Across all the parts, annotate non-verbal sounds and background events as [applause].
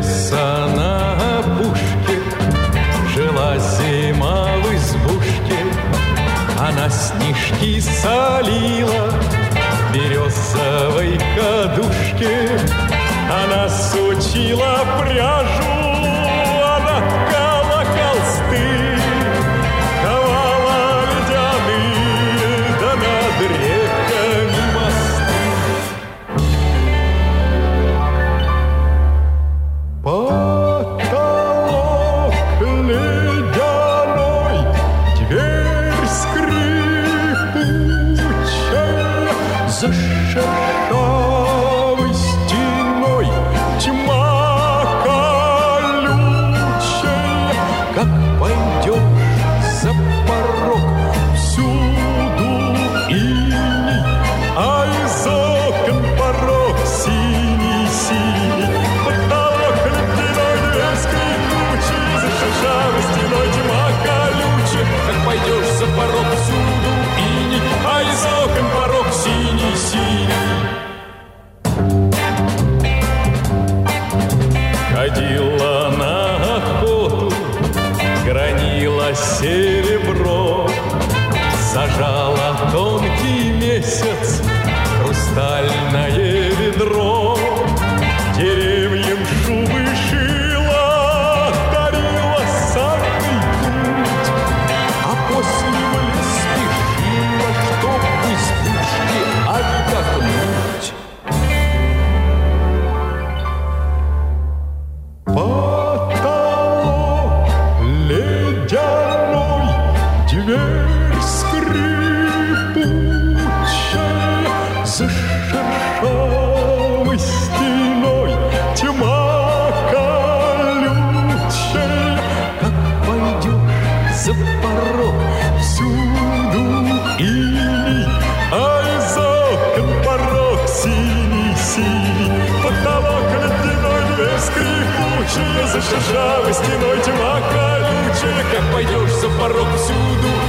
леса на опушке Жила зима в избушке. Она снежки солила в березовой кадушке. Она сучила пряжу шершавой стеной тьма колючая. Как пойдешь за порог, всюду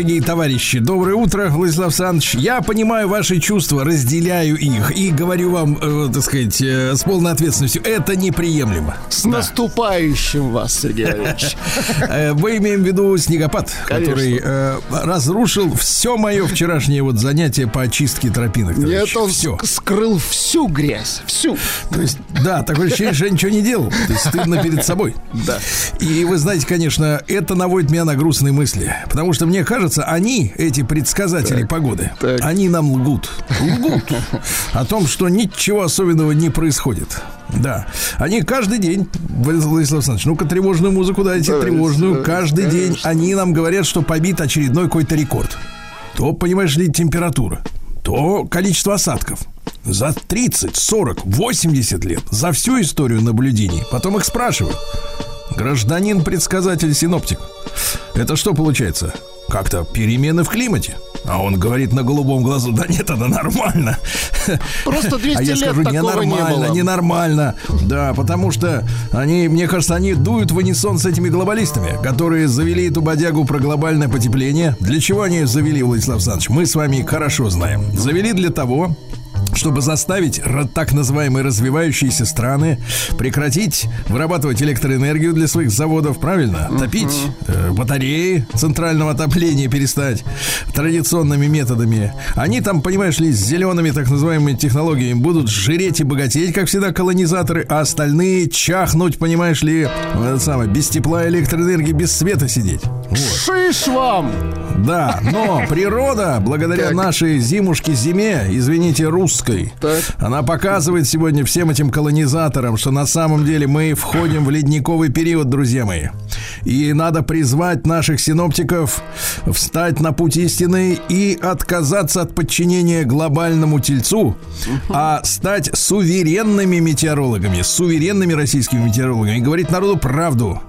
дорогие товарищи, доброе утро, Владислав Александрович. Я понимаю ваши чувства, разделяю их и говорю вам, э, так сказать, э, с полной ответственностью, это неприемлемо. С наступающим вас, Сергей Ильич. [laughs] Э, Мы имеем в виду снегопад, Конечно. который э, разрушил все мое вчерашнее вот занятие по очистке тропинок. Нет, он ск- скрыл всю грязь, всю. То есть, да, такое ощущение, что я ничего не делал. То есть стыдно перед собой. Да. И вы знаете, конечно, это наводит меня на грустные мысли. Потому что мне кажется, они, эти предсказатели погоды, так. они нам лгут. Лгут. О том, что ничего особенного не происходит. Да. Они каждый день, Владислав Александрович, ну-ка тревожную музыку дайте, Давайте, тревожную. да, Каждый день конечно. они нам говорят, что побит очередной какой-то рекорд. То, понимаешь ли, температура, то количество осадков. За 30, 40, 80 лет, за всю историю наблюдений. Потом их спрашивают. Гражданин, предсказатель, синоптик. Это что получается? Как-то перемены в климате? А он говорит на голубом глазу, да нет, это нормально. Просто 200 [laughs] а я лет скажу, не ненормально, было. ненормально. Да, потому что они, мне кажется, они дуют в унисон с этими глобалистами, которые завели эту бодягу про глобальное потепление. Для чего они завели, Владислав Александрович? Мы с вами хорошо знаем. Завели для того, чтобы заставить так называемые развивающиеся страны прекратить вырабатывать электроэнергию для своих заводов, правильно? Топить э, батареи центрального отопления перестать традиционными методами. Они там, понимаешь ли, с зелеными так называемыми технологиями будут жиреть и богатеть, как всегда, колонизаторы, а остальные чахнуть, понимаешь ли, э, это самое, без тепла электроэнергии, без света сидеть. Вот. Шиш вам! Да, но природа, благодаря нашей зимушке зиме, извините, русской русской. Так. Она показывает сегодня всем этим колонизаторам, что на самом деле мы входим в ледниковый период, друзья мои. И надо призвать наших синоптиков встать на путь истины и отказаться от подчинения глобальному тельцу, а стать суверенными метеорологами, суверенными российскими метеорологами и говорить народу правду.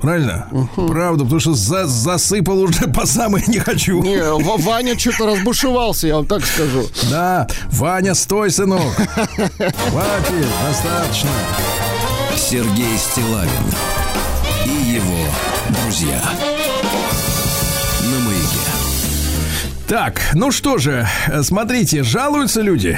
Правильно? Правду, потому что за- засыпал уже [laughs] по самое не хочу. Не, Ваня что-то разбушевался, я вам так скажу. Да, Ваня, стой, сынок. Хватит, достаточно. Сергей Стилавин и его друзья. Так, ну что же, э, смотрите, жалуются люди.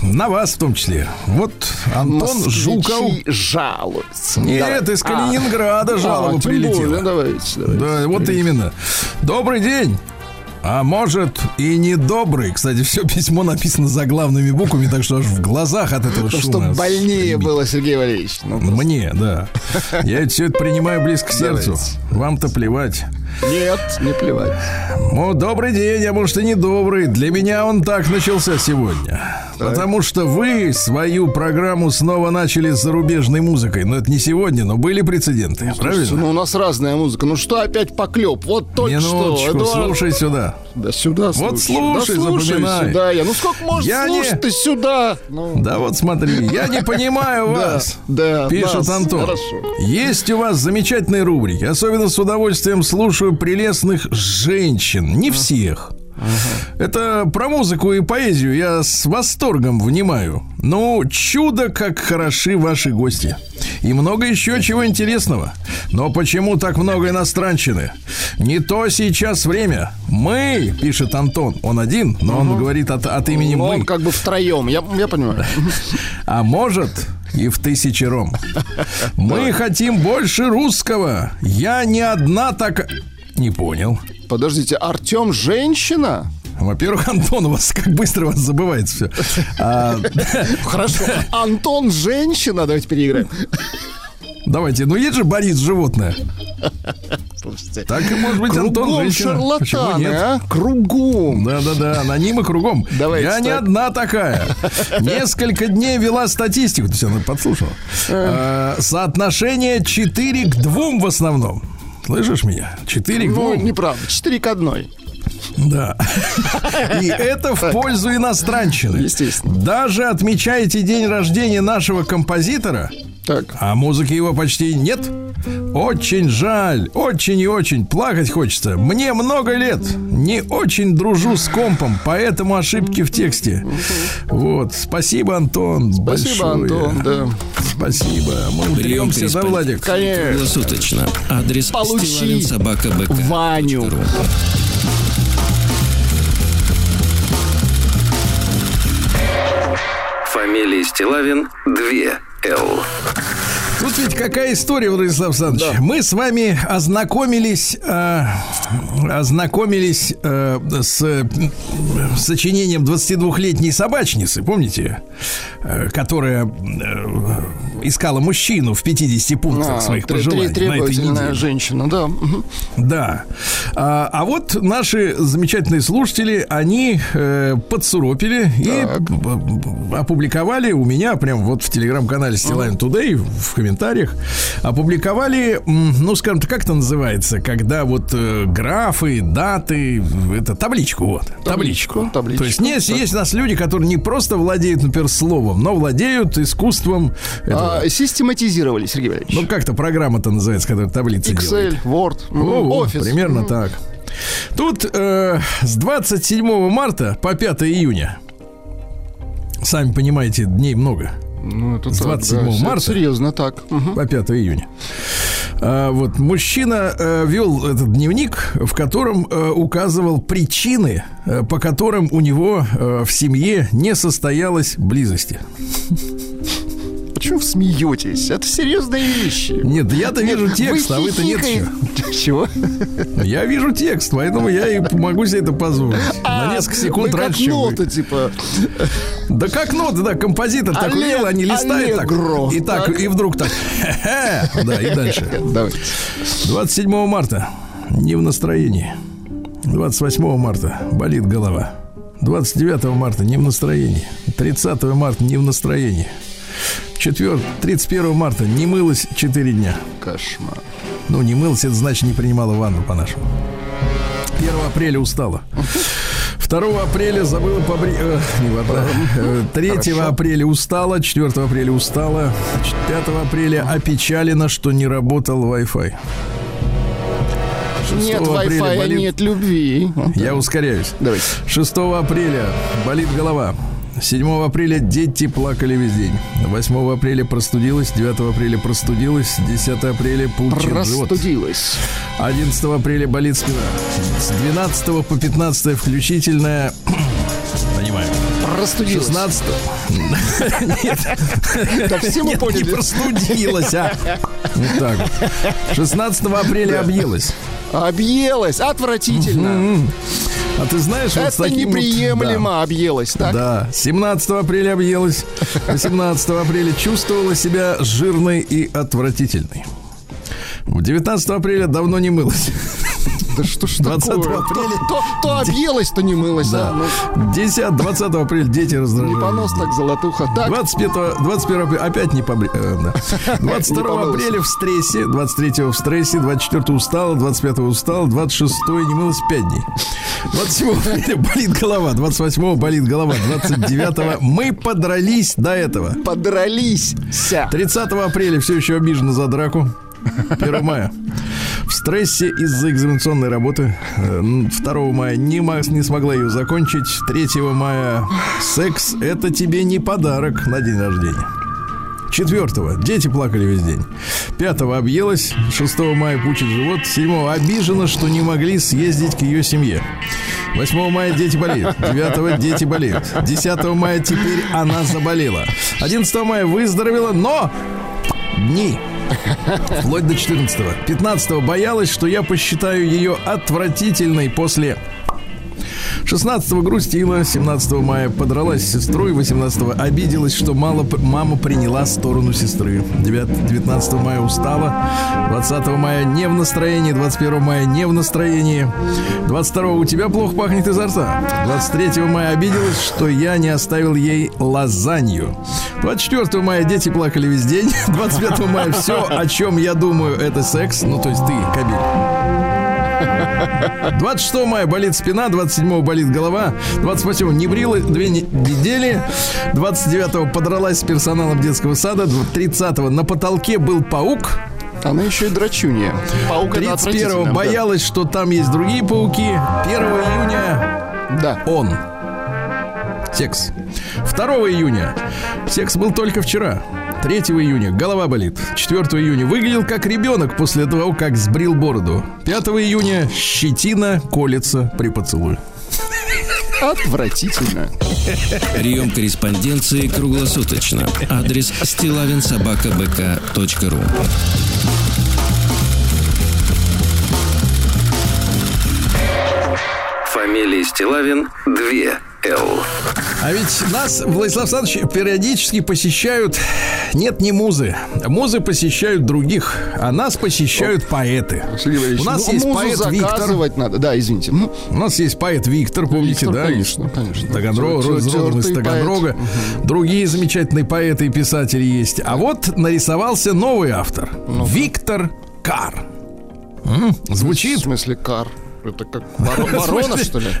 На вас в том числе. Вот Антон Москвичи Жуков. жалуются. Нет, Давай. из Калининграда А, жалоба тем прилетела. более, давайте, давайте. Да, вот именно. Добрый день. А может и недобрый. Кстати, все письмо написано заглавными буквами, так что аж в глазах от этого Ну, шума. Чтобы больнее было, Сергей Валерьевич. Ну, Мне, да. Я все это принимаю близко к [laughs] сердцу. Давайте. Вам-то плевать. Нет, не плевать. Ну, добрый день, а может и не добрый. Для меня он так начался сегодня. Потому что вы свою программу снова начали с зарубежной музыкой. Но это не сегодня, но были прецеденты. Слушайте, Правильно? ну у нас разная музыка. Ну что опять поклеп? Вот только что. Минуточку, Эдуард. слушай сюда. Да сюда Вот слушай. да слушай запоминай. сюда я. Ну сколько можно Я не- слушать ты сюда? Ну, Да вот смотри, я не понимаю [laughs] вас. да, Пишет. Антон. Хорошо. Есть у вас замечательные рубрики. Особенно с удовольствием слушаю прелестных женщин. Не всех. Это про музыку и поэзию я с восторгом внимаю. Ну, чудо, как хороши ваши гости. И много еще чего интересного. Но почему так много иностранщины? Не то сейчас время. Мы, пишет Антон, он один, но он говорит от, от имени ну, мы. он как бы втроем. Я, я понимаю. А может и в тысячером. Мы хотим больше русского. Я не одна так... Не понял. Подождите, Артем женщина? Во-первых, Антон, у вас как быстро вас забывается все. [laughs] Хорошо. Антон женщина? Давайте переиграем. давайте, ну есть же Борис животное. Слушайте. Так и может быть Антон Кругом женщина. Почему шарлатаны, нет? а? Кругом. Да-да-да, анонимы кругом. Давайте Я не так. одна такая. Несколько дней вела статистику, то есть она подслушала. Соотношение 4 к 2 в основном. Слышишь меня? 4 к 2. Ну, неправда. 4 к 1. Да. [laughs] И это в пользу иностранщины. Естественно. Даже отмечаете день рождения нашего композитора, Так. а музыки его почти нет. Очень жаль, очень и очень. Плакать хочется. Мне много лет. Не очень дружу с компом, поэтому ошибки в тексте. Вот. Спасибо, Антон. Спасибо, большое. Антон, да. Спасибо. Мы Прием утремся, да, Владик? Конечно. Круглосуточно. Адрес Получи собака БК. Ваню. Фамилия Стилавин 2 Л. Тут ведь какая история, Владислав Александрович. Мы с вами ознакомились, э, ознакомились э, с э, сочинением 22-летней собачницы, помните, Э, которая э, искала мужчину в 50 пунктах А, своих тре- пожеланий этой Требовательная женщина, да. Да. А, а вот наши замечательные слушатели, они э, подсуропили и п- п- опубликовали у меня прям вот в телеграм-канале Стилайн Today в комментариях опубликовали, м, ну скажем так, как это называется, когда вот э, графы, даты, это табличку вот, табличку. табличку, То есть не, есть у нас люди, которые не просто владеют, например, словом, но владеют искусством. этого. А, систематизировали, Сергей Валерьевич. ну как-то программа-то называется, которая таблицы делает. Excel, Word, О, мгм, о, Office. Примерно так. Тут э, с 27 марта по 5 июня. Сами понимаете, дней много. Ну, это С так, 27 да, се- марта. Серьезно так. Мгм. По 5 июня. А, вот мужчина э, вел этот дневник, в котором э, указывал причины, э, по которым у него э, в семье не состоялась близости. Почему вы смеетесь? Это серьезные вещи. Нет, я-то вижу текст, а вы-то нет. Чего? Я вижу текст, поэтому я и могу себе это позволить. На несколько секунд Вы как раньше. вы. нота, типа. Да как ноты, да, композитор так умел, они листают так, и так, и вдруг так, да, и дальше. Давайте. 27 марта не в настроении. 28 марта болит голова. 29 марта не в настроении. 30 марта не в настроении. 4, 31 марта не мылась 4 дня. Кошмар. Ну, не мылась, это значит не принимала ванну по-нашему. 1 апреля устала. 2 апреля забыла побри... Э, не вода. 3 Хорошо. апреля устала, 4 апреля устала, 5 апреля опечалена, что не работал Wi-Fi. Нет Wi-Fi, болит... нет любви. Я ускоряюсь. Давайте. 6 апреля болит голова. 7 апреля дети плакали весь день. 8 апреля простудилась, 9 апреля простудилась, 10 апреля паучит Простудилась. 11 апреля болит спина. С 12 по 15 включительная [clears throat] понимаю. Простудилась. 16 Нет. Да все мы поняли. не простудилась, а. Вот так. 16 апреля объелась. Объелась. Отвратительно. А ты знаешь, Это вот таким неприемлемо вот, да. объелась, так? Да. 17 апреля объелась. 18 апреля чувствовала себя жирной и отвратительной. 19 апреля давно не мылась. Да что ж 20 такое? апреля. То, то объелась, то не мылась. Да. Ну, 10, 20 апреля дети раздражают. не понос так, золотуха. Так, 25, 21 апреля опять не побре... э, да. [laughs] 22 помылся. апреля в стрессе, 23 в стрессе, 24 устала, 25 устала, 26 не мылась 5 дней. 27 [laughs] апреля болит голова, 28 болит голова, 29 [laughs] мы подрались до этого. подрались. Ся. 30 апреля все еще обижена за драку. 1 мая. В стрессе из-за экзаменационной работы. Э, 2 мая не, не смогла ее закончить. 3 мая секс – это тебе не подарок на день рождения. Четвертого. Дети плакали весь день. Пятого объелась. 6 мая пучит живот. Седьмого обижена, что не могли съездить к ее семье. 8 мая дети болеют. 9 дети болеют. 10 мая теперь она заболела. 11 мая выздоровела, но дни. Вплоть до 14 15 боялась, что я посчитаю ее отвратительной после 16 грустила, 17 мая подралась с сестрой, 18 обиделась, что мало, мама приняла сторону сестры. 9, 19 мая устала, 20 мая не в настроении, 21 мая не в настроении, 22 у тебя плохо пахнет изо рта, 23 мая обиделась, что я не оставил ей лазанью. 24 мая дети плакали весь день, [laughs] 25 мая все, о чем я думаю, это секс, ну то есть ты, Кабель. 26 мая болит спина, 27 болит голова, 28 не брила две не- недели, 29 подралась с персоналом детского сада, 30 на потолке был паук, Она еще и драчунья. Паук это 31 отвратительно, да. боялась, что там есть другие пауки, 1 июня Да. он. Секс. 2 июня. Секс был только вчера. 3 июня голова болит. 4 июня выглядел как ребенок после того, как сбрил бороду. 5 июня щетина колется при поцелуе. Отвратительно. Прием корреспонденции круглосуточно. Адрес стилавинсобакабк.ру Фамилия Стилавин 2 Л. А ведь нас, Владислав Александрович, периодически посещают нет не музы. Музы посещают других, а нас посещают поэты. Сергей Валерьевич, У нас ну, есть музу поэт Виктор. надо. Да, извините. Ну, У нас есть поэт Виктор, помните, Виктор, да? конечно, конечно. Таганрог, родом из Таганрога. Другие замечательные поэты и писатели есть. А вот нарисовался новый автор. Виктор Кар. М, В Звучит смысле кар? Это как воро- ворона, [laughs] что ли? [laughs]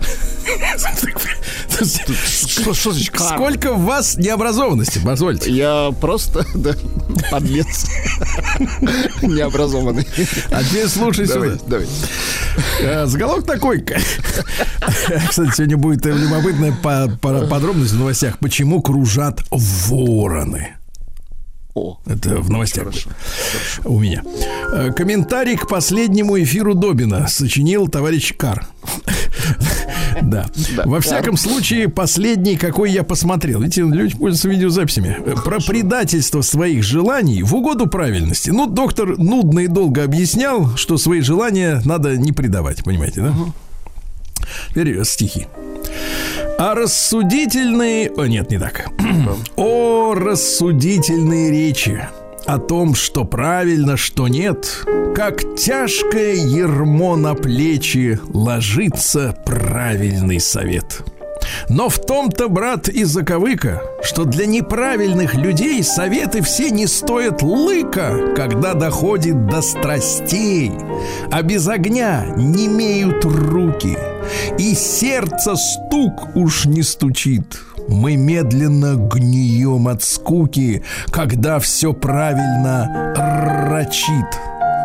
Что, значит? Сколько в вас необразованности, позвольте. Я просто, [laughs] да, подлец. [laughs] Необразованный. А теперь слушай сюда. давай. Э, Заголовок такой. Кстати, сегодня будет любопытная по- по- подробность в новостях. Почему кружат вороны? О, Это в новостях будет. у меня. Э, Комментарий к последнему эфиру Добина сочинил товарищ Кар. Да. Во всяком случае, последний, какой я посмотрел. Видите, люди пользуются видеозаписями. Э, Про предательство своих желаний в угоду правильности. Ну, доктор нудно и долго объяснял, что свои желания надо не предавать, понимаете, да? Теперь стихи. А рассудительные... О, нет, не так. [clears throat] О, рассудительные речи о том, что правильно, что нет, как тяжкое ермо на плечи ложится правильный совет. Но в том-то, брат, и заковыка, что для неправильных людей советы все не стоят лыка, когда доходит до страстей. А без огня не имеют руки, и сердце стук уж не стучит. Мы медленно гнием от скуки, когда все правильно рачит.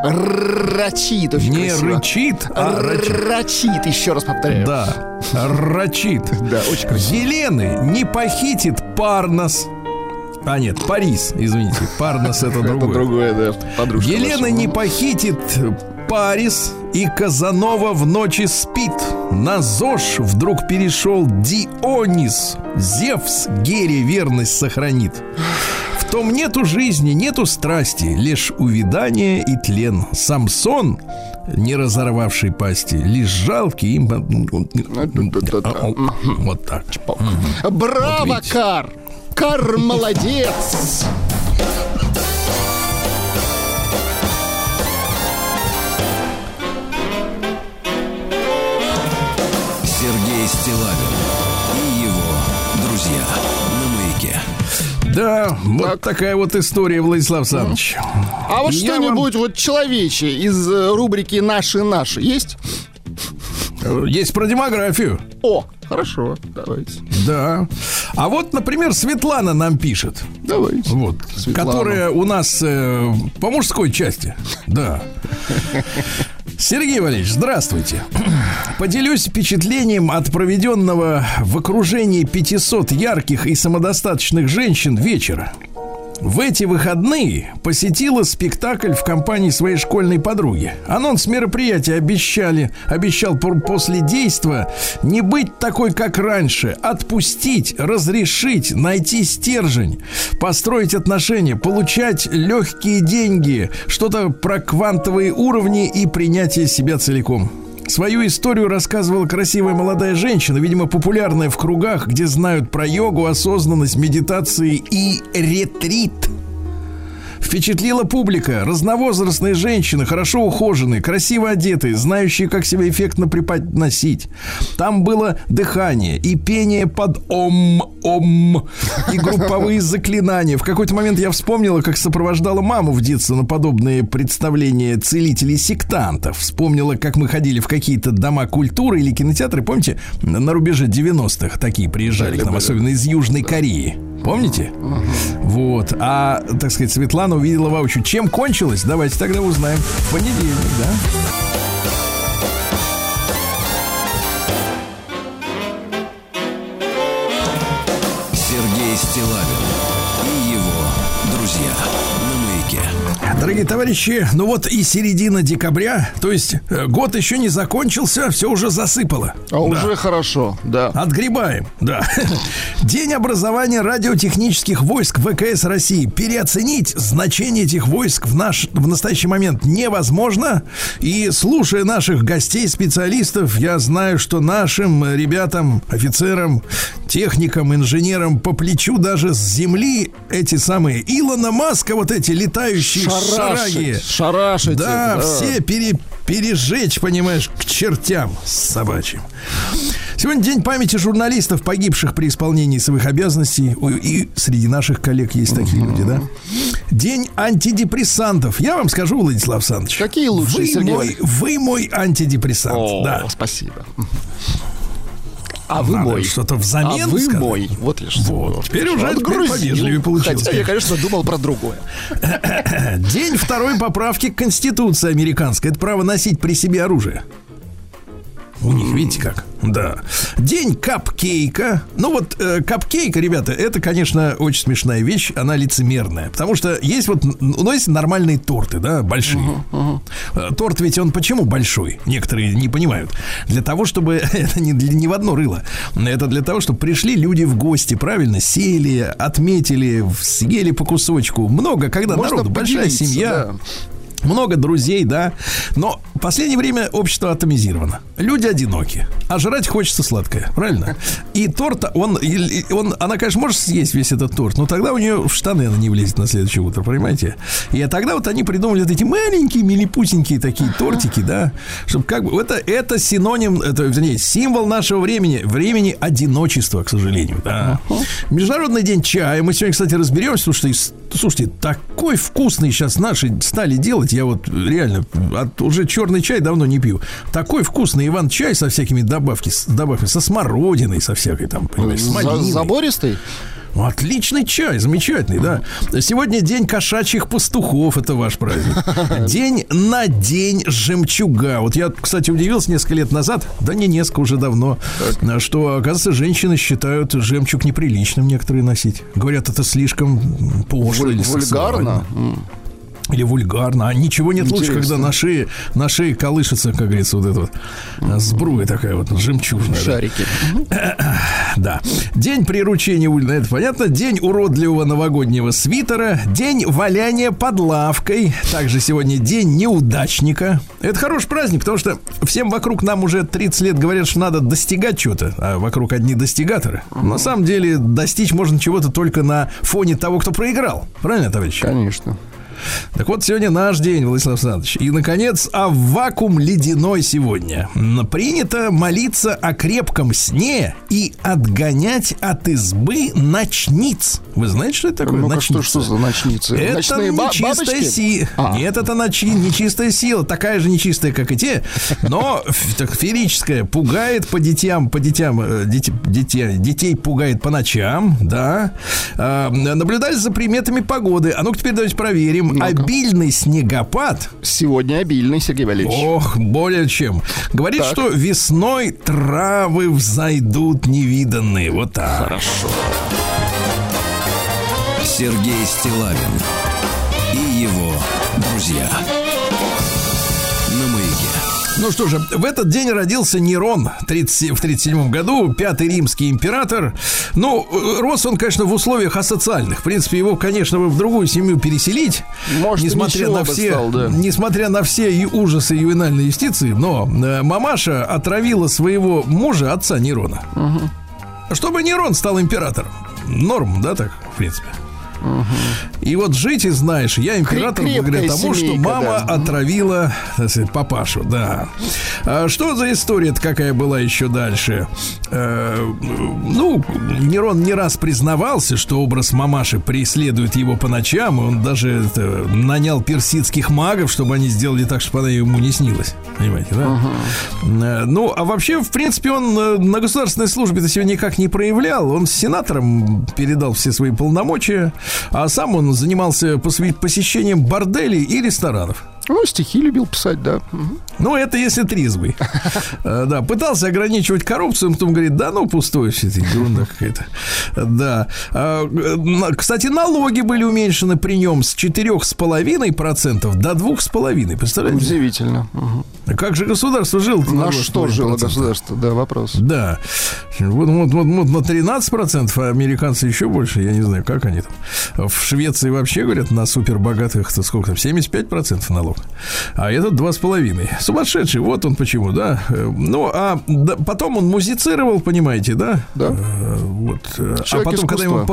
Рачит очень Не красиво. рычит, а рачит. Рачит, еще раз повторяю. Да, рачит. [laughs] Да, очень красиво. Елены не похитит Парнос. А нет, Парис, извините. Парнос это [laughs] Это другое. другое, да. Подружка Елена не похитит Парис, и Казанова в ночи спит. На ЗОЖ вдруг перешел Дионис. Зевс Гере верность сохранит. В том нету жизни, нету страсти, лишь увядание и тлен. Самсон, не разорвавший пасти, лишь жалкий им... Вот так. Браво, Вот. Кар! Кар молодец! Стилавин и его друзья на маяке. Да, вот такая вот история, Владислав Александрович. А вот что-нибудь вот человече из э, рубрики «Наши-наши» есть? вам- Есть про демографию. О, хорошо, давайте. Да. А вот, например, Светлана нам пишет. Давайте. Вот. Светлана. Которая у нас э, по мужской части. Да. Сергей Валерьевич, здравствуйте. Поделюсь впечатлением от проведенного в окружении 500 ярких и самодостаточных женщин вечера. В эти выходные посетила спектакль в компании своей школьной подруги. Анонс мероприятия обещали, обещал после действа не быть такой, как раньше, отпустить, разрешить, найти стержень, построить отношения, получать легкие деньги, что-то про квантовые уровни и принятие себя целиком. Свою историю рассказывала красивая молодая женщина, видимо, популярная в кругах, где знают про йогу, осознанность, медитации и ретрит. Впечатлила публика. Разновозрастные женщины, хорошо ухоженные, красиво одетые, знающие, как себя эффектно преподносить. Там было дыхание и пение под ом-ом, и групповые заклинания. В какой-то момент я вспомнила, как сопровождала маму в детстве на подобные представления целителей-сектантов. Вспомнила, как мы ходили в какие-то дома культуры или кинотеатры. Помните, на рубеже 90-х такие приезжали к нам, особенно из Южной Кореи. Помните? Вот. А, так сказать, Светлана увидела воочию. Чем кончилось? Давайте тогда узнаем. В понедельник, да? Дорогие товарищи, ну вот и середина декабря, то есть э, год еще не закончился, все уже засыпало. А уже хорошо, да. Отгребаем, да. [laughs] День образования радиотехнических войск ВКС России. Переоценить значение этих войск в, наш, в настоящий момент невозможно. И слушая наших гостей, специалистов, я знаю, что нашим ребятам, офицерам, техникам, инженерам по плечу даже с земли эти самые Илона Маска, вот эти летающие шараги. Шарашить, шарашить. Да, все пере- пережечь, понимаешь, к чертям собачьим. Сегодня день памяти журналистов, погибших при исполнении своих обязанностей. И среди наших коллег есть такие люди, да? День антидепрессантов. Я вам скажу, Владислав Александрович. Какие лучшие, вы Сергей мой, вы мой антидепрессант. О, да. спасибо. А вы Надо мой. что-то взамен А вы сказать. мой. Вот лишь. Вот. Теперь уже Отгрузил. повежливее получилось. Хотя я, конечно, думал про другое. День второй поправки к Конституции американской. Это право носить при себе оружие. У них, видите как? Да. День капкейка. Ну вот э, капкейка, ребята, это, конечно, очень смешная вещь. Она лицемерная. Потому что есть вот, ну, есть нормальные торты, да, большие. Э, Торт ведь он почему большой? Некоторые не понимают. Для того, чтобы... [laughs] Это не, для- не в одно рыло. Это для того, чтобы пришли люди в гости, правильно? Сели, отметили, съели по кусочку. Много, когда Можно народу, большая семья. да. Много друзей, да. Но последнее время общество атомизировано. Люди одиноки, а жрать хочется сладкое, правильно? И торт, он, он, она, конечно, может съесть весь этот торт, но тогда у нее в штаны она не влезет на следующее утро, понимаете? И тогда вот они придумали вот эти маленькие, милипусенькие такие тортики, да, чтобы как бы, это, это синоним, это, вернее, символ нашего времени, времени одиночества, к сожалению, да. Международный день чая, мы сегодня, кстати, разберемся, слушайте, слушайте, такой вкусный сейчас наши стали делать, я вот реально от, уже черный чай давно не пью. Такой вкусный Иван-чай со всякими добавки, с добавками, со смородиной, со всякой там, понимаешь, с малиной. Забористый? Отличный чай, замечательный, да. Сегодня день кошачьих пастухов, это ваш праздник. [laughs] День на день жемчуга. Вот я, кстати, удивился несколько лет назад, да не несколько, уже давно, так. что, оказывается, женщины считают жемчуг неприличным некоторые носить. Говорят, это слишком пошло или Вульгарно? Или вульгарно. А ничего нет Интересно. лучше, когда на шее, на шее колышется, как говорится, вот эта вот а, сбруя такая вот жемчужная. Шарики. [clears throat] Да. День приручения ульна, это понятно. День уродливого новогоднего свитера. День валяния под лавкой. Также сегодня день неудачника. Это хороший праздник, потому что всем вокруг нам уже 30 лет говорят, что надо достигать чего-то, а вокруг одни достигаторы. На самом деле достичь можно чего-то только на фоне того, кто проиграл. Правильно, товарищ? Конечно. Так вот, сегодня наш день, Владислав Александрович. И, наконец, а вакуум ледяной сегодня. Принято молиться о крепком сне и отгонять от избы ночниц. Вы знаете, что это такое? Ну, что, что за ночницы? Это Ночные нечистая сила. А. Нет, это ночи, нечистая сила. Такая же нечистая, как и те, но так, ферическая. Пугает по детям, по детям, э, детей, детей пугает по ночам, да. А, наблюдать за приметами погоды. А ну-ка теперь давайте проверим ну обильный снегопад. Сегодня обильный, Сергей Валерьевич. Ох, более чем. Говорит, так. что весной травы взойдут невиданные. Вот так. Хорошо. Сергей Стилавин и его друзья. Ну что же, в этот день родился Нерон 30, в 37 году, пятый римский император. Ну, рос он, конечно, в условиях асоциальных. В принципе, его, конечно, в другую семью переселить, Может, несмотря на все, стал, да. несмотря на все и ужасы ювенальной юстиции, но э, мамаша отравила своего мужа, отца Нерона. Угу. Чтобы Нерон стал императором. Норм, да, так, в принципе. И вот жить и знаешь, я император благодаря тому, семейка, что мама да. отравила сказать, папашу, да. А что за история какая была еще дальше? Э, ну, Нерон не раз признавался, что образ мамаши преследует его по ночам, и он даже это, нанял персидских магов, чтобы они сделали так, чтобы она ему не снилась. Понимаете, да? Uh-huh. Ну, а вообще, в принципе, он э, на государственной службе-то себя никак не проявлял. Он с сенатором передал все свои полномочия. А сам он занимался посещением борделей и ресторанов. Ну, стихи любил писать, да. Ну, это если трезвый. [laughs] Э, да, пытался ограничивать коррупцию, потом говорит, да, ну, пустое все это, ерунда какая-то. Да. А, кстати, налоги были уменьшены при нем с 4,5% до 2,5%. Представляете? Удивительно. Как же государство жило? На что жило государство? Да, вопрос. Да. Вот, вот, вот, вот на 13%, а американцы еще больше, я не знаю, как они там. В Швеции вообще, говорят, на супербогатых, сколько там, 75% налог долларов. А этот два с половиной. Сумасшедший, вот он почему, да. Ну, а да, потом он музицировал, понимаете, да? Да. Э, вот. Человек а потом, искусства. когда ему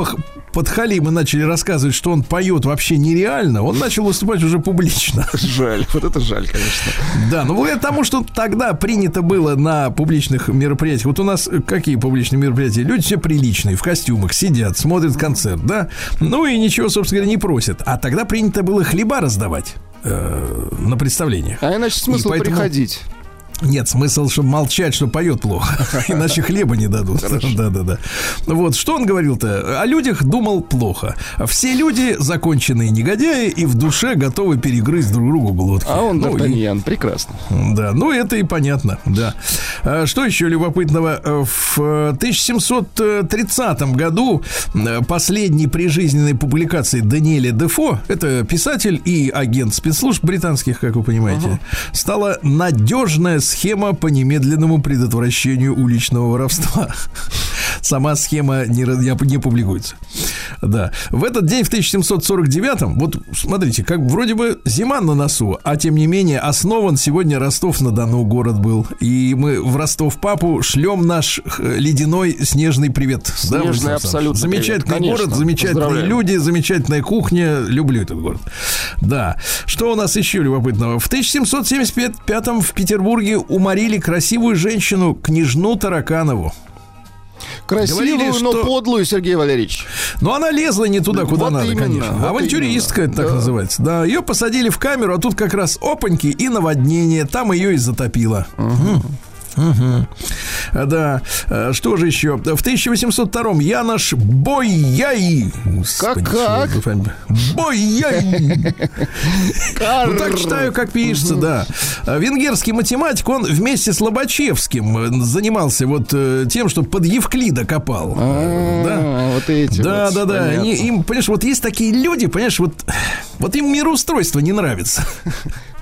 подхали, мы начали рассказывать, что он поет вообще нереально, он начал выступать уже публично. [laughs] Жаль, вот это жаль, конечно. Да, ну благодаря тому, что тогда принято было на публичных мероприятиях. Вот у нас какие публичные мероприятия? Люди все приличные, в костюмах, сидят, смотрят концерт, да? Ну и ничего, собственно говоря, не просят. А тогда принято было хлеба раздавать э, на представлениях. А иначе смысл поэтому... приходить. Нет, смысл, чтобы молчать, что поет плохо. [laughs] Иначе хлеба не дадут. Да, да, да. Вот, что он говорил-то? О людях думал плохо. Все люди законченные негодяи и в душе готовы перегрызть друг другу глотки. А он ну, Д'Артаньян, и... прекрасно. Да, ну это и понятно, да. А что еще любопытного? В 1730 году последней прижизненной публикации Даниэля Дефо, это писатель и агент спецслужб британских, как вы понимаете, uh стала надежная схема по немедленному предотвращению уличного воровства. [laughs] Сама схема не, не, публикуется. Да. В этот день, в 1749-м, вот смотрите, как вроде бы зима на носу, а тем не менее основан сегодня Ростов-на-Дону город был. И мы в Ростов-Папу шлем наш ледяной снежный привет. Снежный абсолютно Замечательный привет. город, замечательные люди, замечательная кухня. Люблю этот город. Да. Что у нас еще любопытного? В 1775-м в Петербурге уморили красивую женщину, княжну Тараканову. Красивую, Говорили, но что- подлую, Сергей Валерьевич. Но она лезла не туда, куда Вот надо, именно, конечно. вот Авантюристка именно. так Да. называется. Да, ее посадили в камеру, а тут как раз опаньки и наводнение. Там ее и затопило. Мгм. А, Да. А, Что же еще? В 1802-м Янош Бойяй. Как, как? Бойяй. Ну, так читаю, как пишется, да. А, Венгерский математик, он вместе с Лобачевским э, занимался вот э, тем, что под Евклида копал. Э, Да. А, Вот эти Да, да, да. им, понимаешь, вот есть такие люди, понимаешь, вот, вот им мироустройство не нравится.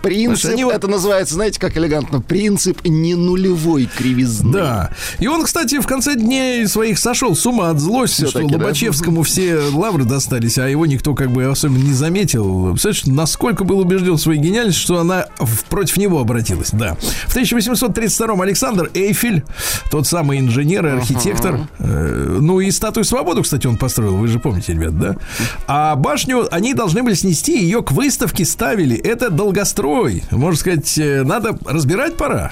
Принцип, это называется, знаете, как элегантно, принцип не нулевой кривизны. Да. И он, кстати, в конце дней своих сошел с ума от злости, что Всё-таки, да? Лобачевскому все лавры достались, а его никто как бы особенно не заметил. Представляешь, насколько был убежден в своей гениальности, что она против него обратилась. Да. В 1832-м Александр Эйфель, тот самый инженер и архитектор, э, ну и статую свободы, кстати, он построил, вы же помните, ребят, да? А башню они должны были снести, ее к выставке ставили. Это долгострой. Можно сказать, э, надо разбирать пора.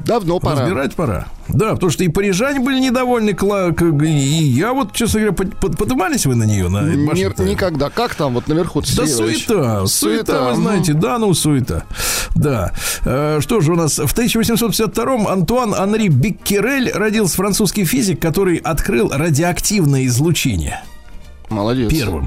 Давно пора. Разбирать пора. Да, потому что и парижане были недовольны, и я вот, честно говоря, под- под- подымались вы на нее, на Ни- башню-то? никогда. Как там вот наверху? Да Валерьевич? суета, суета, вы знаете, да, ну суета. Да. Э, что же у нас? В 1852-м Антуан Анри Беккерель родился французский физик, который открыл радиоактивное излучение Молодец. первым.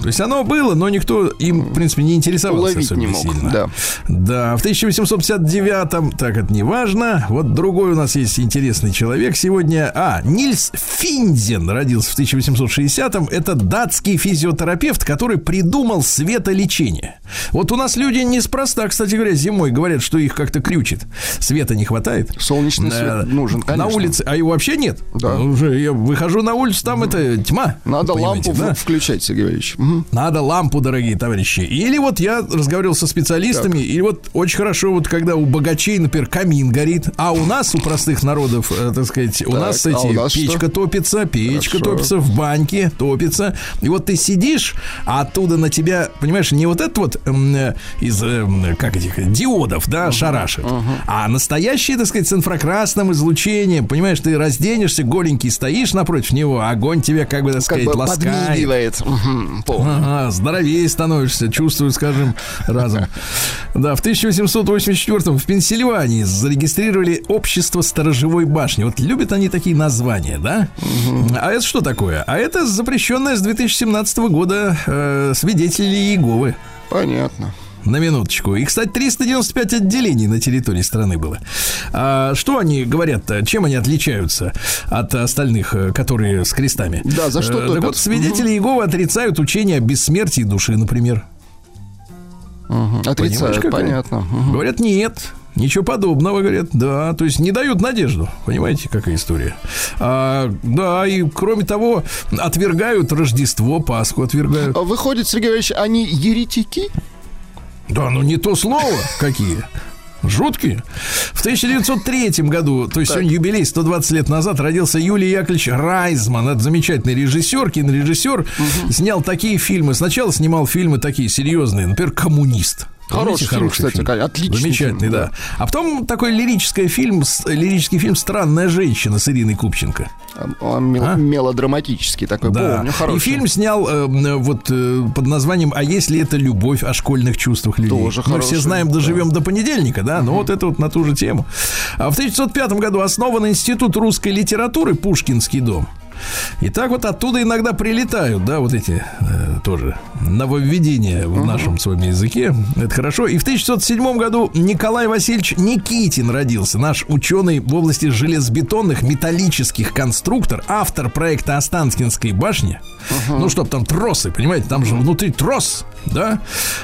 То есть оно было, но никто им, в принципе, не интересовался Уловить особенно не мог, сильно. да. Да, в 1859-м, так это не важно. Вот другой у нас есть интересный человек сегодня. А, Нильс Финдзен родился в 1860-м. Это датский физиотерапевт, который придумал светолечение. Вот у нас люди неспроста, кстати говоря, зимой говорят, что их как-то крючит. Света не хватает. Солнечный свет Э, нужен, конечно. На улице, а его вообще нет. Да. Уже я выхожу на улицу, там это тьма. Надо лампу да? Включать, Сергей Валерьевич. Надо лампу, дорогие товарищи. Или вот я разговаривал со специалистами, и вот очень хорошо, вот когда у богачей, например, камин горит, а у нас, у простых народов, э, так сказать, у Так, нас а эти у нас печка что? топится, печка Хорошо. топится, в баньке топится. И вот ты сидишь, а оттуда на тебя, понимаешь, не вот это вот э, из, эм, как этих, диодов, да, шарашит, а настоящие, так сказать, с инфракрасным излучением, понимаешь, ты разденешься, голенький стоишь напротив него, а огонь тебя, как бы, так Как сказать, бы ласкает. Подмигивает. Ага, здоровее становишься, чувствую, скажем, разом. Да, в 1884 в Пенсильвании зарегистрировали общество сторожевой башни. Вот любят они такие названия, да? А это что такое? А это запрещенное с 2017 года э, свидетели Иеговы. Понятно. На минуточку. И, кстати, 395 отделений на территории страны было. А что они говорят-то? Чем они отличаются от остальных, э, которые с крестами? Да, за что Э? Так вот, свидетели Иеговы отрицают учение о бессмертии души, например. Мгм. Отрицают, понятно. Мгм. Говорят, нет. Ничего подобного, говорят, да, то есть не дают надежду, понимаете, какая история. А, да, и кроме того, отвергают Рождество, Пасху отвергают. А Выходит, Сергей Валерьевич, они еретики? Да, ну не то слово, какие. Жуткие. В 1903 году, то есть сегодня юбилей, 120 лет назад, родился Юлий Яковлевич Райзман. Это замечательный режиссер, кинорежиссер. Снял такие фильмы. Сначала снимал фильмы такие серьезные, например, «Коммунист». Помните, Хороший фильм, кстати, фильм? отличный Замечательный, фильм, да. да. А потом такой лирический фильм, лирический фильм «Странная женщина» с Ириной Купченко. Он мел- А? мелодраматический такой, Да. помню, И хороший. фильм снял э, вот э, под названием «А если это любовь о школьных чувствах людей?» Тоже Мы хороший, все знаем, доживем до понедельника, да? Но вот это вот на ту же тему. А в 1905 году основан Институт русской литературы «Пушкинский дом». И так вот оттуда иногда прилетают, да, вот эти э, тоже нововведения в нашем с вами языке. Это хорошо. И в 1907 году Николай Васильевич Никитин родился. Наш ученый в области железобетонных металлических конструктор, автор проекта Останкинской башни. Ну, чтоб там тросы, понимаете, там же внутри трос, да?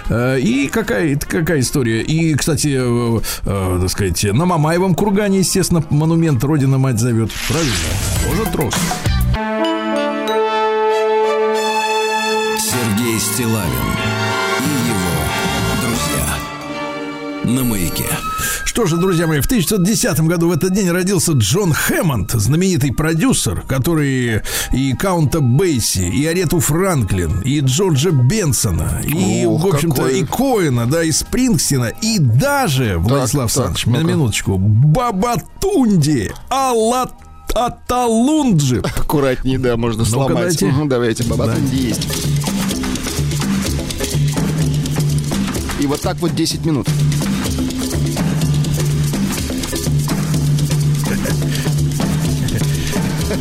Э, И какая, какая история? И, кстати, э, э, так сказать, на Мамаевом кургане, естественно, монумент Родина Мать зовет. Правильно? Тоже трос. Стилавин и его друзья на маяке. Что же, друзья мои, в 1910 году в этот день родился Джон Хэммонд, знаменитый продюсер, который и Каунта Бейси, и Арету Франклин, и Джорджа Бенсона, и, Ох, в общем-то, какой... и Коина, да, и Спрингстина, и даже, Владислав так, Александрович, так, на минуточку, Бабатунди, Аллат Аккуратнее, да, можно ну сломать. Давайте, угу, давайте, Бабатунди да. есть. И вот так вот 10 минут.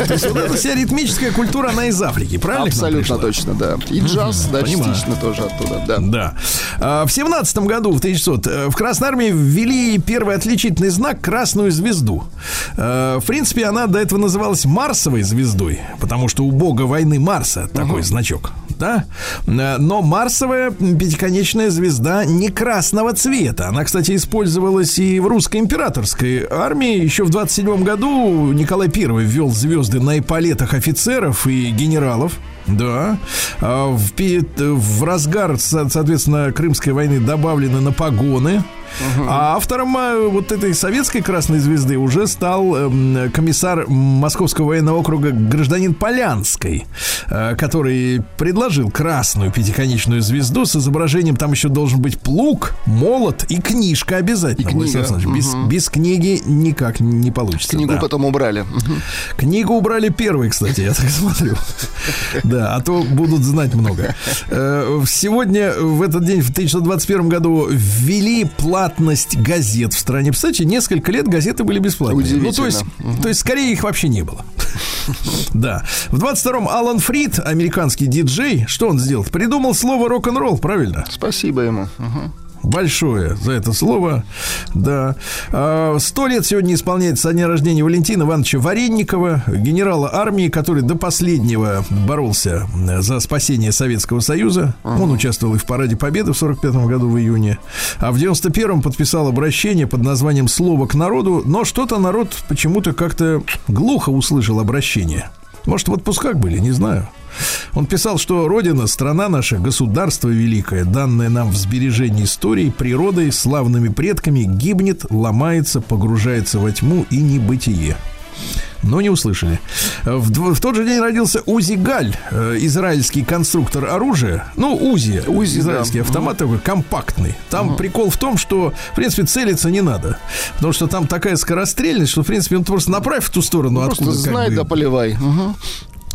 То есть вот эта вся ритмическая культура, она из Африки, правильно? Абсолютно точно, да. И джаз, да, понимаю. частично тоже оттуда, да. Да. А, В семнадцатом году, в 1900, э, в Красной Армии ввели первый отличительный знак красную звезду. Э, В принципе, она до этого называлась Марсовой звездой, потому что у бога войны Марса такой значок. Да? Э, Но Марсовая пятиконечная звезда не красного цвета. Она, кстати, использовалась и в русской императорской армии. Еще в 27 году Николай I ввел звезды на эполетах офицеров и генералов. Да. А В, в разгар, со- соответственно, Крымской войны добавлены на погоны. А автором а, вот этой советской красной звезды уже стал эм, комиссар Московского военного округа гражданин Полянской, э, который предложил красную пятиконечную звезду с изображением, там еще должен быть плуг, молот и книжка обязательно. И книга. Без, без книги никак не получится. Книгу да. потом убрали. Книгу убрали первой, кстати, я так смотрю. Да, а то будут знать много. Э, Сегодня, в этот день, в 1921 году, ввели платность газет в стране. Представляете, несколько лет газеты были бесплатные. Ну, то есть, Удивительно. то есть, скорее их вообще не было. [laughs] Да. В 22-м Алан Фрид, американский диджей, что он сделал? Придумал слово рок-н-ролл, правильно? Спасибо ему. Мгм. Большое за это слово. Да. А, Сто лет сегодня исполняется со дня рождения Валентина Ивановича Варенникова, генерала армии, который до последнего боролся за спасение Советского Союза. Он участвовал и в параде Победы в 45 году в июне. А в 91-м подписал обращение под названием «Слово к народу», но что-то народ почему-то как-то глухо услышал обращение. Может, в отпусках были, не знаю. Он писал, что Родина, страна наша, государство великое, данное нам в сбережении истории, природой, славными предками, гибнет, ломается, погружается во тьму и небытие. Но не услышали. В, в тот же день родился Узи Галь, э, израильский конструктор оружия. Ну, Узи, Узи, израильский да. автомат такой компактный. Там прикол в том, что, в принципе, целиться не надо. Потому что там такая скорострельность, что, в принципе, он просто направь в ту сторону, Просто откуда как знай бы- да поливай. Мгм.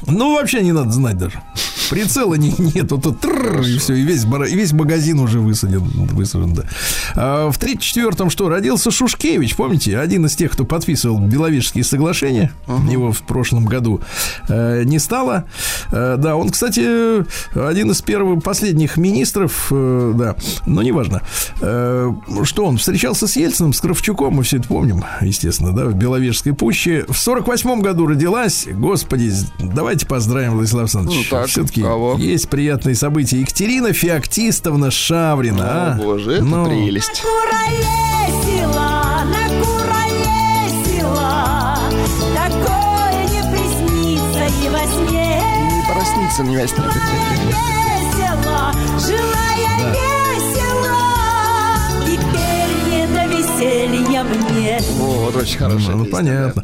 Ну, вообще не надо знать даже. Прицела не, нету, тут трррр, и все, и весь, и весь магазин уже высаден. высажен да. А в 34-м что, родился Шушкевич, помните? Один из тех, кто подписывал Беловежские соглашения. Его в прошлом году э, не стало. Э, да, он, кстати, один из первых, последних министров, э, да, но неважно. Э, что он, встречался с Ельциным, с Кравчуком, мы все это помним, естественно, да, в Беловежской пуще. В 48-м году родилась, господи, давайте поздравим, Владислав Александрович. Ну так, Все-таки кого? есть приятные события. Екатерина Феоктистовна Шаврина. О, а? боже, это Ну, прелесть. Накуролесила, накуролесила, такое не приснится и во сне. Не проснится невеста. Весело, жила Вот, очень хорошая Ну, песня, понятно.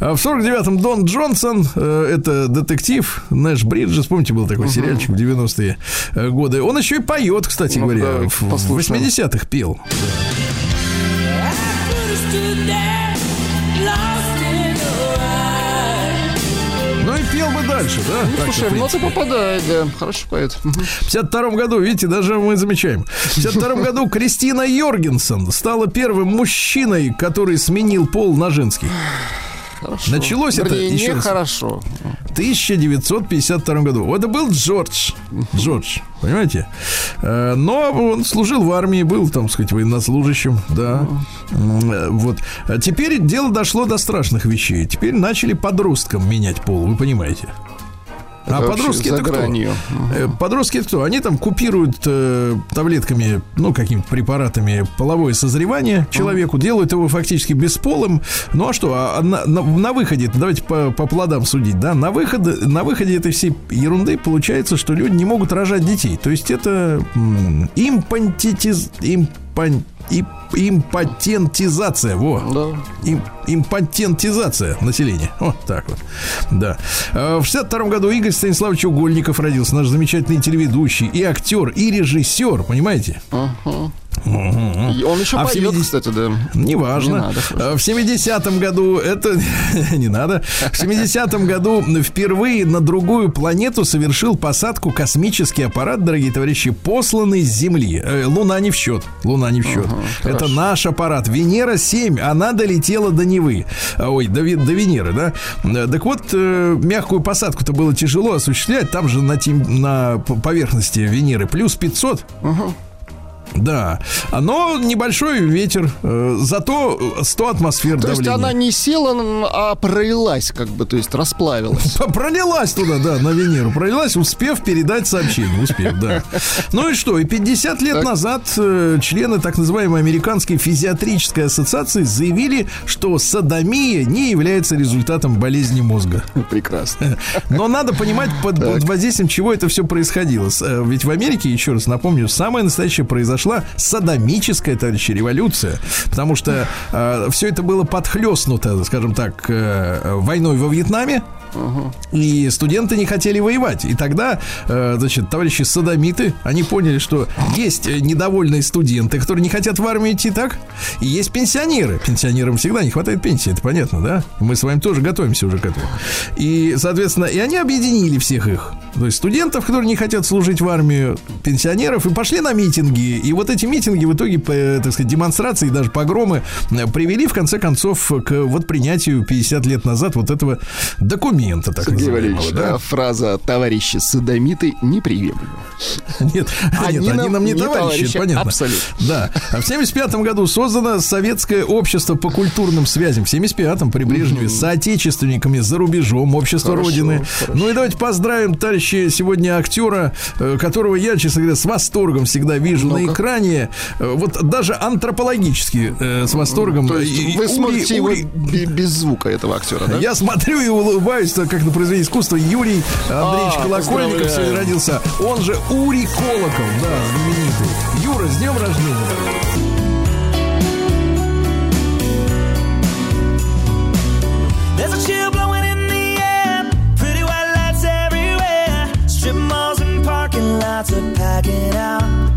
А В 49-м Дон Джонсон, э, это детектив, Нэш Бриджес, помните, был такой сериальчик в 90-е э, годы. Он еще и поет, кстати Ну-ка, говоря, давайте в в послушаем. 80-х пел. Ну дальше, да? да. Так-то, Слушай, в ну ты принципе. попадает, да. Хороший поэт. Мгм. В 52 году, видите, даже мы замечаем. В 52 году Кристина Йоргенсен стала первым мужчиной, который сменил пол на женский. Хорошо. Началось это, Вернее, еще раз. нехорошо. В 1952 году. Это был Джордж. Джордж, понимаете? Э, Но он служил в армии, был, там, сказать, военнослужащим, да. Э, Вот. А теперь дело дошло до страшных вещей. Теперь начали подросткам менять пол, вы понимаете? А подростки это кто? Э, Подростки это кто? Они там купируют э, таблетками, ну, какими-то препаратами половое созревание человеку, делают его фактически бесполым. Ну, а что? А на, на- на выходе, давайте по, по плодам судить, да, на, выходе, на выходе этой всей ерунды получается, что люди не могут рожать детей. То есть это м, импантитиз... Импан, и импотентизация. Во. Да. Им, импотентизация населения. Вот так вот. Да. А В 62 году Игорь Станиславович Угольников родился. Наш замечательный телеведущий и актер, и режиссер. Понимаете? И он еще А поет, 70 кстати, да. Неважно. Не надо, хорошо. А В 70-м году это [laughs] не надо. В 70-м году впервые на другую планету совершил посадку космический аппарат, дорогие товарищи, посланный с Земли. Э, Луна не в счет. Луна не в счет. это хорошо. наш аппарат. Венера 7, она долетела до Невы. А, Ой, до, до Венеры, да? Э, Так вот, э, мягкую посадку-то было тяжело осуществлять. Там же на, тем- на поверхности Венеры плюс 500. Да, но небольшой ветер, э, зато 100 атмосфер То есть давления. она не села, а пролилась, как бы, то есть расплавилась. [laughs] Пролилась туда, да, на Венеру. Пролилась, успев передать сообщение. Успев, да. Ну и что? И 50 лет Так. назад э, члены так называемой Американской физиатрической ассоциации заявили, что садомия не является результатом болезни мозга. [laughs] Прекрасно. Но надо понимать, под, под воздействием чего это все происходило. Э, Ведь в Америке, еще раз напомню, самое настоящее произошла садомическая, товарищи, революция. Потому что все это было подхлестнуто, скажем так, э, войной во Вьетнаме. И студенты не хотели воевать. И тогда, э, значит, товарищи садомиты, они поняли, что есть э, недовольные студенты, которые не хотят в армию идти, так? И есть пенсионеры. Пенсионерам всегда не хватает пенсии, это понятно, да? Мы с вами тоже готовимся уже к этому. И, соответственно, и они объединили всех их. То есть студентов, которые не хотят служить в армию, пенсионеров, и пошли на митинги. И вот эти митинги в итоге, э, так сказать, демонстрации, даже погромы привели, в конце концов, к вот принятию 50 лет назад вот этого документа, так Сергей Валерьевич, да? а фраза «товарищи садомиты» неприемлема. [laughs] Нет, Они нет, они нам нам не не товарищи, товарищи, понятно. абсолютно. Да. А в 75 году создано Советское общество по культурным связям. В 75-м при Брежневе с соотечественниками за рубежом, общество Хорошо, Родины. хорошо. Ну и давайте поздравим, товарищи, сегодня актера, э, которого я, честно говоря, с восторгом всегда вижу на Ну-ка. экране. Э, Вот даже антропологически э, с восторгом. То есть И- вы Ури- смотрите его Ури- бе- без звука этого актера, да? я смотрю и улыбаюсь, так как на произведение искусства Юрий Андреевич А, Колокольников поздравляю. сегодня родился. Он же Ури Колокол, да, знаменитый. Юра, с днем рождения. Strip malls and parking lots are packing out.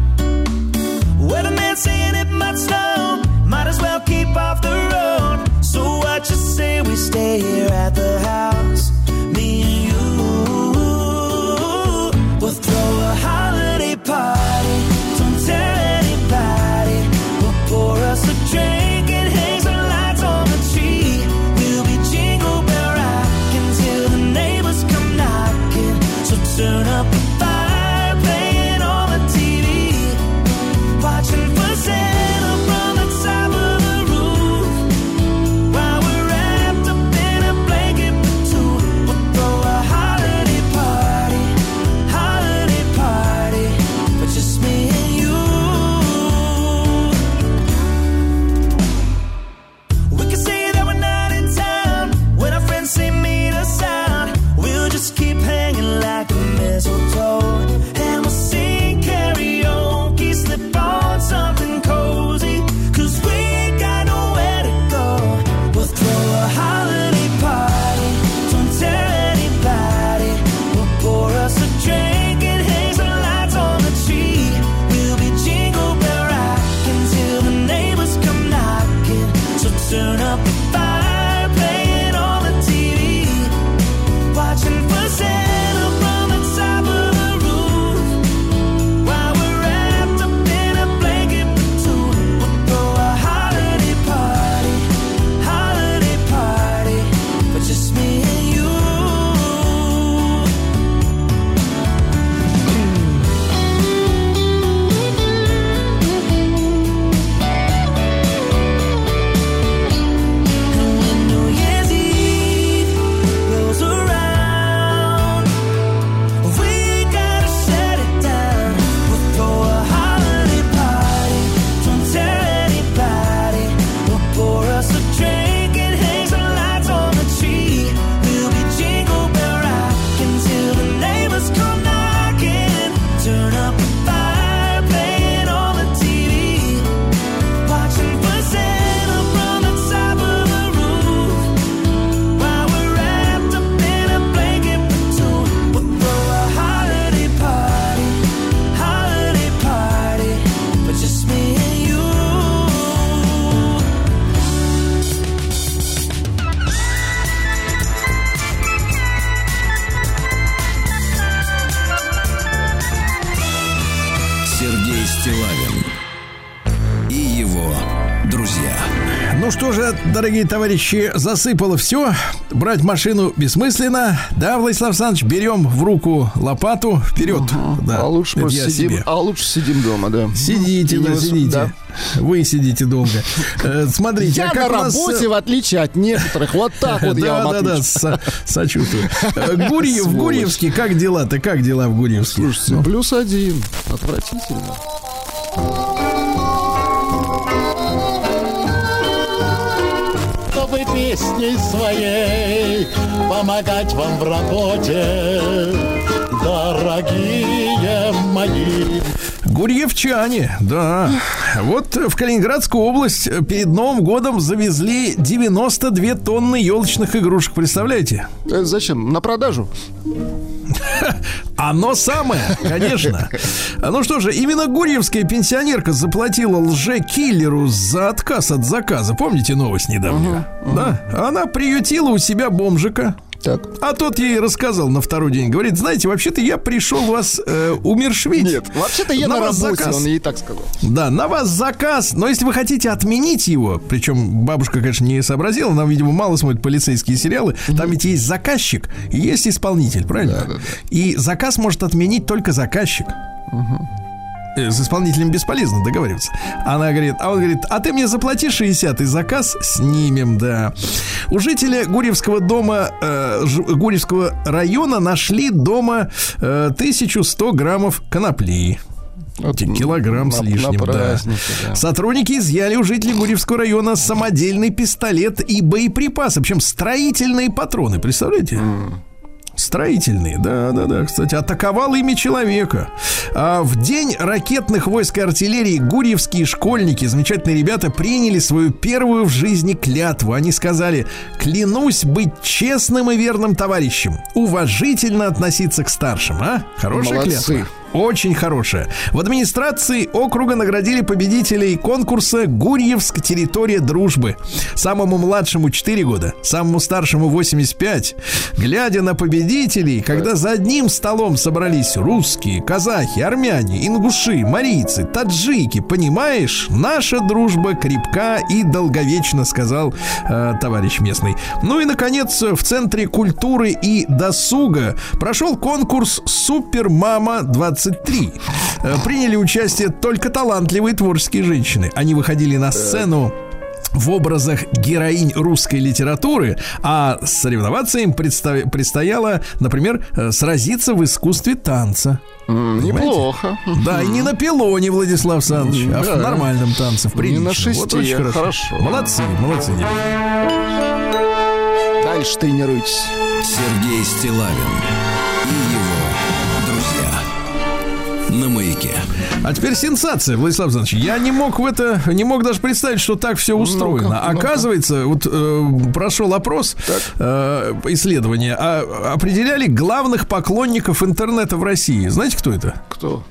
Товарищи, засыпало все. Брать машину бессмысленно. Да, Владислав Александрович, берем в руку лопату. Вперед. Да, а лучше я сидим, себе. а лучше сидим дома, да. Сидите, да, сидите. да. Вы сидите долго. Э, Смотрите, Я а как на у нас, работе, э, в отличие от некоторых, вот так вот я вам да, да, отвечу. со- сочувствую. Э, Гурьев, в. Гурьевске, как дела-то? Как дела в Гурьевске? Слушайте, Ну, плюс один. Отвратительно. Песней своей помогать вам в работе, дорогие мои. Гурьевчане, да. Вот в Калининградскую область перед Новым годом завезли 92 тонны елочных игрушек, представляете? Это зачем? На продажу? [laughs] Оно самое, конечно. Ну что же, именно гурьевская пенсионерка заплатила лже-киллеру за отказ от заказа. Помните новость недавнюю? Да. Она приютила у себя бомжика. Так. А тот ей рассказал на второй день. Говорит, знаете, вообще-то я пришел вас э, умершвить. Нет, вообще-то я на, вас работе, заказ. он ей так сказал. Да, на вас заказ. Но если вы хотите отменить его, причем бабушка, конечно, не сообразила, она, видимо, мало смотрит полицейские сериалы. Там ведь есть заказчик и есть исполнитель, правильно? И заказ может отменить только заказчик. Э, С исполнителем бесполезно договариваться. Она говорит, а он говорит, а ты мне заплати 60 и заказ снимем, да. У жителя Гурьевского дома, э, Ж- Гурьевского района нашли дома э, 1100 граммов конопли. Вот Килограмм на- с на лишним, да. празднике, да. Сотрудники изъяли у жителей Гурьевского района самодельный пистолет и боеприпасы, причем строительные патроны, представляете? Строительные, да, да, да. Кстати, атаковал ими человека. А в день ракетных войск и артиллерии гурьевские школьники, замечательные ребята, приняли свою первую в жизни клятву. Они сказали: клянусь быть честным и верным товарищем, уважительно относиться к старшим. А? Хорошая Молодцы. клятва. Очень хорошая. В администрации округа наградили победителей конкурса «Гурьевск. Территория дружбы». Самому младшему 4 года, самому старшему 85. Глядя на победителей, когда за одним столом собрались русские, казахи, армяне, ингуши, марийцы, таджики, понимаешь, наша дружба крепка и долговечна, сказал э, товарищ местный. Ну и, наконец, в Центре культуры и досуга прошел конкурс «Супермама 20 23 э, приняли участие только талантливые творческие женщины. Они выходили на сцену в образах героинь русской литературы, а соревноваться им предстоя- предстояло, например, э, сразиться в искусстве танца. Mm, неплохо. Да, и не на пилоне, Владислав Александрович, mm, а в нормальном танце, в приличном. Не на шесте, вот очень хорошо. хорошо. Молодцы, молодцы. Дальше тренируйтесь. Сергей Стилавин и его Маяке. А теперь сенсация, Владислав Александрович. Я не мог в это, не мог даже представить, что так все устроено. Ну-ка, ну-ка. Оказывается, вот э, прошел опрос, э, исследование, а, определяли главных поклонников интернета в России. Знаете, кто это? Кто?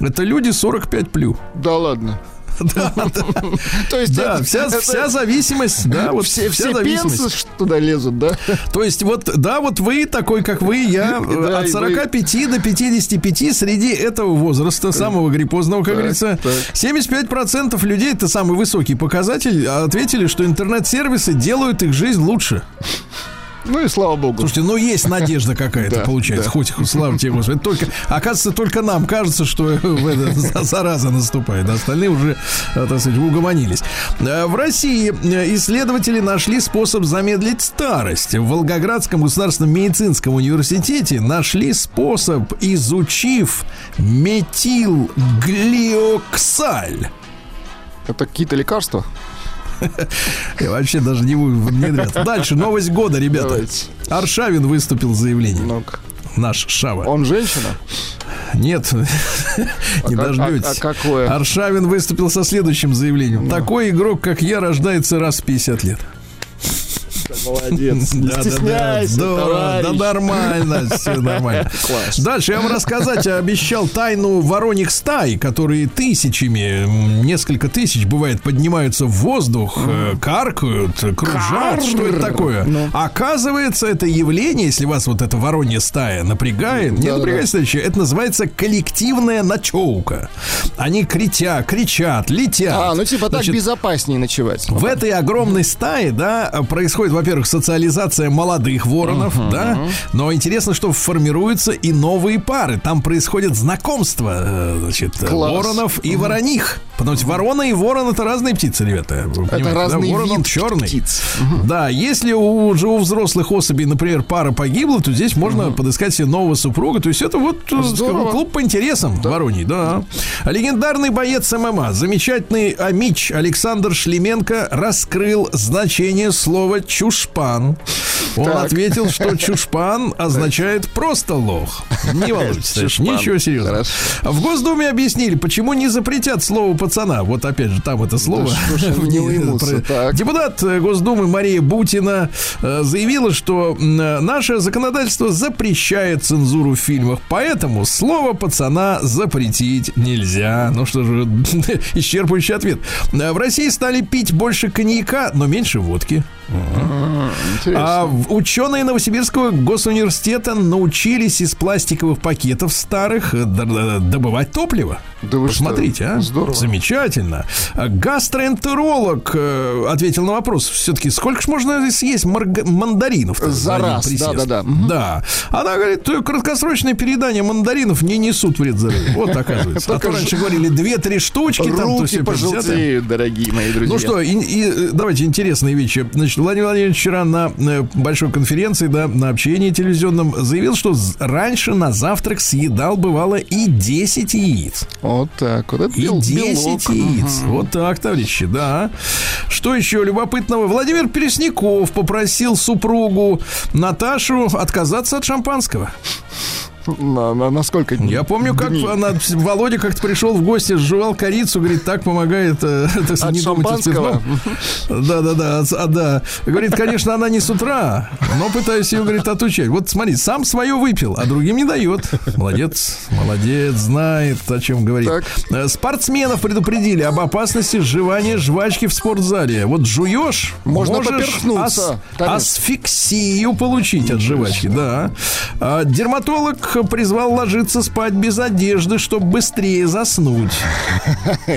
Это люди 45 плю. Да ладно. [laughs] То есть Да, вся, вся зависимость, да, [laughs] вот все, все пенсы туда лезут, да? [laughs] То есть вот, да, вот вы такой, как вы, я э, от и 45 до 55 среди этого возраста, самого гриппозного, как говорится, так. 75% людей, это самый высокий показатель, ответили, что интернет-сервисы делают их жизнь лучше. Ну и слава богу. Слушайте, ну есть надежда какая-то, [laughs] получается, хоть слава тебе, Господи. Только, оказывается, только нам кажется, что [laughs] в это за- зараза наступает. Остальные уже, э, так сказать, угомонились. Э, В России э, исследователи нашли способ замедлить старость. В Волгоградском государственном медицинском университете нашли способ, изучив метилглиоксаль. Это какие-то лекарства? Я вообще даже не буду внедряться. Дальше, новость года, ребята. Давайте. Аршавин выступил с заявлением. Ну-ка. Наш Шава. Он женщина? Нет, [laughs] не как- дождетесь. а- а какое? Аршавин выступил со следующим заявлением. Такой игрок, как я, рождается раз в 50 лет. Молодец. Не [laughs] Да, да, да, стесняйся, здорово, да товарищ. нормально, [laughs] все нормально. Класс. Дальше я вам рассказать обещал тайну вороньих стай, которые тысячами, несколько тысяч, бывает, поднимаются в воздух, э, каркают, кружат. Что это такое? Ну. Оказывается, это явление, если вас вот эта воронья стая напрягает, не напрягает следующее, это называется коллективная ночевка. Они кричат, кричат, летят. А, ну типа так Значит, безопаснее ночевать. в этой огромной стае, да, происходит, во-первых, социализация молодых воронов, да, но интересно, что формируются и новые пары. Там происходит знакомство, э, значит, э, Класс. воронов и вороних. Потому что ворона и ворон это разные птицы, ребята. Вы понимаете, да? Ворон он вид черный. птиц. Да, если у, уже у взрослых особей, например, пара погибла, то здесь можно подыскать себе нового супруга. То есть это вот э, скажем, клуб по интересам вороний, да. Легендарный боец ММА, замечательный амич Александр Шлеменко раскрыл значение слова чушпан. Он Так. ответил, что [laughs] чушпан означает просто лох. Не волнуйтесь, Чушпан. ничего серьезного. Хорошо. В Госдуме объяснили, почему не запретят слово пацана. Вот опять же, там это слово. что ж [laughs] они не уймутся, так. Депутат э, Госдумы Мария Бутина э, заявила, что э, наше законодательство запрещает цензуру в фильмах, поэтому слово пацана запретить нельзя. Ну что же, [laughs] исчерпывающий ответ. В России стали пить больше коньяка, но меньше водки. Интересно. А ученые Новосибирского госуниверситета научились из пластиковых пакетов старых э, добывать топливо. Да вы что? Посмотрите, а? Здорово. Замечательно. А Гастроэнтеролог э, ответил на вопрос. Все-таки сколько ж можно съесть мандаринов? За раз, да-да-да. Мгм. Да. Она говорит, э, краткосрочное передание мандаринов не несут вред здоровью. Вот оказывается. А то раньше говорили 2-3 штучки, Руки все пожелтеют, дорогие мои друзья. ну что, давайте интересные вещи. Значит, Владимир Владимирович вчера на э, большой конференции, да, на общении телевизионном заявил, что раньше на завтрак съедал, бывало, и 10 яиц. Вот так вот. Это И бел- 10 белок. яиц. Вот так, товарищи, да. Что еще любопытного? Владимир Пересняков попросил супругу Наташу отказаться от шампанского. На, на, на сколько дней? Я помню, как Дней. она, Володя как-то пришел в гости, сживал корицу, говорит, так помогает э, [laughs] так От не шампанского? спиртном. Да, да, да, от- а, да. Говорит, конечно, она не с утра, но пытаюсь ее, говорит, отучать. Вот смотри, сам свое выпил, а другим не дает. Молодец, молодец, знает, о чем говорит. Так. Э, Спортсменов предупредили об опасности сживания жвачки в спортзале. Вот жуешь, Можно можешь ас- конечно. асфиксию получить от жвачки, да. А, Дерматолог призвал ложиться спать без одежды, чтобы быстрее заснуть.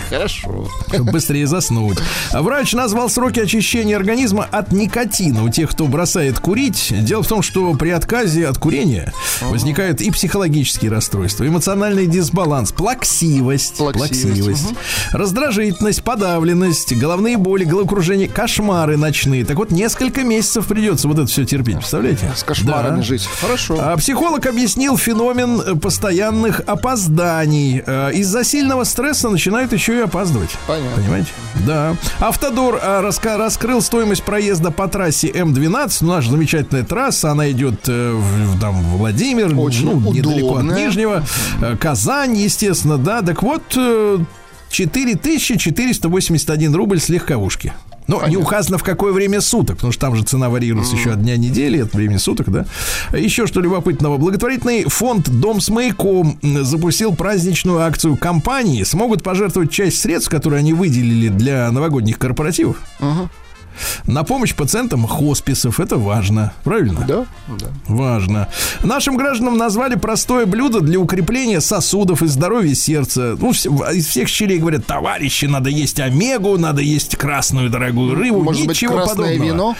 Хорошо. Чтобы быстрее заснуть. Врач назвал сроки очищения организма от никотина у тех, кто бросает курить. Дело в том, что при отказе от курения возникают и психологические расстройства, эмоциональный дисбаланс, плаксивость, Плаксивость, раздражительность, подавленность, головные боли, головокружение, кошмары ночные. Так вот, несколько месяцев придется вот это все терпеть, представляете? С кошмарами Да. жить. Хорошо. А психолог объяснил феномен э, постоянных опозданий. Э, Из-за сильного стресса начинают еще и опаздывать. Понятно. Понимаете? Да. Автодор а, раска- раскрыл стоимость проезда по трассе М12. Ну, наша замечательная трасса. Она идет э, в, там, Владимир, Очень ну, недалеко от удобная. Нижнего. Э, Казань, естественно, да. Так вот, э, 4481 рубль с легковушки. Ну, не указано в какое время суток, потому что там же цена варьируется еще от дня недели, от времени суток, да. Еще что любопытного. Благотворительный фонд «Дом с маяком» запустил праздничную акцию компании. Смогут пожертвовать часть средств, которые они выделили для новогодних корпоративов. На помощь пациентам хосписов. Это важно. Правильно? Да? Да. Важно. Нашим гражданам назвали простое блюдо для укрепления сосудов и здоровья сердца. Ну, из всех щелей говорят, товарищи, надо есть омегу, надо есть красную дорогую рыбу. Может быть, Ничего красное подобного. вино?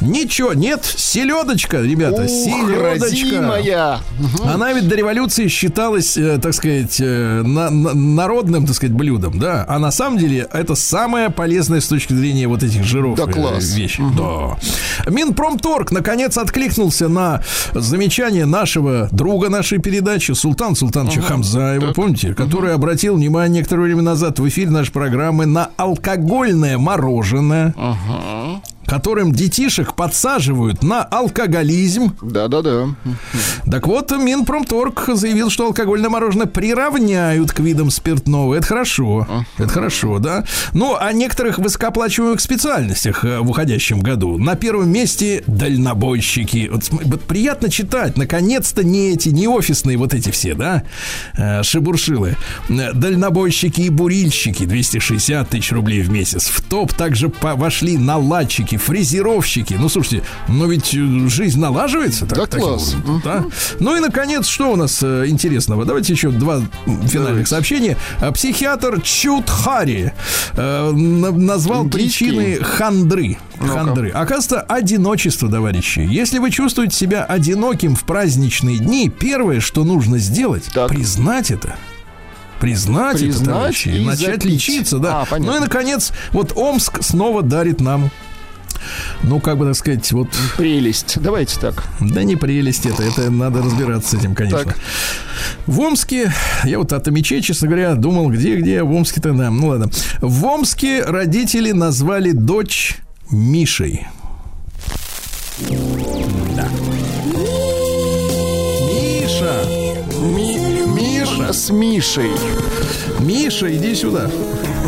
Ничего, нет, селедочка, ребята, Ух, селедочка. родимая. Она ведь до революции считалась, э, так сказать, э, на- на- народным, так сказать, блюдом, да. А на самом деле это самое полезное с точки зрения вот этих жиров Да э, класс. вещь. Да. Минпромторг наконец откликнулся на замечание нашего друга нашей передачи Султана Султановича Хамзаева, помните, который обратил внимание некоторое время назад в эфире нашей программы на алкогольное мороженое. Которым детишек подсаживают на алкоголизм. Да-да-да. Так вот, Минпромторг заявил, что алкогольное мороженое приравняют к видам спиртного. Это хорошо. Это хорошо, да. Ну, о некоторых высокооплачиваемых специальностях э, в уходящем году. На первом месте дальнобойщики. Вот, вот приятно читать. Наконец-то не эти, не офисные вот эти все, да, э, шебуршилы. Э, Дальнобойщики и бурильщики. 260 тысяч рублей в месяц. В топ также вошли наладчики, фрезеровщики. Ну, слушайте, но ведь э, жизнь налаживается. Так, Да класс. образом, да? Ну и, наконец, что у нас э, интересного? Давайте еще два финальных сообщения. Э, Психиатр Чудхари э, на- назвал Индийский? причины хандры. Хандры. Оказывается, одиночество, товарищи. Если вы чувствуете себя одиноким в праздничные дни, первое, что нужно сделать, Так. признать это. Признать, это, Признать товарищи, и и начать запить. лечиться, да. А, понятно. ну и, наконец, вот Омск снова дарит нам, ну, как бы так сказать, вот Прелесть. Давайте так. да не прелесть это, это надо разбираться с этим, конечно. Так. В Омске, я вот от мечей, честно говоря, думал, где-где, в Омске-то, да, ну ладно. В Омске родители назвали дочь Мишей. Да. Миша, Ми- Миша с Мишей. Миша, иди сюда.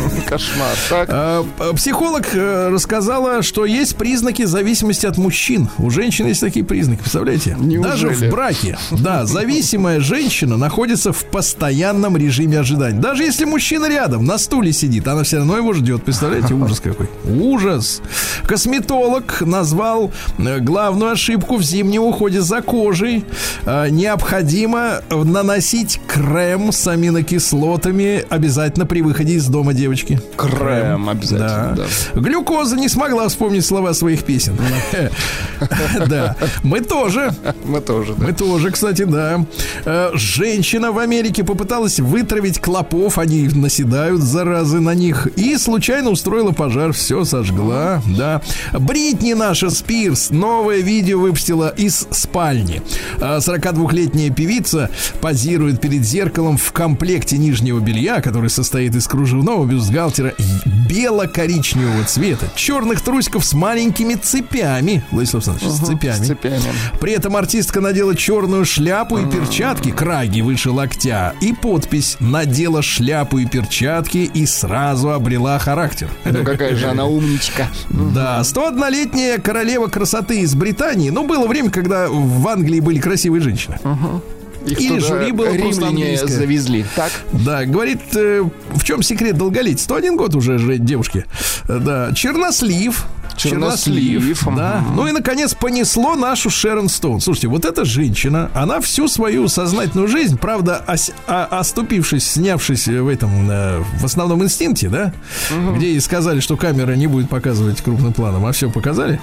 [laughs] Кошмар. Так. А, Психолог э, рассказала, что есть признаки зависимости от мужчин. У женщин есть такие признаки, представляете? Неужели? Даже в браке. Да, зависимая женщина находится в постоянном режиме ожидания. Даже если мужчина рядом, на стуле сидит, она все равно его ждет. Представляете, ужас [laughs] какой. Ужас. Косметолог назвал э, главную ошибку в зимнем уходе за кожей. Э, Необходимо наносить крем с аминокислотами обязательно при выходе из дома девочки. Крем обязательно, да. Глюкоза не смогла вспомнить слова своих песен. [laughs] Да. Мы тоже. Мы тоже, да. Мы тоже, кстати, да. Э, Женщина в Америке попыталась вытравить клопов, они наседают, заразы, на них, и случайно устроила пожар, все сожгла, да. Бритни наша Спирс новое видео выпустила из спальни. Э, 42-летняя певица позирует перед зеркалом в комплекте нижнего белья, который состоит из кружевного бюстгальтера бело-коричневого цвета, черных трусиков с маленькими цепями. Владислав Александрович, с цепями. С цепями. При этом артистка надела черную шляпу и перчатки, краги выше локтя, и подпись «Надела шляпу и перчатки и сразу обрела характер». Ну какая же она умничка. [laughs] Да, 101-летняя королева красоты из Британии. Ну, было время, когда в Англии были красивые женщины. Их Или жюри было просто английское. завезли. Так? Да, говорит, э, в чем секрет долголетия? 101 год уже же девушки. Э, Да, чернослив. Чернослив, да. мгм. Ну и, наконец, понесло нашу Шерон Стоун. Слушайте, вот эта женщина, она всю свою сознательную жизнь, правда, ос- а- оступившись, снявшись в этом, э, в основном инстинкте, да, где ей сказали, что камера не будет показывать крупным планом, а все показали,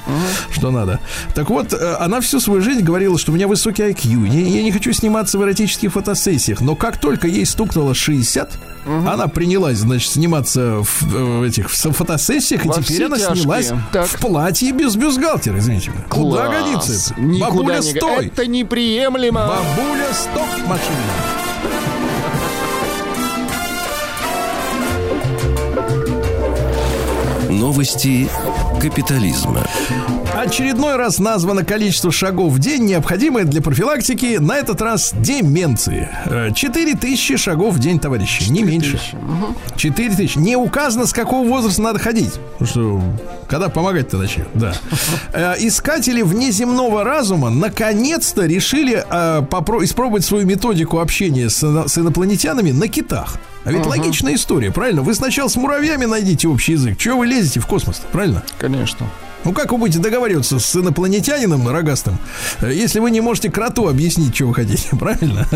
что надо. Так вот, э, она всю свою жизнь говорила, что у меня высокий IQ, я, я не хочу сниматься в эротических фотосессиях, но как только ей стукнуло 60, она принялась, значит, сниматься в, э, этих в фотосессиях, и Во теперь все она тяжкие. снялась Так. в платье без бюстгальтера, извините меня. Куда Класс. годится это? Никуда Бабуля, не... стой! Это неприемлемо. Бабуля, стоп, машина! Новости капитализма. Очередной раз названо количество шагов в день, необходимое для профилактики, на этот раз деменции. Э, 4000 шагов в день, товарищи, не меньше. 4000. Не указано, с какого возраста надо ходить. Потому что когда помогать-то начнем, да. Э, Искатели внеземного разума наконец-то решили э, попро- испробовать свою методику общения с инопланетянами на китах. А ведь логичная история, правильно? Вы сначала с муравьями найдите общий язык. Чего вы лезете в космос, правильно? Конечно. Ну как вы будете договариваться с инопланетянином рогастым, если вы не можете кроту объяснить, что вы хотите, [laughs] правильно?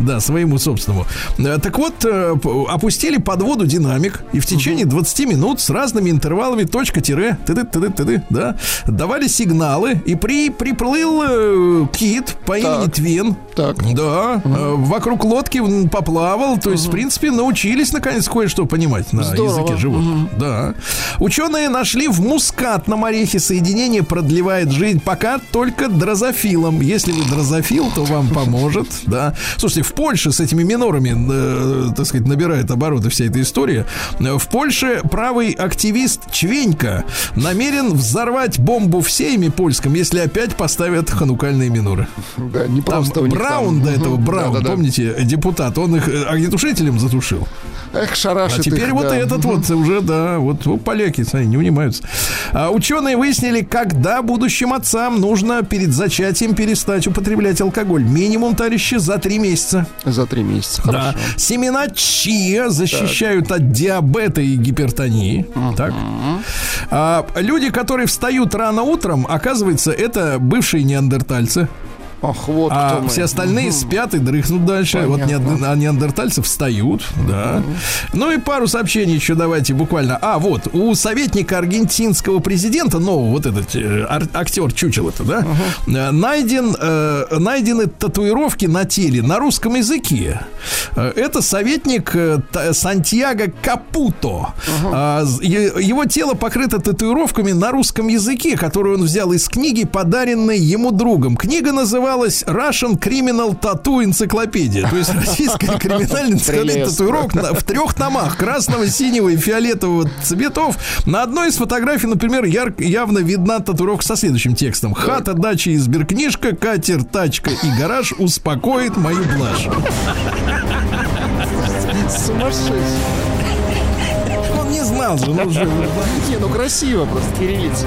Да, своему собственному. Э, Так вот, э, опустили под воду динамик и в течение 20 минут с разными интервалами точка-тире, тыды тыды тыды да, давали сигналы, и при, приплыл э, кит по имени. Твен. Так. Да, вокруг лодки поплавал, то есть, в принципе, научились наконец кое-что понимать на языке животных. Да. Ученые нашли в мускатном орехе соединение продлевает жизнь пока только дрозофилом. Если вы дрозофил, то вам поможет, да. Слушайте, в Польше с этими минорами, э, так сказать, набирает обороты вся эта история. В Польше правый активист Чвенька намерен взорвать бомбу в сейме польском, если опять поставят ханукальные миноры. Да, не Там просто Браун там. до этого. Браун, Да-да-да. помните, депутат, он их э, огнетушителем затушил. Эх, шарашит А теперь их, вот да. этот вот уже, да, вот, вот поляки, смотри, не унимаются. А, ученые выяснили, когда будущим отцам нужно перед зачатием перестать употреблять алкоголь. Минимум, товарищи, за три месяца. За три месяца. Да. Хорошо. Семена чиа защищают от диабета и гипертонии. Так. А, люди, которые встают рано утром, оказывается, это бывшие неандертальцы. Ох, вот А мы. все остальные спят и дрыхнут дальше. Вот Понятно. неан- а неандертальцы встают, да. Ну и пару сообщений еще давайте буквально. А, вот, у советника аргентинского президента, нового, вот этот э, актер чучел это, да, э, найден, э, найдены татуировки на теле на русском языке. Э, Это советник э, Сантьяго Капуто. З- е- Его тело покрыто татуировками на русском языке, которую он взял из книги, подаренной ему другом. Книга называлась Russian Criminal Tattoo Encyclopedia. То есть российская [laughs] криминальная энциклопедия татуировок в трех томах красного, синего и фиолетового цветов. На одной из фотографий, например, яр- явно видна татуировка со следующим текстом. Хата, дача и сберкнижка, катер, тачка и гараж успокоит мою блажь. Сумасшедший. Он не знал же, ну, [laughs] Не, ну красиво просто, кириллица.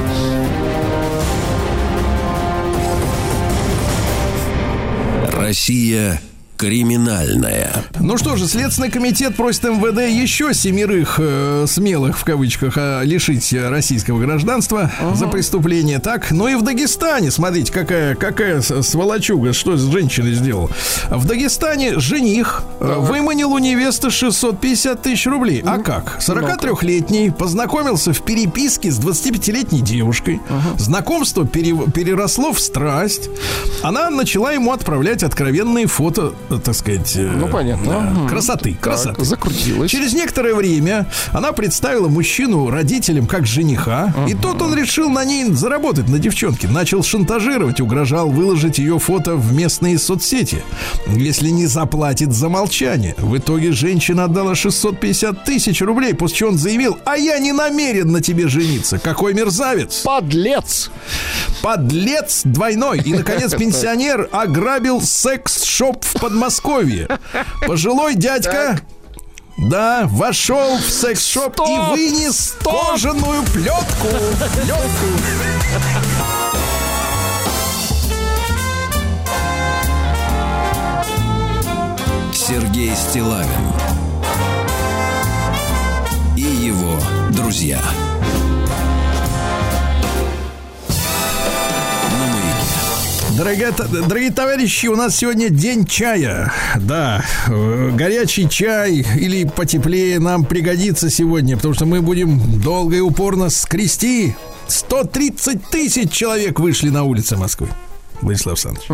Россия криминальная. Ну что же, Следственный комитет просит МВД еще семерых э, смелых, в кавычках, э, лишить российского гражданства за преступление. Так, ну и в Дагестане, смотрите, какая, какая сволочуга, что с женщиной сделал. В Дагестане жених э, выманил у невесты 650 тысяч рублей. А как? 43-летний познакомился в переписке с 25-летней девушкой. Знакомство пере- переросло в страсть. Она начала ему отправлять откровенные фото, так сказать, э, Ну, понятно. да, красоты, красоты. Так, закрутилась. Через некоторое время она представила мужчину родителям как жениха, и тот он решил на ней заработать, на девчонке. Начал шантажировать, угрожал выложить ее фото в местные соцсети, если не заплатит за молчание. В итоге женщина отдала 650 тысяч рублей, после чего он заявил, а я не намерен на тебе жениться. Какой мерзавец! Подлец! Подлец двойной. И, наконец, [laughs] пенсионер ограбил секс-шоп в Подмосковье. Пожилой дядька... Да, вошел в секс-шоп и Стоп! вынес кожаную плетку. Плетку. Сергей Стилавин и его друзья. Дорогие, дорогие товарищи, у нас сегодня день чая. Да, э, горячий чай или потеплее нам пригодится сегодня, потому что мы будем долго и упорно скрести. 130 тысяч человек вышли на улицы Москвы. Владислав Александрович.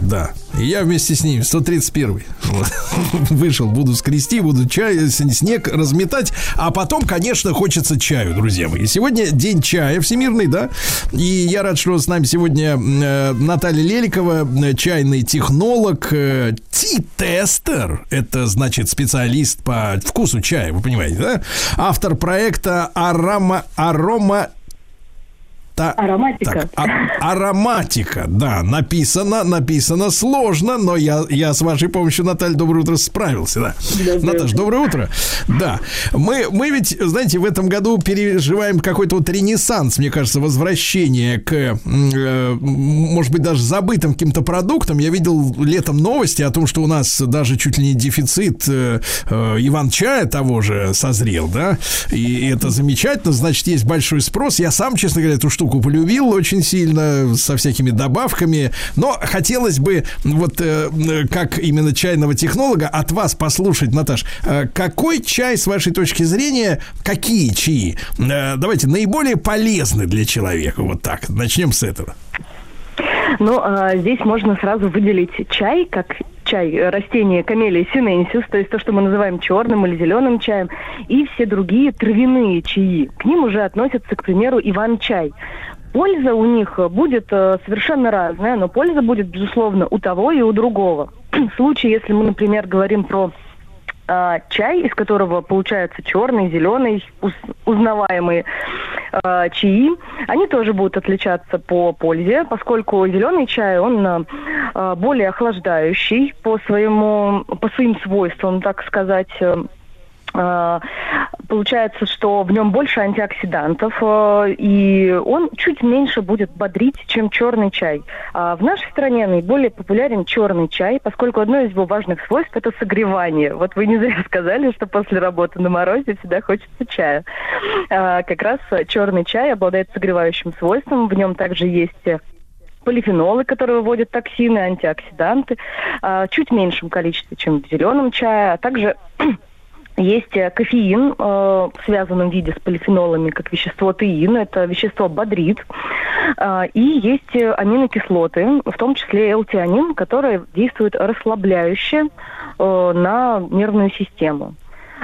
Да. И я вместе с ними, 131 Вот. [laughs] Вышел, буду скрести, буду чай, с- снег разметать. А потом, конечно, хочется чаю, друзья мои. Сегодня день чая всемирный, да? И я рад, что с нами сегодня э, Наталья Леликова, э, чайный технолог, э, ти-тестер. Это значит специалист по вкусу чая, вы понимаете, да? Автор проекта Арома... Арома Та- Ароматика. так, а- ароматика, да, написано, написано сложно, но я, я с вашей помощью, Наталья, доброе утро, справился, да. Наташа, доброе утро. Да, мы, мы ведь, знаете, в этом году переживаем какой-то вот ренессанс, мне кажется, возвращение к, э, может быть, даже забытым каким-то продуктам. Я видел летом новости о том, что у нас даже чуть ли не дефицит э, э, Иван-чая того же созрел, да, и это замечательно, значит, есть большой спрос. Я сам, честно говоря, эту штуку полюбил очень сильно, со всякими добавками, но хотелось бы вот э, как именно чайного технолога от вас послушать, Наташ, э, какой чай, с вашей точки зрения, какие чаи, э, давайте, наиболее полезны для человека, вот так, начнем с этого. Ну, а, здесь можно сразу выделить чай как чай э, растения камелия синенсис, то есть то, что мы называем черным или зеленым чаем, и все другие травяные чаи. К ним уже относятся, к примеру, иван-чай. Польза у них будет э, совершенно разная, но польза будет, безусловно, у того и у другого. [clears throat] В случае, если мы, например, говорим про э, чай, из которого получается черный, зеленый, уз- узнаваемые э, чаи, они тоже будут отличаться по пользе, поскольку зеленый чай, он э, более охлаждающий по своему, по своим свойствам, так сказать, Получается, что в нем больше антиоксидантов, э, и он чуть меньше будет бодрить, чем черный чай. А в нашей стране наиболее популярен черный чай, поскольку одно из его важных свойств – это согревание. Вот вы не зря [laughs] сказали, что после работы на морозе всегда хочется чая. А, Как раз черный чай обладает согревающим свойством, в нем также есть э, полифенолы, которые выводят токсины, антиоксиданты, чуть меньшем количестве, чем в зеленом чае, а также [clears throat] есть э, кофеин э, в связанном виде с полифенолами, как вещество теин, это вещество бодрит. Э, и есть э, аминокислоты, в том числе элтианин, который действует расслабляюще э, на нервную систему.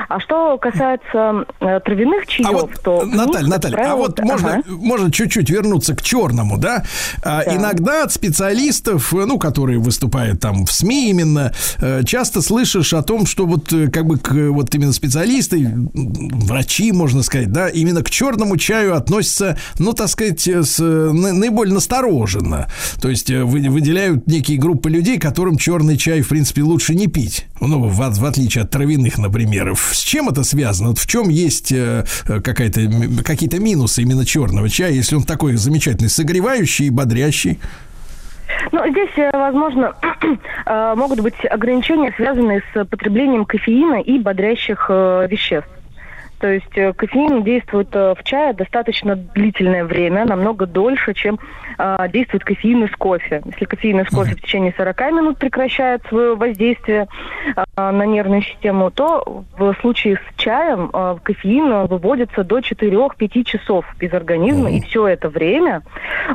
А что касается э, травяных чаев, А вот, то... в них, Наталья, Наталья, а правило, вот можно, ага. можно чуть-чуть вернуться к черному, да? А, Да. Иногда от специалистов, э, ну, которые выступают там в СМИ именно, э, часто слышишь о том, что вот э, как бы к, вот именно специалисты, врачи, можно сказать, да, именно к черному чаю относятся, ну, так сказать, с, на- наиболее настороженно. То есть вы- выделяют некие группы людей, которым черный чай, в принципе, лучше не пить. Ну, в, в отличие от травяных, например. С чем это связано? Вот в чем есть э, какая-то, какие-то минусы именно черного чая, если он такой замечательный, согревающий и бодрящий? Ну, здесь, э, возможно, [clears throat] э, могут быть ограничения, связанные с потреблением кофеина и бодрящих веществ. То есть э, кофеин действует э, в чае достаточно длительное время, намного дольше, чем э, действует кофеин из кофе. Если кофеин из кофе в течение 40 минут прекращает свое воздействие э, на нервную систему, то в случае с чаем э, кофеин выводится до 4-5 часов из организма, и все это время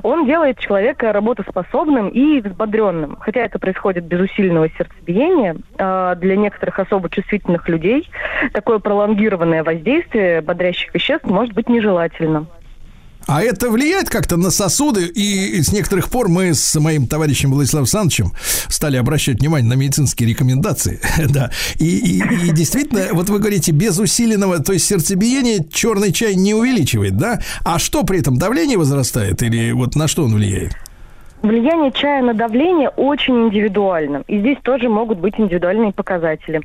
он делает человека работоспособным и взбодренным. Хотя это происходит без усиленного сердцебиения, для некоторых особо чувствительных людей такое пролонгированное воздействие бодрящих веществ может быть нежелательно. А это влияет как-то на сосуды? И с некоторых пор мы с моим товарищем Владиславом Александровичем стали обращать внимание на медицинские рекомендации. [laughs] да. И, и- и действительно, вот вы говорите, без усиленного, то есть сердцебиения черный чай не увеличивает, да? А что при этом, давление возрастает? Или вот на что он влияет? Влияние чая на давление очень индивидуально. И здесь тоже могут быть индивидуальные показатели.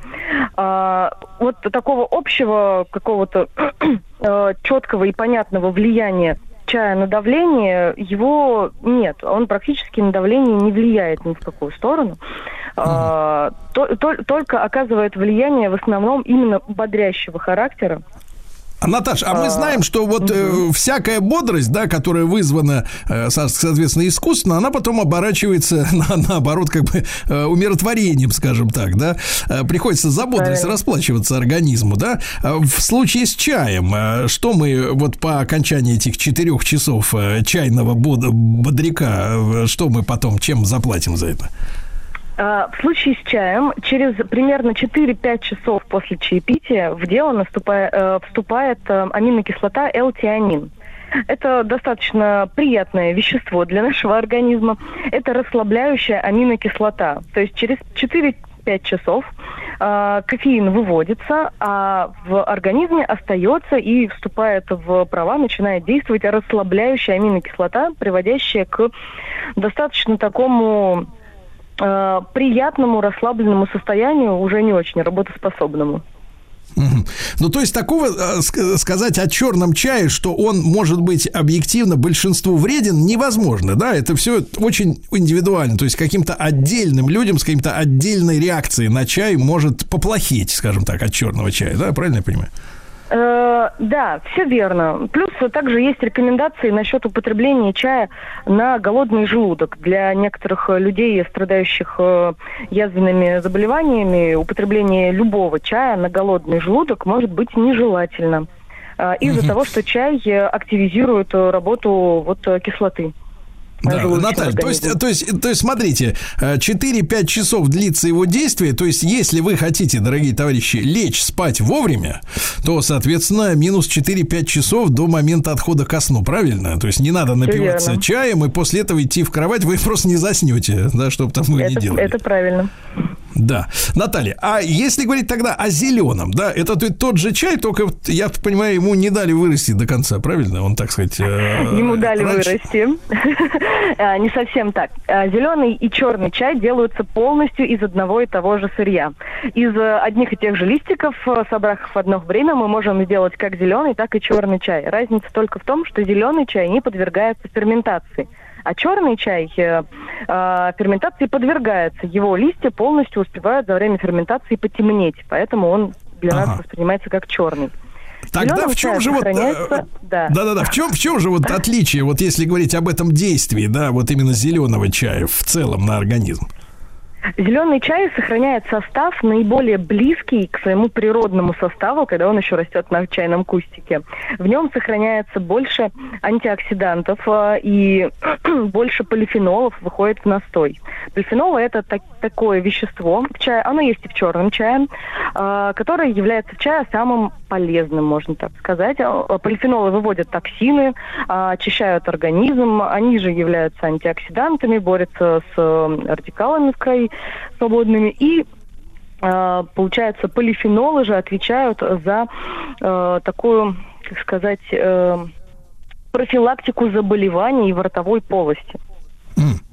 А, вот такого общего какого-то [clears throat] э, четкого и понятного влияния чая на давление, его нет. Он практически на давление не влияет ни в какую сторону. А, то- то- только оказывает влияние в основном именно бодрящего характера. А, Наташ, а мы знаем, что вот э, всякая бодрость, да, которая вызвана, э, со- соответственно, искусственно, она потом оборачивается [laughs] на, наоборот, как бы э, умиротворением, скажем так, да. Э, приходится за бодрость расплачиваться организму, да. А В случае с чаем, э, что мы вот по окончании этих четырех часов э, чайного bod- бодряка, э, что мы потом, чем заплатим за это? А, В случае с чаем, через примерно 4-5 часов после чаепития в дело наступая- э, вступает э, аминокислота L-тианин. Это достаточно приятное вещество для нашего организма. Это расслабляющая аминокислота. То есть через 4-5 часов э, кофеин выводится, а в организме остается и вступает в права, начинает действовать расслабляющая аминокислота, приводящая к достаточно такому э, приятному, расслабленному состоянию, уже не очень работоспособному. Ну, то есть такого э, ск- сказать о черном чае, что он может быть объективно большинству вреден, невозможно, да? Это все очень индивидуально. То есть каким-то отдельным людям с каким-то отдельной реакцией на чай может поплохеть, скажем так, от черного чая, да? Правильно я понимаю? Э, да, все верно. Плюс также есть рекомендации насчет употребления чая на голодный желудок. Для некоторых людей, страдающих э, язвенными заболеваниями, употребление любого чая на голодный желудок может быть нежелательно. э, Из-за того, что чай активизирует работу вот кислоты. Да, Наталья, то есть, то, есть, то есть, смотрите, э, 4-5 часов длится его действие, то есть, если вы хотите, дорогие товарищи, лечь спать вовремя, то, соответственно, минус 4-5 часов до момента отхода ко сну, правильно? То есть, не надо напиваться верно. чаем и после этого идти в кровать, вы просто не заснете, да, чтобы там вы не делали. это правильно. Да. Наталья, а если говорить тогда о зеленом, да, это тот же чай, только, я понимаю, ему не дали вырасти до конца, правильно? Он, так сказать... э, Ему дали раньше- вырасти. [laughs] А, Не совсем так. Зеленый и черный чай делаются полностью из одного и того же сырья. Из э, одних и тех же листиков, э, собрав в одно время, мы можем сделать как зеленый, так и черный чай. Разница только в том, что зеленый чай не подвергается ферментации. А черный чай э, э, ферментации подвергается. Его листья полностью успевают за время ферментации потемнеть. Поэтому он для Ага. нас воспринимается как черный. Тогда в чем же вот... э, сохраняется- да. Да-да-да, в чем, в чем же вот отличие, вот если говорить об этом действии, да, вот именно зеленого чая в целом на организм? Зеленый чай сохраняет состав наиболее близкий к своему природному составу, когда он еще растет на чайном кустике. В нем сохраняется больше антиоксидантов э, и [clears throat] больше полифенолов выходит в настой. Полифенолы это так- такое вещество в чае, оно есть и в черном чае, э, которое является в чае самым полезным, можно так сказать. Полифенолы выводят токсины, а, очищают организм, они же являются антиоксидантами, борются с радикалами в крови свободными и э, получается, полифенолы же отвечают за э, такую, как сказать, э, профилактику заболеваний в ротовой полости. Мгм.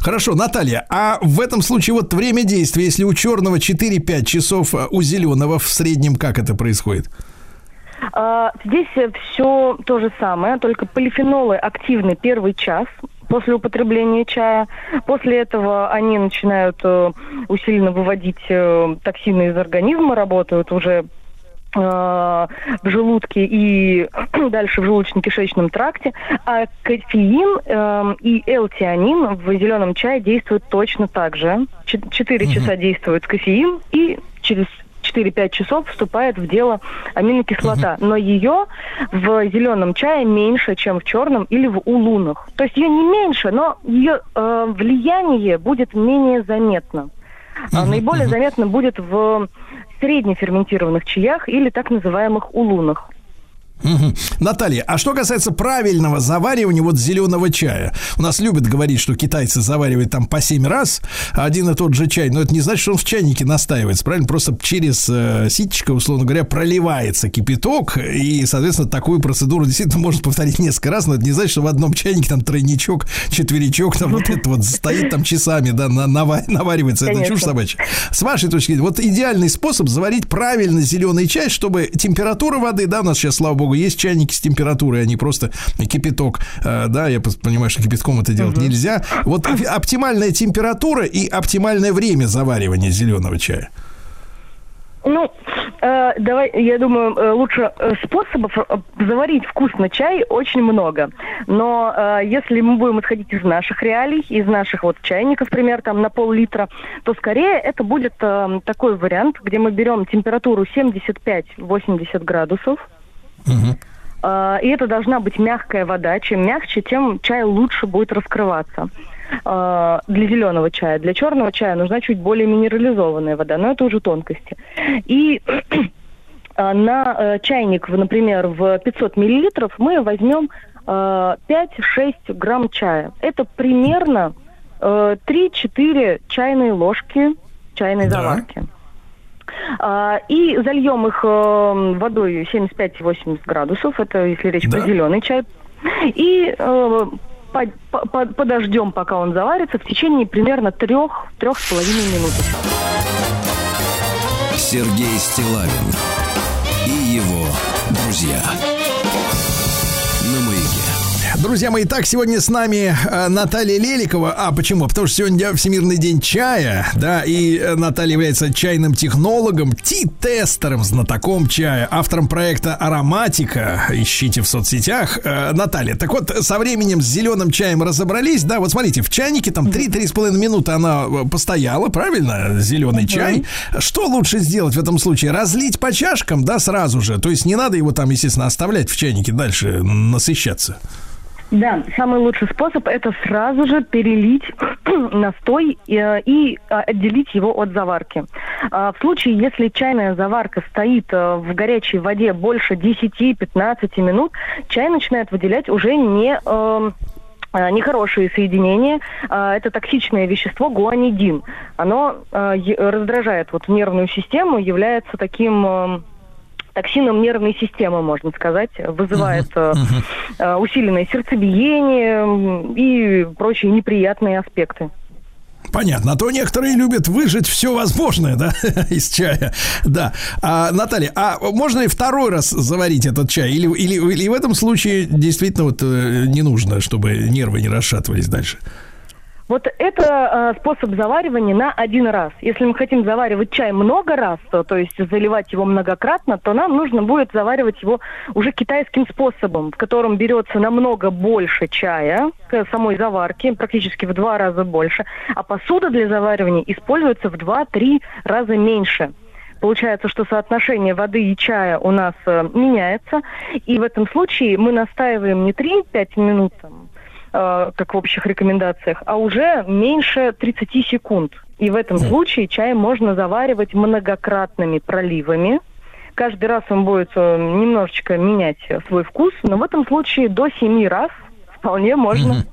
Хорошо, Наталья, а в этом случае вот время действия, если у черного 4-5 часов, а у зеленого в среднем как это происходит? А, Здесь все то же самое, только полифенолы активны первый час после употребления чая. После этого они начинают э, усиленно выводить э, токсины из организма, работают уже э, в желудке и [clears throat] дальше в желудочно-кишечном тракте, а кофеин э, и L-тианин в зеленом чае действуют точно так же. Четыре часа действует кофеин и через 4-5 часов вступает в дело аминокислота. Но ее в зеленом чае меньше, чем в черном или в улунах. То есть ее не меньше, но ее э, влияние будет менее заметно. А наиболее заметно будет в среднеферментированных чаях или так называемых улунах. Наталья, а что касается правильного заваривания вот зеленого чая? У нас любят говорить, что китайцы заваривают там по 7 раз один и тот же чай, но это не значит, что он в чайнике настаивается, правильно? Просто через э, ситечко, условно говоря, проливается кипяток, и, соответственно, такую процедуру действительно можно повторить несколько раз, но это не значит, что в одном чайнике там тройничок, четверичок, там вот это вот стоит там часами, да, на- нава- наваривается, это Конечно. чушь собачья. С вашей точки зрения, вот идеальный способ заварить правильно зеленый чай, чтобы температура воды, да, у нас сейчас, слава богу, есть чайники с температурой, а не просто кипяток, э, да, я понимаю, что кипятком это делать нельзя. Вот оп- оптимальная температура и оптимальное время заваривания зеленого чая. Ну, э, давай, я думаю, э, лучше э, способов заварить вкусно чай очень много. Но э, если мы будем исходить из наших реалий, из наших вот чайников, например, там на пол-литра, то скорее это будет э, такой вариант, где мы берем температуру 75-80 градусов. Э, И это должна быть мягкая вода. Чем мягче, тем чай лучше будет раскрываться. Э, Для зеленого чая. Для черного чая нужна чуть более минерализованная вода, но это уже тонкости. И э, [clears throat] на э, чайник, например, в 500 миллилитров мы возьмем э, 5-6 грамм чая. Это примерно э, 3-4 чайные ложки чайной Да. заварки. А, И зальем их э, водой 75-80 градусов, это если речь Да. про зеленый чай. И э, по- по- по- подождем, пока он заварится, в течение примерно трех-трех с половиной минут. Сергей Стилавин и его друзья. Друзья мои, так сегодня с нами э, Наталья Леликова. А почему? Потому что сегодня Всемирный день чая, да, и э, Наталья является чайным технологом, ти-тестером, знатоком чая, автором проекта «Ароматика». Ищите в соцсетях. Э, Наталья, так вот, со временем с зеленым чаем разобрались, да, вот смотрите, в чайнике там 3-3,5 минуты она постояла, правильно, зеленый чай. Что лучше сделать в этом случае? Разлить по чашкам, да, сразу же? То есть не надо его там, естественно, оставлять в чайнике дальше насыщаться? Да, самый лучший способ это сразу же перелить [clears throat] настой э, и э, отделить его от заварки. А В случае, если чайная заварка стоит э, в горячей воде больше 10-15 минут, чай начинает выделять уже не эм, э, нехорошие соединения. А, Это токсичное вещество гуанидин. Оно раздражает вот нервную систему, является таким эм, токсином нервной системы, можно сказать, вызывает э, э, усиленное сердцебиение и прочие неприятные аспекты. Понятно. А то некоторые любят выжать все возможное, да, [laughs] из чая. Да. А, Наталья, а можно и второй раз заварить этот чай? Или, или, или в этом случае действительно вот э, не нужно, чтобы нервы не расшатывались дальше? Вот это э, способ заваривания на один раз. Если мы хотим заваривать чай много раз, то, то есть заливать его многократно, то нам нужно будет заваривать его уже китайским способом, в котором берется намного больше чая к самой заварке, практически в два раза больше, а посуда для заваривания используется в 2-3 раза меньше. Получается, что соотношение воды и чая у нас э, меняется, и в этом случае мы настаиваем не 3-5 минут, там, как в общих рекомендациях, а уже меньше 30 секунд. И в этом случае чай можно заваривать многократными проливами. Каждый раз он будет э, немножечко менять э, свой вкус, но в этом случае до 7 раз вполне можно.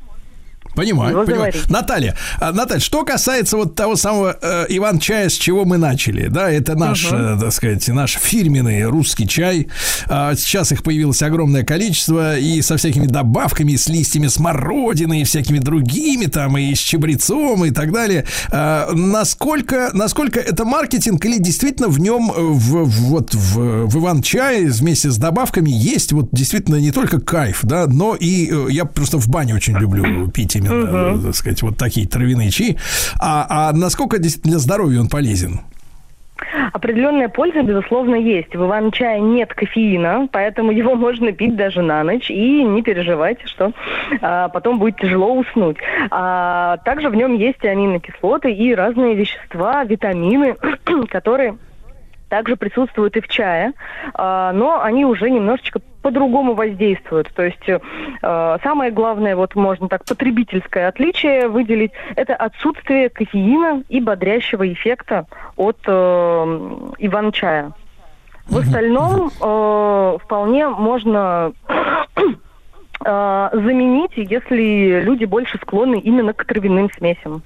Понимаю, Его понимаю. заварить. Наталья, а, Наталья, что касается вот того самого э, Иван-чая, с чего мы начали, да, это наш, э, так сказать, наш фирменный русский чай. А, сейчас их появилось огромное количество и со всякими добавками, с листьями смородины и всякими другими там, и с чабрецом и так далее. А, насколько, насколько это маркетинг или действительно в нем, э, в, в- вот в, в Иван-чае вместе с добавками есть вот действительно не только кайф, да, но и э, я просто в бане очень люблю пить именно, э, так сказать, вот такие травяные чаи. А, а насколько для здоровья он полезен? Определенная польза, безусловно, есть. В иван-чае нет кофеина, поэтому [laughs] его можно пить даже на ночь и не переживайте, что а, потом будет тяжело уснуть. А, также в нем есть аминокислоты и разные вещества, витамины, [clears throat] которые также присутствуют и в чае, а, но они уже немножечко по-другому воздействуют. То есть э, самое главное, вот можно так потребительское отличие выделить, это отсутствие кофеина и бодрящего эффекта от э, иван-чая. В остальном э, вполне можно э, заменить, если люди больше склонны именно к травяным смесям.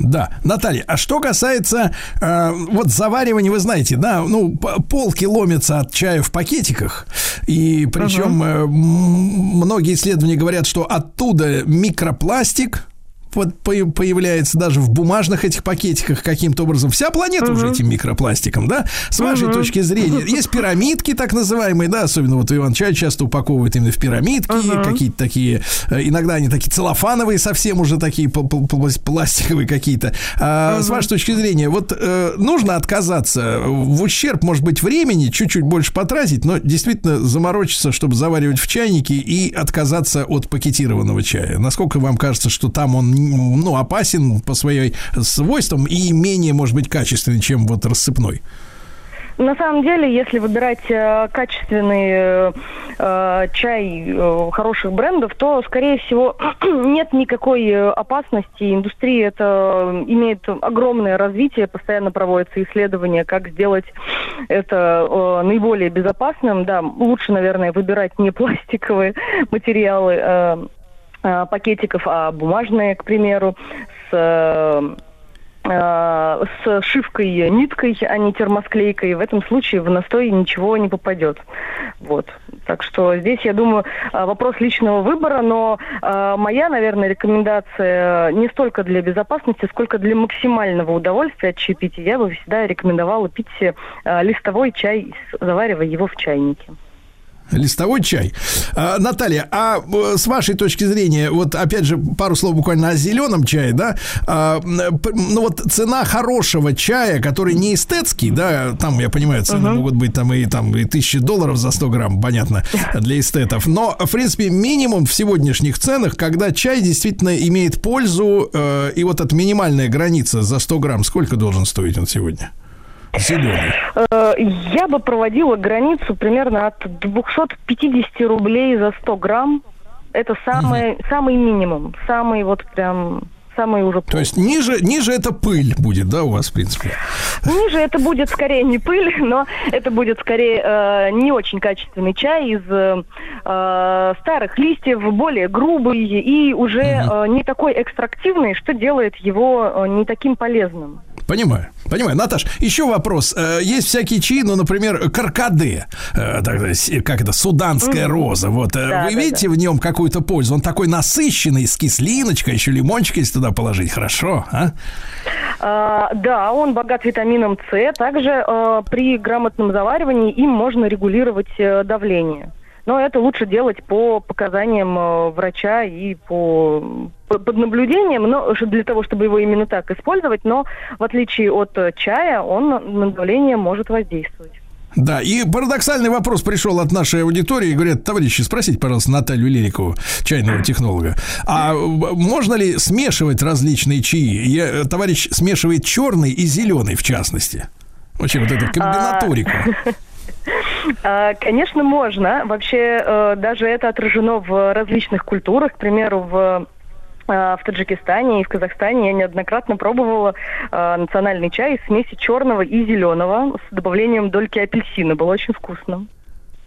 Да, Наталья, а что касается э, вот заваривания, вы знаете, да, ну, полки ломятся от чая в пакетиках, и причем э, м- многие исследования говорят, что оттуда микропластик появляется даже в бумажных этих пакетиках каким-то образом. Вся планета уже этим микропластиком, да? С вашей точки зрения, есть пирамидки так называемые, да, особенно вот Иван Чай часто упаковывают именно в пирамидки, какие-то такие, э, иногда они такие целлофановые совсем уже такие пл- пл- пл- пластиковые какие-то. А, С вашей точки зрения, вот э, нужно отказаться в ущерб, может быть, времени, чуть-чуть больше потратить, но действительно заморочиться, чтобы заваривать в чайнике и отказаться от пакетированного чая. Насколько вам кажется, что там он ну, опасен по своим свойствам и менее, может быть, качественный, чем вот рассыпной? На самом деле, если выбирать э, качественный э, э, чай э, хороших брендов, то, скорее всего, [clears throat] нет никакой э, опасности. Индустрия это э, имеет огромное развитие, постоянно проводятся исследования, как сделать это э, наиболее безопасным. Да, лучше, наверное, выбирать не [laughs] пластиковые материалы э, пакетиков, а бумажные, к примеру, с э, э, с шивкой ниткой, а не термосклейкой. В этом случае в настой ничего не попадет. Вот. Так что здесь, я думаю, э, вопрос личного выбора, но э, моя, наверное, рекомендация не столько для безопасности, сколько для максимального удовольствия от чаепития. Я бы всегда рекомендовала пить э, листовой чай, заваривая его в чайнике. Листовой чай. А, Наталья, а э, с вашей точки зрения, вот опять же пару слов буквально о зеленом чае, да? А, ну вот цена хорошего чая, который не эстетский, да, там, я понимаю, цены могут быть там и там и тысячи долларов за 100 грамм, понятно, [laughs] для эстетов. Но, в принципе, минимум в сегодняшних ценах, когда чай действительно имеет пользу, э, и вот эта минимальная граница за 100 грамм, сколько должен стоить он сегодня? Зеленый. Э, Я бы проводила границу примерно от 250 рублей за 100 грамм. Это самый, самый минимум, самый вот прям самый уже То есть ниже, ниже это пыль будет, да, у вас, в принципе? Ниже это будет скорее не пыль, [laughs] но это будет скорее э, не очень качественный чай из э, старых листьев, более грубый и уже э, не такой экстрактивный, что делает его э, не таким полезным. Понимаю, понимаю. Наташ, еще вопрос. Э, Есть всякие чаи, ну, например, каркаде, э, как это, суданская роза. Вот, Да, вы да, видите в нем какую-то пользу? Он такой насыщенный, с кислиночкой, еще лимончик если туда положить. Хорошо, а? А, да, он богат витамином С. Также э, при грамотном заваривании им можно регулировать э, давление. Но это лучше делать по показаниям э, врача и по, по- под наблюдением, но для того, чтобы его именно так использовать. Но в отличие от э, чая, он на давление может воздействовать. Да, и парадоксальный вопрос пришел от нашей аудитории. Говорят, товарищи, спросите, пожалуйста, Наталью Леликову, чайного технолога. А можно ли смешивать различные чаи? Я, товарищ смешивает черный и зеленый, в частности. Очень вот эту комбинаторику. А, Конечно, можно. Вообще, э, даже это отражено в различных культурах. К примеру, в в Таджикистане и в Казахстане я неоднократно пробовала э, национальный чай из смеси черного и зеленого с добавлением дольки апельсина. Было очень вкусно.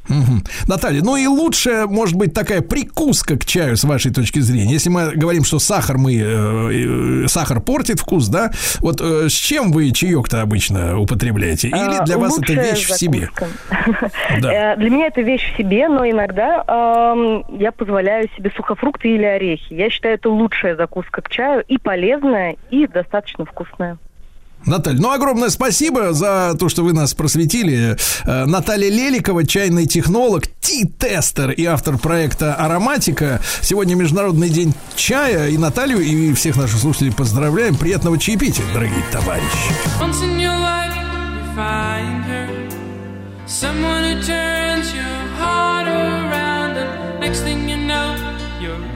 Мгм. Наталья, ну и лучшая, может быть, такая прикуска к чаю с вашей точки зрения. Если мы говорим, что сахар мы э, э, сахар портит вкус, да? Вот э, с чем вы чаек-то обычно употребляете? Или А, для вас это вещь в себе? закуска. [laughs] Да. Э, Для меня это вещь в себе, но иногда эм, я позволяю себе сухофрукты или орехи. Я считаю, это лучшая закуска к чаю и полезная, и достаточно вкусная. Наталья, ну огромное спасибо за то, что вы нас просветили. Э, Наталья Леликова, чайный технолог, ти-тестер и автор проекта «Ароматика». Сегодня Международный день чая. И Наталью, и всех наших слушателей поздравляем. Приятного чаепития, дорогие товарищи. Someone who turns your heart around, and next thing you know, you're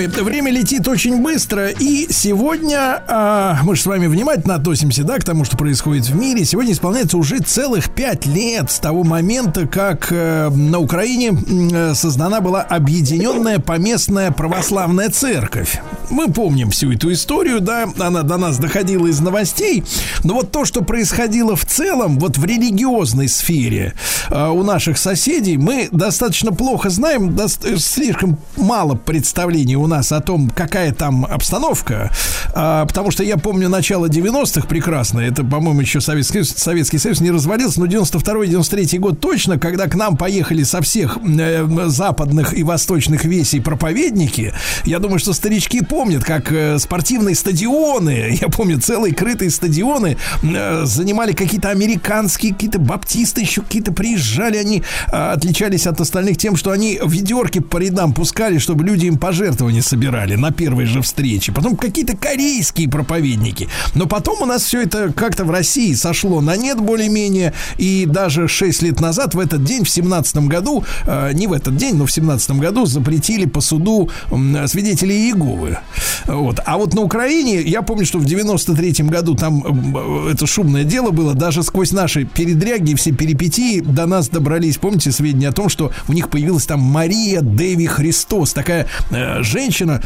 мои, время летит очень быстро, и сегодня а, мы же с вами внимательно относимся, да, к тому, что происходит в мире. Сегодня исполняется уже целых пять лет с того момента, как э, на Украине э, создана была объединенная поместная православная церковь. Мы помним всю эту историю, да, она до нас доходила из новостей, но вот то, что происходило в целом, вот в религиозной сфере э, у наших соседей, мы достаточно плохо знаем, дос- э, слишком мало представлений у нас о том, какая там обстановка, А, потому что я помню начало 90-х прекрасно, это, по-моему, еще Советский, Советский Союз не развалился, но 92-93 год точно, когда к нам поехали со всех э, западных и восточных весей проповедники, я думаю, что старички помнят, как э, спортивные стадионы, [laughs] я помню, целые крытые стадионы э, занимали какие-то американские, какие-то баптисты, еще какие-то приезжали, они э, отличались от остальных тем, что они ведерки по рядам пускали, чтобы люди им пожертвования собирали на первой же встрече. Потом какие-то корейские проповедники. Но потом у нас все это как-то в России сошло на нет более-менее. И даже 6 лет назад, в этот день, в 17 году, э, не в этот день, но в 17 году запретили по суду м, свидетелей Иеговы. Вот. А вот на Украине, я помню, что в 93 году там э, это шумное дело было, даже сквозь наши передряги и все перипетии до нас добрались, помните, сведения о том, что у них появилась там Мария Деви Христос, такая э, женщина,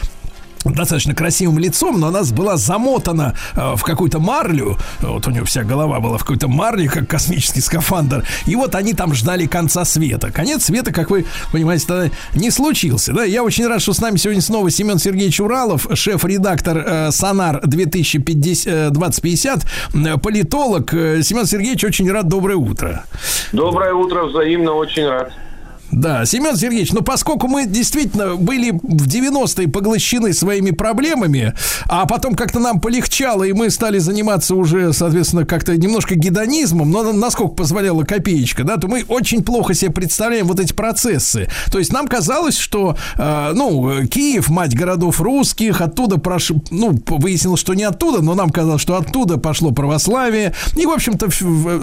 достаточно красивым лицом, но она была замотана э, в какую-то марлю. Вот у нее вся голова была в какой-то марле, как космический скафандр. И вот они там ждали конца света. Конец света, как вы понимаете, тогда не случился. Да? Я очень рад, что с нами сегодня снова Семен Сергеевич Уралов, шеф-редактор э, Сонар 2050, э, 2050, э, политолог. Э, Семен Сергеевич, очень рад. Доброе утро. Доброе утро, взаимно, очень рад. Да, Семен Сергеевич, ну поскольку мы действительно были в 90-е поглощены своими проблемами, а потом как-то нам полегчало, и мы стали заниматься уже, соответственно, как-то немножко гедонизмом, но насколько позволяла копеечка, да, то мы очень плохо себе представляем вот эти процессы. То есть нам казалось, что, э, ну, Киев, мать городов русских, оттуда прош... ну, выяснилось, что не оттуда, но нам казалось, что оттуда пошло православие. И, в общем-то,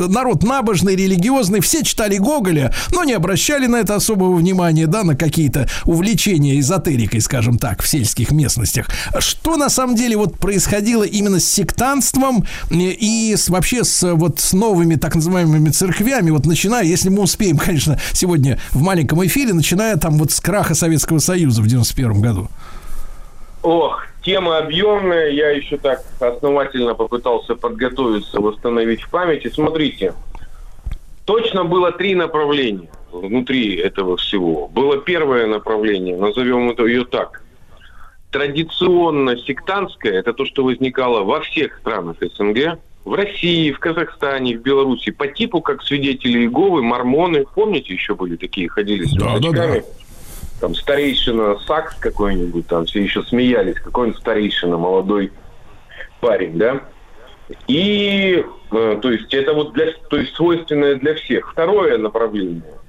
народ набожный, религиозный, все читали Гоголя, но не обращали на это особого внимания, да, на какие-то увлечения эзотерикой, скажем так, в сельских местностях. Что на самом деле вот происходило именно с сектантством э, и с, вообще с вот с новыми так называемыми церквями, вот начиная, если мы успеем, [laughs] конечно, сегодня в маленьком эфире, начиная там вот с краха Советского Союза в 91 году. Ох, тема объемная, я еще так основательно попытался подготовиться, восстановить в памяти. Смотрите, точно было три направления внутри этого всего. Было первое направление, назовем это ее так. Традиционно сектантское, это то, что возникало во всех странах СНГ, в России, в Казахстане, в Беларуси, по типу как свидетели Иеговы, мормоны. Помните, еще были такие, ходили с Да, да, рюкзачками? Там старейшина Сакс какой-нибудь, там все еще смеялись, какой-нибудь старейшина, молодой парень, да? И, э, то есть, это вот для, то есть, свойственное для всех. Второе направление –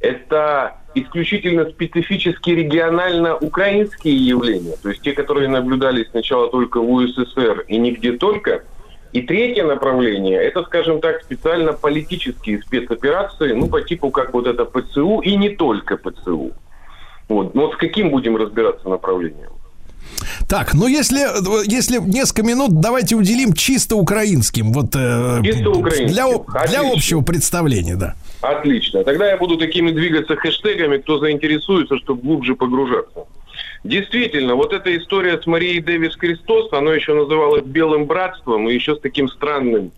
это исключительно специфически регионально-украинские явления, то есть те, которые наблюдались сначала только в УССР и нигде только. И третье направление – это, скажем так, специально политические спецоперации, ну, по типу как вот это ПЦУ и не только ПЦУ. Вот. Вот с каким будем разбираться направлением? Так, ну если, если несколько минут давайте уделим чисто украинским, вот э, Чисто украинским. для, для общего представления, да. Отлично. Тогда я буду такими двигаться хэштегами, кто заинтересуется, чтобы глубже погружаться. Действительно, вот эта история с Марией Дэвис Христос, она еще называлась белым братством, и еще с таким странным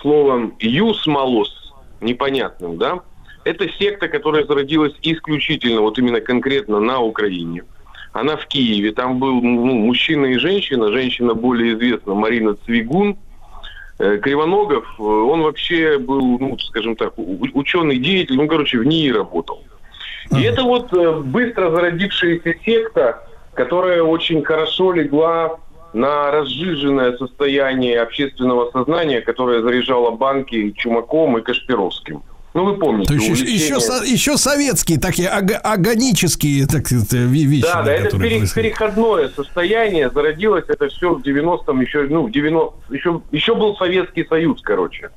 словом «юс малос», непонятным, да? Это секта, которая зародилась исключительно, вот именно конкретно на Украине. Она в Киеве, там был ну, мужчина и женщина, женщина более известна, Марина Цвигун, Э, Кривоногов, э, он вообще был, ну, скажем так, ученый деятель, ну, короче, в НИИ работал. И это вот э, быстро зародившаяся секта, которая очень хорошо легла на разжиженное состояние общественного сознания, которое заряжало банки Чумаком и Кашпировским. Ну, вы помните. То есть еще, увлечение- еще, со- еще советские такие ага- агонические так, ви- вещи. Да, да, это пере- переходное состояние, зародилось это все в 90-м, еще, ну, в 90 еще, еще был Советский Союз, короче.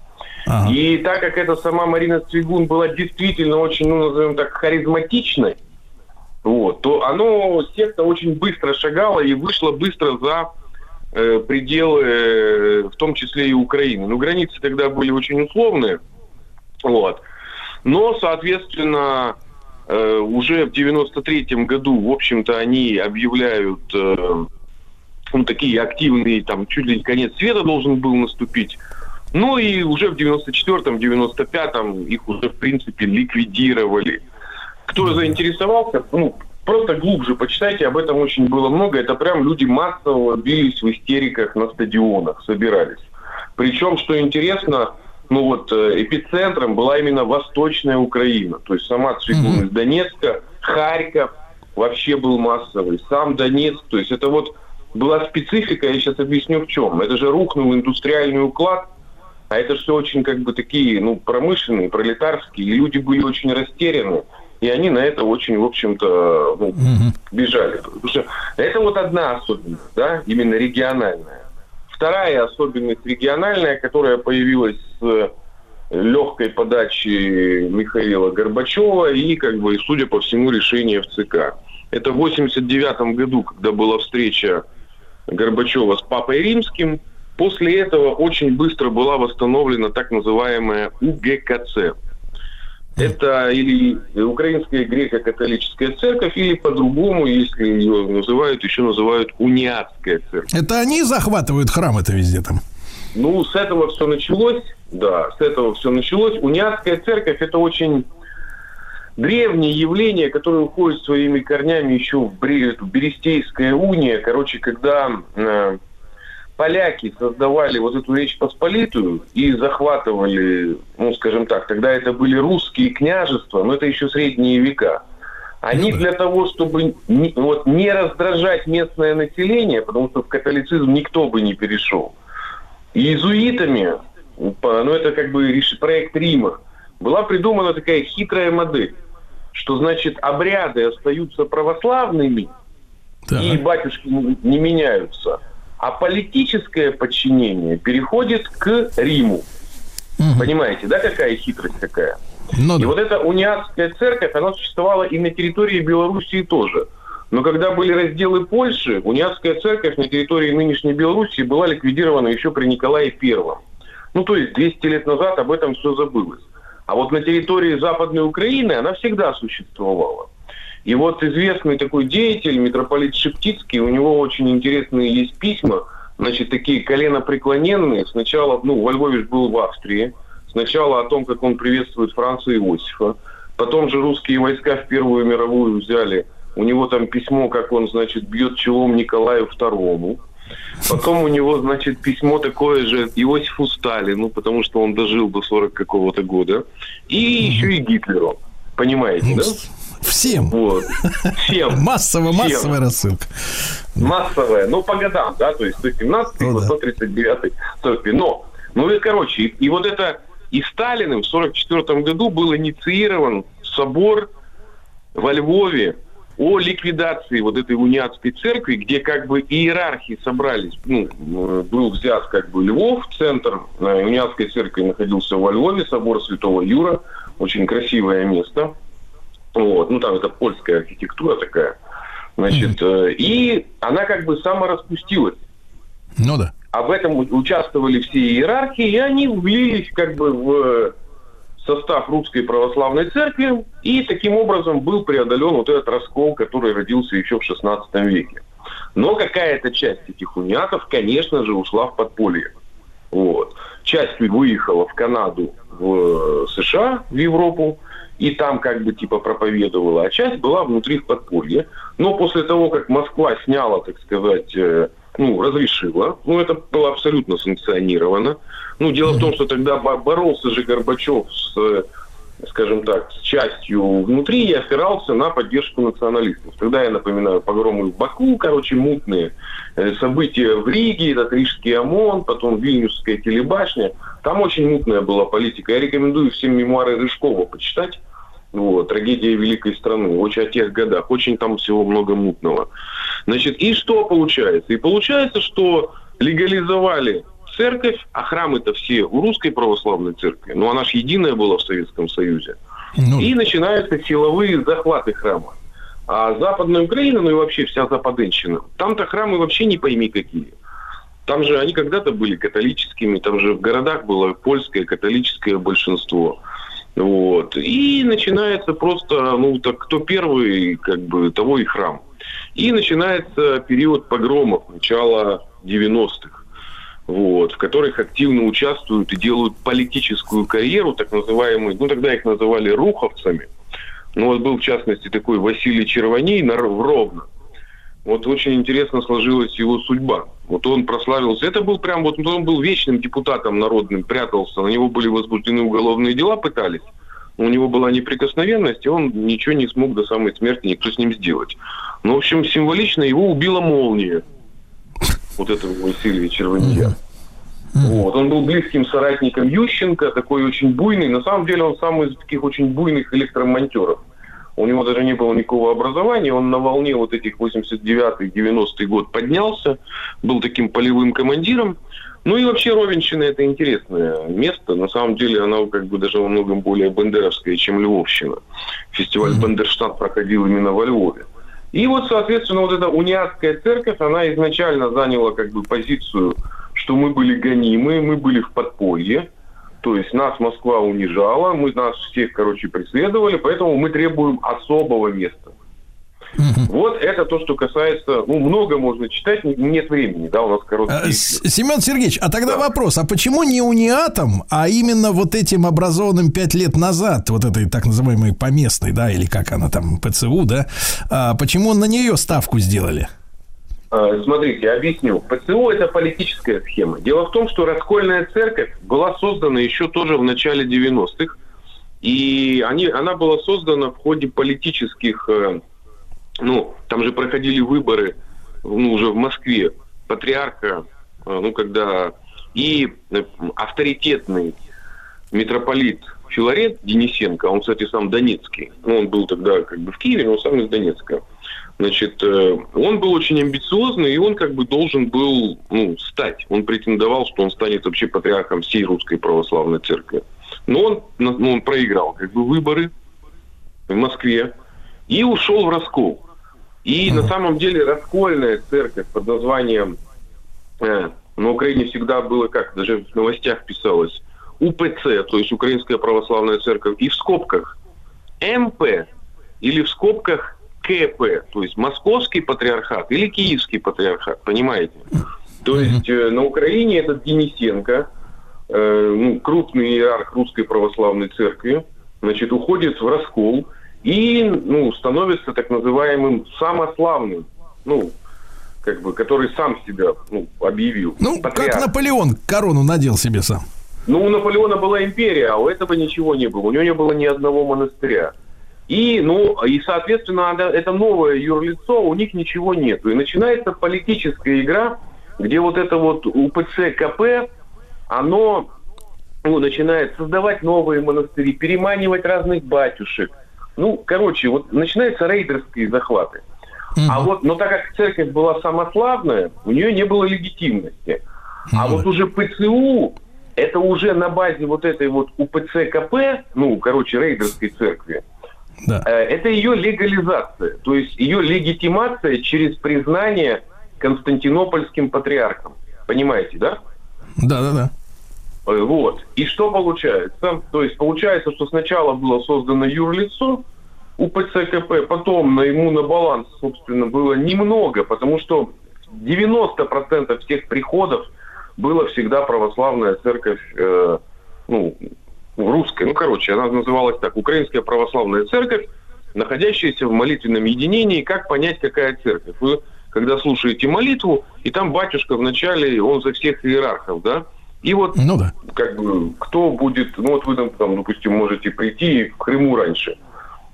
Ага. И так как эта сама Марина Цвигун была действительно очень, ну, назовем так, харизматичной, вот, то оно, секта очень быстро шагала и вышла быстро за э, пределы, э, в том числе и Украины. Но границы тогда были очень условные, вот. Но, соответственно, э, уже в 93-м году, в общем-то, они объявляют э, ну, такие активные, там, чуть ли не конец света должен был наступить. Ну и уже в 94-м, 95-м их уже, в принципе, ликвидировали. Кто заинтересовался, ну, просто глубже почитайте, об этом очень было много. Это прям люди массово бились в истериках на стадионах, собирались. Причем, что интересно, ну вот э, эпицентром была именно Восточная Украина. То есть сама Цветун из Донецка, Харьков вообще был массовый, сам Донецк. То есть это вот была специфика, я сейчас объясню в чем. Это же рухнул индустриальный уклад, а это все очень как бы такие, ну, промышленные, пролетарские, и люди были очень растеряны. И они на это очень, в общем-то, ну, бежали. Потому что это вот одна особенность, да, именно региональная. Вторая особенность региональная, которая появилась с легкой подачи Михаила Горбачева и, как бы, судя по всему, решение в ЦК. Это в 89 году, когда была встреча Горбачева с Папой Римским. После этого очень быстро была восстановлена так называемая УГКЦ. Это или Украинская греко-католическая церковь, или по-другому, если ее называют, еще называют униатская церковь. Это они захватывают храм это везде там? Ну, с этого все началось, да, с этого все началось. Униатская церковь – это очень древнее явление, которое уходит своими корнями еще в Берестейская уния. Короче, когда э, поляки создавали вот эту Речь Посполитую и захватывали, ну, скажем так, тогда это были русские княжества, но это еще средние века. Они для того, чтобы не, вот, не раздражать местное население, потому что в католицизм никто бы не перешел, иезуитами, ну это как бы проект Рима, была придумана такая хитрая модель, что значит обряды остаются православными, и батюшки не меняются, а политическое подчинение переходит к Риму. Понимаете, да, какая хитрость такая? Ну и вот эта униатская церковь, она существовала и на территории Белоруссии тоже. Но когда были разделы Польши, униатская церковь на территории нынешней Белоруссии была ликвидирована еще при Николае Первом. Ну, то есть 200 лет назад об этом все забылось. А вот на территории Западной Украины она всегда существовала. И вот известный такой деятель, митрополит Шептицкий, у него очень интересные есть письма, значит, такие коленопреклоненные. Сначала, ну, во Львове ж был в Австрии. Сначала о том, как он приветствует Франца Иосифа. Потом же русские войска в Первую мировую взяли. У него там письмо, как он, значит, бьет челом Николаю II. Потом у него, значит, письмо такое же Иосифу Сталину, потому что он дожил до 40 какого-то года. И еще и Гитлеру. Понимаете, да? Всем. Вот. Всем. [laughs] Массово, Всем. массовая рассылка. Массовая, ну, по годам, да, то есть 117 Ну да. 139 45 Но, ну и, короче, и, и вот это и Сталиным в 44 году был инициирован собор во Львове о ликвидации вот этой униатской церкви, где как бы иерархи собрались, ну, был взят как бы Львов, центр э, униатской церкви находился во Львове, собор Святого Юра, очень красивое место, вот, ну там это польская архитектура такая, значит, э, и она как бы самораспустилась. Ну да. Об этом участвовали все иерархи, и они влились как бы в состав русской православной церкви, и таким образом был преодолен вот этот раскол, который родился еще в XVI веке. Но какая-то часть этих униатов, конечно же, ушла в подполье. Вот. Часть выехала в Канаду, в США, в Европу, и там как бы типа проповедовала, а часть была внутри в подполье. Но после того, как Москва сняла, так сказать, э, ну, разрешила, ну, это было абсолютно санкционировано. Ну, дело в том, что тогда бо- боролся же Горбачев с, э, скажем так, с частью внутри и опирался на поддержку националистов. Тогда, я напоминаю, погромы в Баку, короче, мутные, э, события в Риге, этот Рижский ОМОН, потом Вильнюсская телебашня. Там очень мутная была политика. Я рекомендую всем мемуары Рыжкова почитать. Вот, трагедия великой страны, очень о тех годах, очень там всего много мутного. Значит, и что получается? И получается, что легализовали церковь, а храмы-то все у русской православной церкви, но она же единая была в Советском Союзе. Ну, И начинаются силовые захваты храма. А Западная Украина, ну и вообще вся Западенщина, там-то храмы вообще не пойми какие. Там же они когда-то были католическими, там же в городах было польское католическое большинство. Вот. И начинается просто, ну, так кто первый, как бы, того и храм. И начинается период погромов, начала 90-х, вот, в которых активно участвуют и делают политическую карьеру, так называемые, ну, тогда их называли руховцами. Ну, вот был, в частности, такой Василий Червоней в Ровно. Вот очень интересно сложилась его судьба. Вот он прославился. Это был прям, вот он был вечным депутатом народным, прятался. На него были возбуждены уголовные дела, пытались. У него была неприкосновенность, и он ничего не смог до самой смерти никто с ним сделать. Ну, в общем, символично его убила молния. Вот этого Василия Червонья. Вот. Он был близким соратником Ющенко, такой очень буйный. На самом деле он самый из таких очень буйных электромонтеров. У него даже не было никакого образования, он на волне вот этих 89-90 год поднялся, был таким полевым командиром. Ну и вообще Ровенщина это интересное место. На самом деле она как бы даже во многом более бандеровская, чем Львовщина. Фестиваль Бандерштадт проходил именно во Львове. И вот, соответственно, вот эта униатская церковь, она изначально заняла как бы позицию, что мы были гонимы, мы были в подполье. То есть нас Москва унижала, мы нас всех, короче, преследовали, поэтому мы требуем особого места. Вот это то, что касается, ну, много можно читать, не- нет времени, да, у нас короткий Э, Семен Сергеевич, а тогда вопрос, а почему не униатом, а именно вот этим образованным пять лет назад, вот этой так называемой поместной, да, или как она там, ПЦУ, да, а почему на нее ставку сделали? Э, Смотрите, объясню. ПЦУ – это политическая схема. Дело в том, что Раскольная церковь была создана еще тоже в начале 90-х. И они, она была создана в ходе политических... э, Ну, там же проходили выборы ну, уже в Москве. Патриарха, э, ну, когда... И авторитетный митрополит Филарет Денисенко, он, кстати, сам донецкий. Ну, он был тогда как бы в Киеве, но сам из Донецка. Значит, э, он был очень амбициозный, и он как бы должен был ну, стать. Он претендовал, что он станет вообще патриархом всей русской православной церкви. Но он, ну, он проиграл как бы выборы в Москве и ушел в раскол. И на самом деле раскольная церковь под названием, э, на Украине всегда было как, даже в новостях писалось, УПЦ, то есть Украинская Православная Церковь, и в скобках МП или в скобках КП, то есть Московский Патриархат или Киевский Патриархат, понимаете? То есть э, на Украине этот Денисенко, э, ну, крупный иерарх Русской Православной Церкви, значит, уходит в раскол и ну, становится так называемым самославным, ну, как бы, который сам себя ну, объявил. Ну, Патриарх. как Наполеон корону надел себе сам. Ну, у Наполеона была империя, а у этого ничего не было. У него не было ни одного монастыря. И, ну, и, соответственно, это- новое юрлицо, у них ничего нету. И начинается политическая игра, где вот это вот УПЦ КП, оно ну, начинает создавать новые монастыри, переманивать разных батюшек. Ну, короче, вот начинаются рейдерские захваты. А вот, но так как церковь была самославная, у нее не было легитимности. А вот уже ПЦУ, это уже на базе вот этой вот УПЦ КП, ну, короче, рейдерской церкви, Да. э, это ее легализация, то есть ее легитимация через признание Константинопольским патриархом. Понимаете, да? Да, да, да. Э, Вот. И что получается? То есть получается, что сначала было создано юрлицо УПЦ КП, потом на ему на баланс, собственно, было немного, потому что 90% всех приходов было всегда православная церковь, э, ну, русская. Ну, короче, она называлась так, Украинская православная церковь, находящаяся в молитвенном единении. Как понять, какая церковь? Вы, когда слушаете молитву, и там батюшка вначале, он за всех иерархов, да? И вот Ну да. как бы, кто будет, ну вот вы там, там, допустим, можете прийти в Крыму раньше.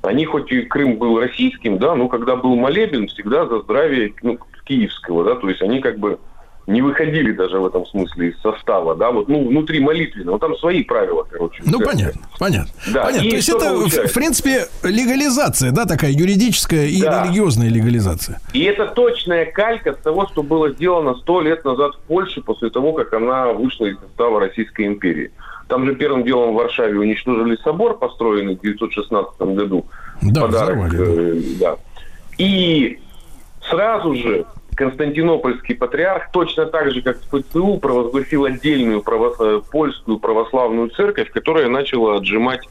Они хоть и Крым был российским, да, но когда был молебен, всегда за здравие ну, киевского, да, то есть они как бы не выходили даже в этом смысле из состава, да, вот, ну, внутри молитвенного, там свои правила, короче. Ну, понятно, понятно. Да, понятно. и То есть это, в, получается? в принципе, легализация, да, такая юридическая и Да. религиозная легализация. И это точная калька с того, что было сделано сто лет назад в Польше после того, как она вышла из состава Российской империи. Там же первым делом в Варшаве уничтожили собор, построенный в 1916 году. Да, Подарок, взорвали, э, да. И сразу же Константинопольский патриарх, точно так же, как ФЦУ, провозгласил отдельную право- э, польскую православную церковь, которая начала отжимать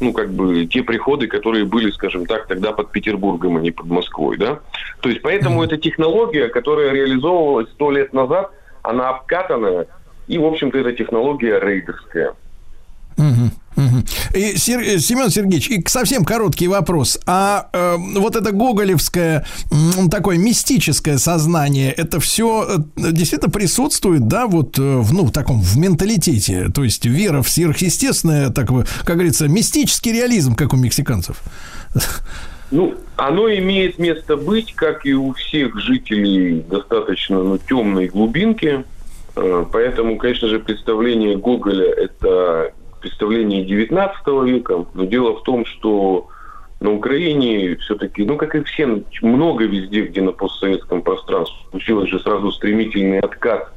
ну, как бы, те приходы, которые были, скажем так, тогда под Петербургом, а не под Москвой, да. То есть, поэтому эта технология, которая реализовывалась сто лет назад, она обкатанная, и, в общем-то, эта технология рейдерская. Мгм. И, э, Семен Сергеевич, и совсем короткий вопрос. А э, вот это гоголевское такое мистическое сознание, это все действительно присутствует, да, вот э, в, ну, в таком в менталитете, то есть вера в сверхъестественное, так, как говорится, мистический реализм, как у мексиканцев. Ну, оно имеет место быть, как и у всех жителей достаточно ну, темной глубинки. Э, Поэтому, конечно же, представление Гоголя – это представление 19 века. Но дело в том, что на Украине все-таки, ну, как и все, много везде, где на постсоветском пространстве, случилось же сразу стремительный откат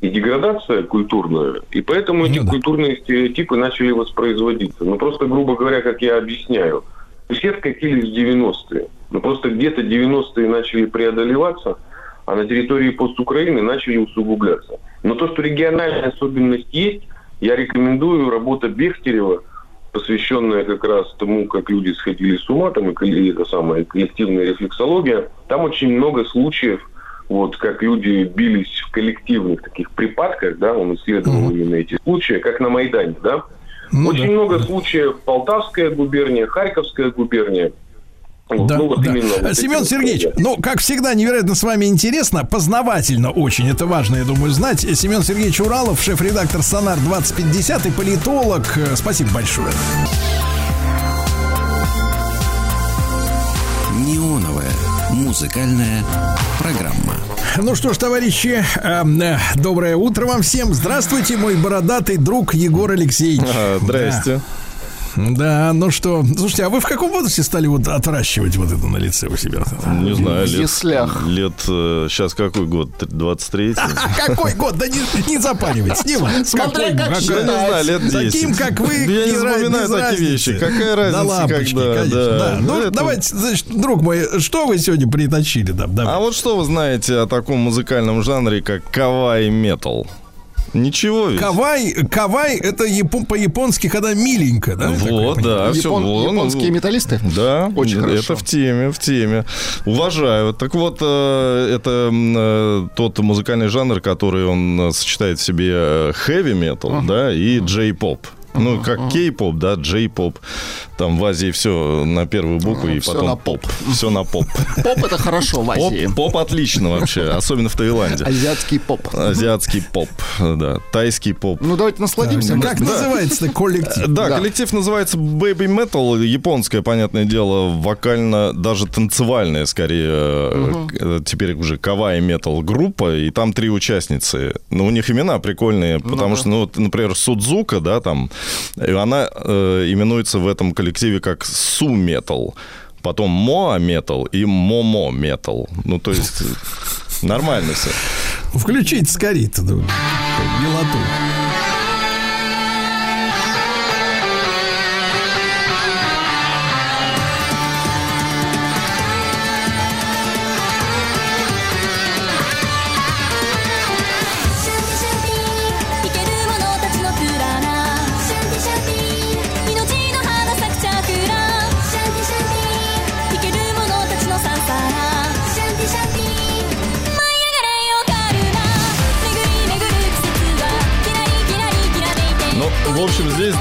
и деградация культурная, и поэтому эти культурные стереотипы начали воспроизводиться. Ну, просто, грубо говоря, как я объясняю, все скатились в 90-е. Но просто где-то 90-е начали преодолеваться, а на территории постукраины начали усугубляться. Но то, что региональная особенность есть, я рекомендую работа Бехтерева, посвященная как раз тому, как люди сходили с ума, там и это самая коллективная рефлексология. Там очень много случаев, вот как люди бились в коллективных таких припадках, да, он исследовал именно эти случаи, как на Майдане, да. Очень много случаев Полтавская губерния, Харьковская губерния. Да, ну, вот да. именно вот Семен эти Сергеевич, вот, ну, как всегда, невероятно с вами интересно, познавательно очень, это важно, я думаю, знать. Семен Сергеевич Уралов, шеф-редактор «Сонар 2050» и политолог. Э, Спасибо большое. Неоновая музыкальная программа. Ну что ж, товарищи, э, э, доброе утро вам всем. Здравствуйте, мой бородатый друг Егор Алексеевич. А, Здрасте. Да. Да, ну что, слушайте, а вы в каком возрасте стали вот отращивать вот это на лице у себя? Не знаю, В лет, яслях. лет сейчас какой год? 23 А [laughs] какой год? Да не, не запаривайтесь, не вам. Смотря как Да не знаю, лет 10. Таким, как вы, Я не без такие вещи. Какая разница, лампочки, когда, конечно, да. да. Ну, Это- давайте, значит, друг мой, что вы сегодня притащили? Давай. А вот что вы знаете о таком музыкальном жанре, как кавай метал? Ничего ведь? Кавай, кавай, это япон- по-японски, когда миленько, да? Вот, да, все. Япон- японские металлисты? Да, Очень это хорошо. в теме, в теме. Уважаю. Так вот, э, это э, тот музыкальный жанр, который он э, сочетает в себе хэви метал, да, и джей-поп. Ну, как кей-поп, да, джей-поп. Там в Азии все на первую букву и всё потом на поп. Все на поп. Поп это хорошо в Поп, Азии. поп отлично вообще, особенно в Таиланде. Азиатский поп. Азиатский поп, да, тайский поп. Ну, давайте насладимся. Ну, Как называется коллектив? Да, Да. коллектив называется Baby Metal, японское, понятное дело, вокально даже танцевальная, скорее, э, теперь уже кавай метал группа, и там три участницы. Но у них имена прикольные, потому что, ну, вот, например, Судзука, да, там, и она э, именуется в этом коллективе как Су Метал, потом Моа Метал и Момо Метал. Ну, то есть... Нормально все. Включите скорит эту милоту.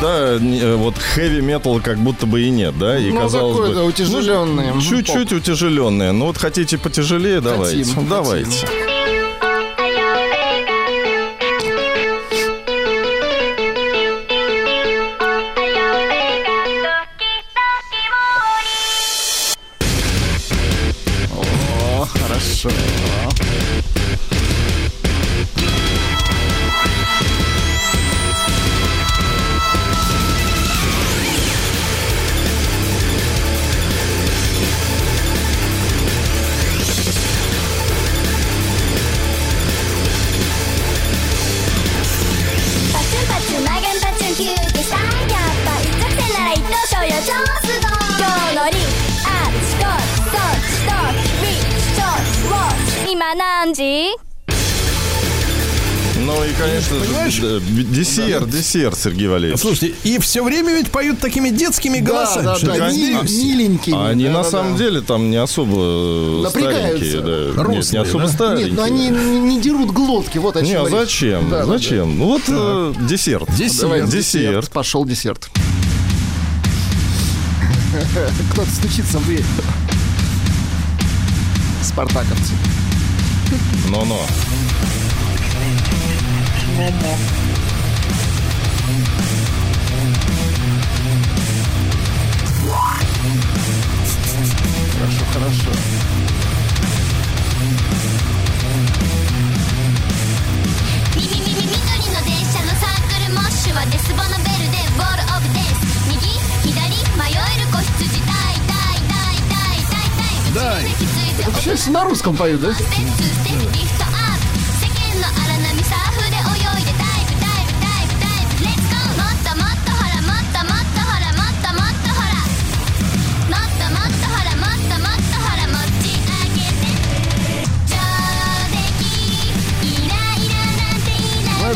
Да, э, вот хэви метал как будто бы и нет, да, и Ну, казалось такой, бы... да, утяжеленный, ну, мгм, Чуть-чуть утяжеленные. Ну, вот хотите потяжелее, давайте. хотим. Давайте. И, конечно, Понимаешь? же, да, десерт, десерт, Сергей Валерьевич. Слушайте, и все время ведь поют такими детскими голосами. да, да, ли? Конечно. мил- миленькими. А Они да, на да, самом да. деле там не особо э, Напрягаются. старенькие. Да. Нет, не особо да? старенькие. Нет, ну они не, не дерут глотки, вот о Не, чем а речь. зачем? Да, да, зачем? Ну вот э, десерт. Десерт. Давай, Десерт. Пошел десерт. [laughs] Кто-то стучится в дверь. Спартаковцы. Но-но. Хорошо, хорошо. Да, вообще на русском поют, да?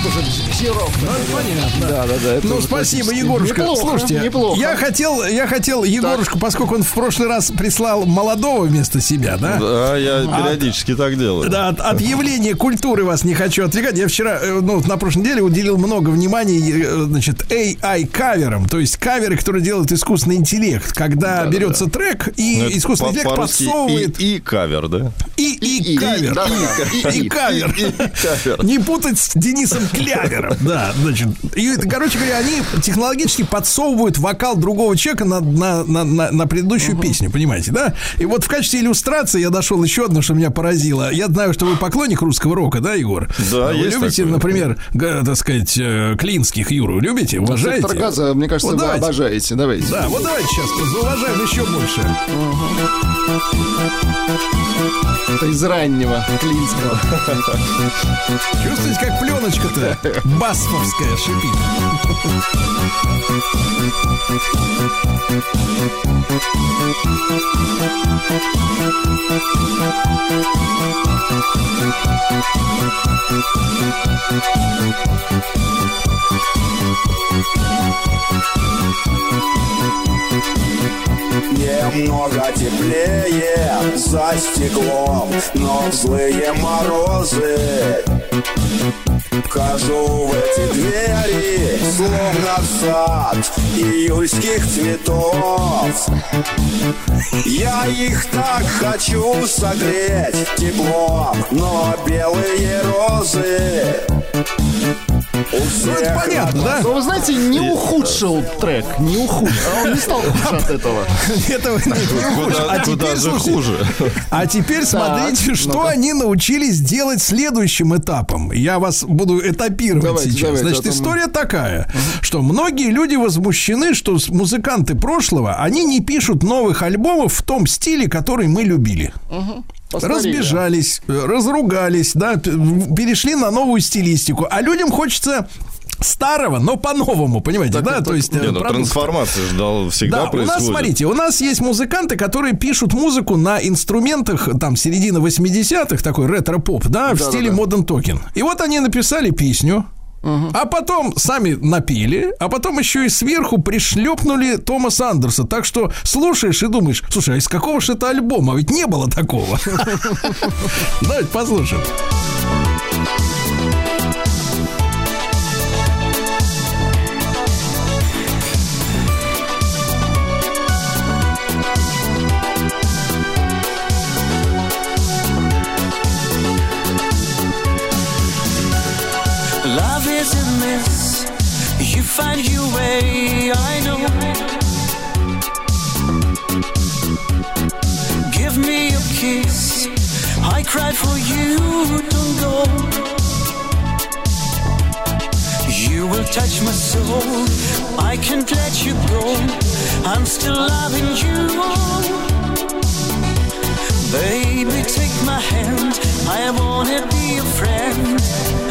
い корректировка. Ну, понятно. Да, да, да. Ну, спасибо, Егорушка. Неплохо, Слушайте, неплохо. Я хотел, я хотел Егорушку, поскольку он в прошлый раз прислал молодого вместо себя, да? Да, я от, периодически так делаю. Да, от, от явления культуры вас не хочу отвлекать. Я вчера, э, ну, на прошлой неделе уделил много внимания, э, значит, AI-каверам, то есть каверы, которые делают искусственный интеллект, когда да, берется да, трек и ну, искусственный интеллект подсовывает... И, и кавер, да? И, и, и кавер. И, да, и, и, [laughs] и, и, и, и, и кавер. Не путать с Денисом Клявером. Да, значит. И, короче говоря, они технологически подсовывают вокал другого человека на, на, на, на, на предыдущую песню, понимаете, да? И вот в качестве иллюстрации я дошел еще одно, что меня поразило. Я знаю, что вы поклонник русского рока, да, Егор? Да, Вы есть любите, такое. например, г- так сказать, э, Клинских Юру? Любите? Уважаете? Сектор газа, мне кажется, Вот вы давайте. обожаете. Давайте. Да, вот давайте сейчас зауважаем еще больше. Это из раннего Клинского. Чувствуете, как пленочка-то [laughs] басфовская шипит? Немного теплее за стеклом, но злые морозы Вхожу в эти двери, словно в сад июльских цветов. Я их так хочу согреть теплом, но белые розы Ну, это понятно, да? Но вы знаете, не ухудшил трек, не ухудшил. А он не стал хуже от этого. [laughs] Этого не. Куда, А теперь, хуже? А теперь смотрите, что они научились делать следующим этапом. Я вас буду этапировать сейчас. Значит, а история такая, что многие люди возмущены, что музыканты прошлого, они не пишут новых альбомов в том стиле, который мы любили. Постарели. Разбежались, э, разругались, да, перешли на новую стилистику. А людям хочется старого, но по-новому, понимаете, да? То есть э, Не, ну трансформация же дал- всегда Да, у происходит. нас, смотрите, у нас есть музыканты, которые пишут музыку на инструментах, там, середины 80-х, такой ретро-поп, да, в Да-да-да. стиле Modern Talking. И вот они написали песню, а потом сами напили, а потом еще и сверху пришлепнули Томаса Андерса. Так что слушаешь и думаешь, слушай, а из какого же это альбома? Ведь не было такого. [laughs] Давайте послушаем. Find your way, I know. Give me a kiss. I cry for you, don't go. You will touch my soul. I can't let you go. I'm still loving you. Baby, take my hand. I wanna be a friend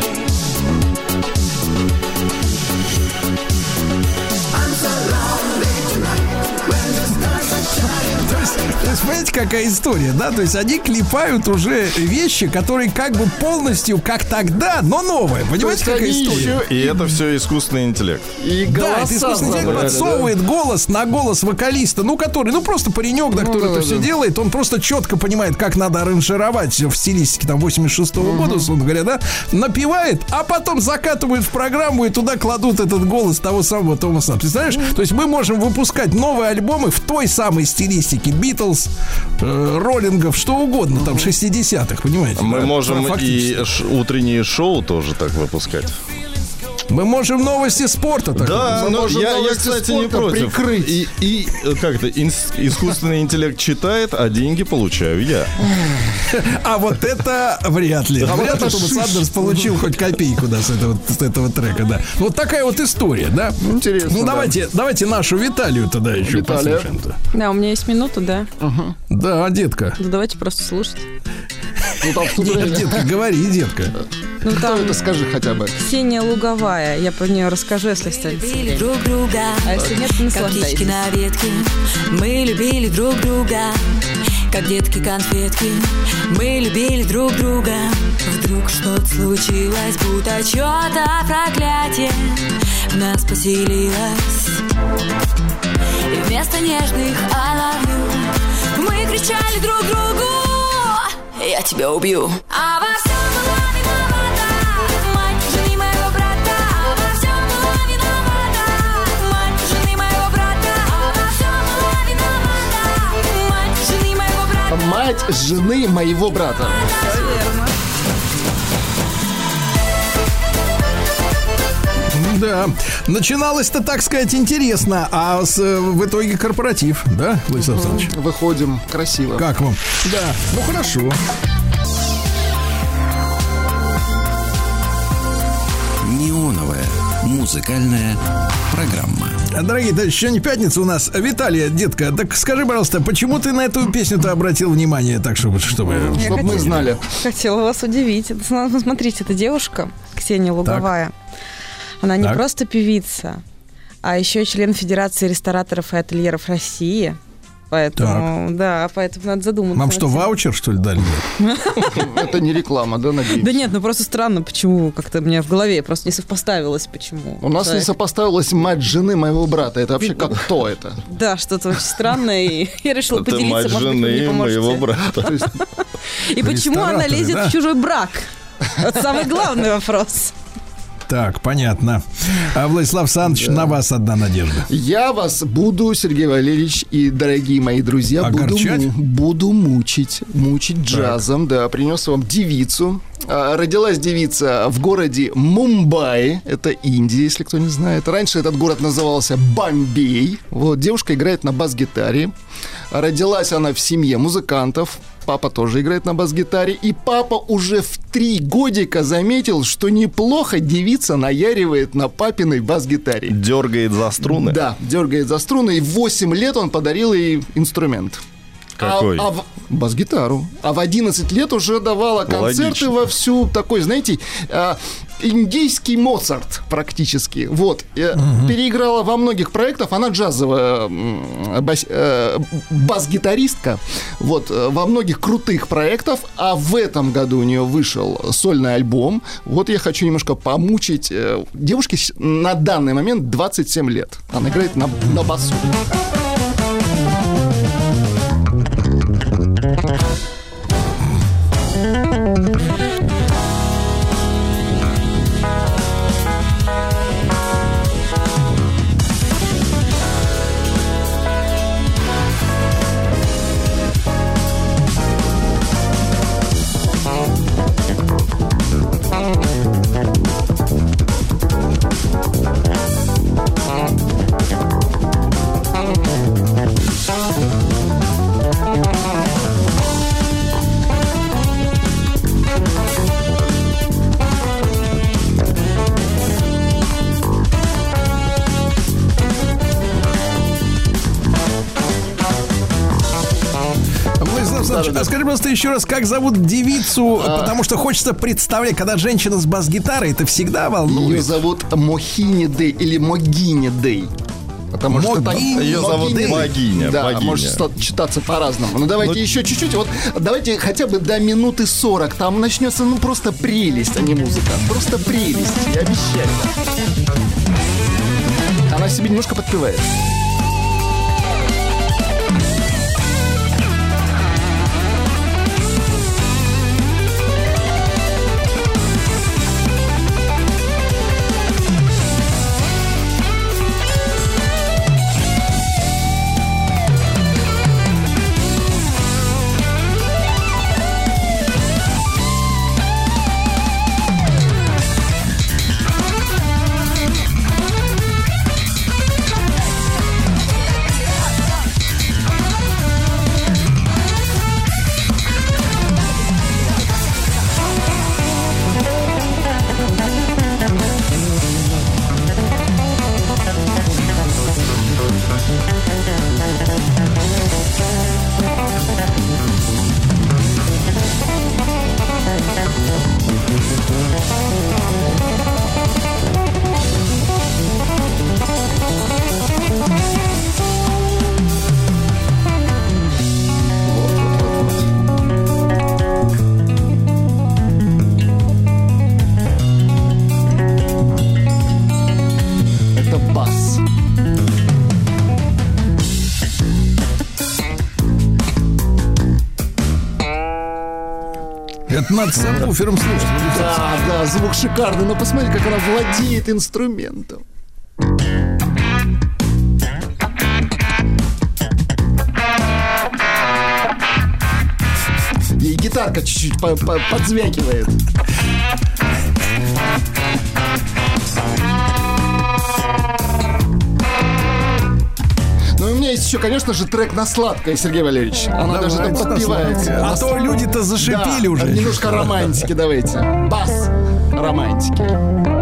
есть, то есть, понимаете, какая история, да? То есть они клепают уже вещи, которые как бы полностью как тогда, но новые. Понимаете, То есть какая они история? И это все искусственный интеллект. И Да, это искусственный интеллект подсовывает голос на голос вокалиста, ну, который, ну, просто паренек, да, Ну, который да, это да, все да. делает, он просто четко понимает, как надо аранжировать в стилистике там 86-го года, условно говоря, да, напевает, а потом закатывают в программу и туда кладут этот голос того самого Томаса. Представляешь? То есть мы можем выпускать новые альбомы в той самой стилистике Битлз, э, роллингов, что угодно, там, 60-х, понимаете? Мы да? можем и ш- утренние шоу тоже так выпускать. Мы можем новости спорта так Да, мы можем я, я, кстати, не против. прикрыть. И, и э, как то искусственный интеллект читает, а деньги получаю я. [laughs] А вот это вряд ли. А вряд ли шиш. Сандерс получил хоть копейку да, с, этого, с этого трека, да. Вот такая вот история, да? Интересно, Ну, да. давайте, давайте нашу Виталию тогда еще Виталия. послушаем-то. Да, у меня есть минута, да. Да, детка. Ну, давайте просто слушать. Ну, там Нет, вступление. детка, говори, детка. Ну, Кто там это, скажи хотя бы. Ксения Луговая. Я про нее расскажу, если время. друг друга, А если нет, наслаждайтесь. на ветке. Мы любили друг друга, как детки конфетки. Мы любили друг друга. Вдруг что-то случилось, будто чье-то проклятие в нас поселилось. И вместо нежных I love you мы кричали друг другу Я тебя убью. А во всем была виновата мать жены моего брата. А во всем была виновата мать жены моего брата. А во всем была виновата мать жены моего брата. Мать жены моего брата. Да. Начиналось-то, так сказать, интересно, а с, э, в итоге корпоратив, да, Владислав Александрович? Выходим красиво. Как вам? Да, ну хорошо. Неоновая музыкальная программа. Дорогие товарищи, сегодня пятница у нас. Виталия, детка, так скажи, пожалуйста, почему ты на эту песню-то обратил внимание, так чтобы... чтобы... Я Чтоб мы хотела- знали. Хотела вас удивить. Это, Смотрите, эта девушка, Ксения Луговая, она не Так. просто певица, а еще член Федерации рестораторов и ательеров России. Поэтому, да, поэтому надо задуматься. Вам над что, ваучер, что ли, дали? [laughs] Это не реклама, да, надеюсь? Да нет, ну просто странно, почему как-то мне в голове просто не совпоставилось, почему. У нас не сопоставилась мать жены моего брата. Это вообще как кто это? [laughs] Да, что-то очень странное, и [laughs] я решила поделиться, мать может быть, вы мне жены моего брата. И почему она лезет в чужой брак? Самый главный вопрос. Так, понятно. А Владислав Александрович, на вас одна надежда. Я вас буду, Сергей Валерьевич и дорогие мои друзья, буду, Огорчать? буду мучить, мучить джазом. Да, принес вам девицу. А, Родилась девица в городе Мумбаи, это Индия, если кто не знает. Раньше этот город назывался Бомбей. Вот девушка играет на бас-гитаре. Родилась она в семье музыкантов. Папа тоже играет на бас-гитаре. И папа уже в три годика заметил, что неплохо девица наяривает на папиной бас-гитаре. Дергает за струны. Да, дергает за струны. И в 8 лет он подарил ей инструмент. Какой? А, а в- бас-гитару. А в 11 лет уже давала концерты Логично. во всю такой, знаете, а, индийский Моцарт практически. Вот. Э, Переиграла во многих проектах. Она джазовая м, бас- э, бас-гитаристка. Вот. э, Во многих крутых проектах. А в этом году у нее вышел сольный альбом. Вот я хочу немножко помучить. э, Девушке на данный момент 27 лет. Она играет на, на басу. Просто еще раз, как зовут девицу, А. потому что хочется представлять, когда женщина с бас-гитарой, это всегда волнует. Ее зовут Мохини Дэй или Могини Дэй. Потому что так... Могини. Её зовут Могини. Богиня, Да, богиня. может читаться по-разному. Ну давайте Ну- еще чуть-чуть. Вот давайте хотя бы до минуты 40. Там начнется ну просто прелесть, а не музыка. Просто прелесть, я обещаю. Она себе немножко подпевает. Надо сабвуфером слушать. Да, да, звук шикарный, но посмотри, как она владеет инструментом. И гитарка чуть-чуть по- по- подзвякивает. Еще, конечно же, трек на сладкое, Сергей Валерьевич. Она даже там подпевается. А то люди-то зашипели уже. Немножко романтики давайте. Бас романтики.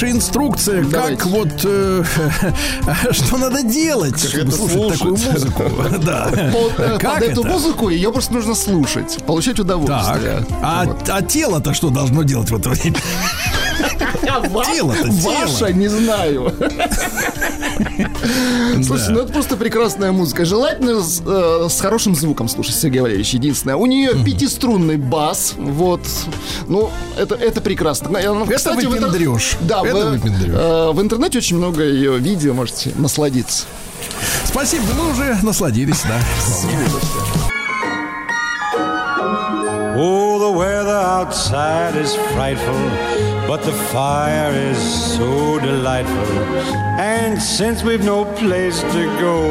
Ваша инструкция, Давайте. как вот э, [laughs] что надо делать, чтобы это слушать такую слушать. музыку. [laughs] Да. Под, э, Как под эту музыку ее просто нужно слушать, получать Так, удовольствие. а, а тело-то что должно делать в это время? Тело-то, Ваша, тело. не знаю. Слушайте, ну это просто прекрасная музыка. Желательно с, э, с хорошим звуком слушать, Сергей Валерьевич. Единственное, у нее пятиструнный бас. Вот. Ну, это, это прекрасно. Она, Это кстати, в интер- выпендрёж. Да, Это в, выпендрёж. э, в интернете очень много ее видео, можете насладиться. Спасибо, мы уже насладились, да. Oh, the weather outside is frightful, but the fire is so delightful. And since we've no place to go,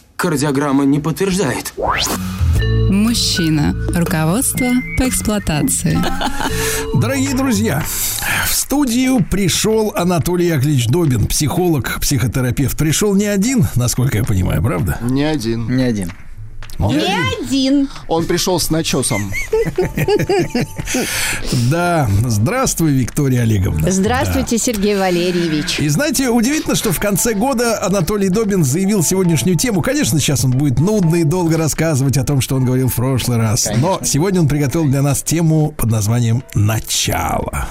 Кардиограмма не подтверждает. Мужчина. Руководство по эксплуатации. Дорогие друзья, в студию пришел Анатолий Яковлевич Добин, психолог, психотерапевт. Пришел не один, насколько я понимаю, правда? Не один. Не один. Он, Не один. он пришел с начесом. [laughs] Да, здравствуй, Виктория Олеговна. Здравствуйте, Сергей Валерьевич. И знаете, удивительно, что в конце года Анатолий Добин заявил сегодняшнюю тему. Конечно, сейчас он будет нудно и долго рассказывать о том, что он говорил в прошлый раз. Но сегодня он приготовил для нас тему под названием «Начало».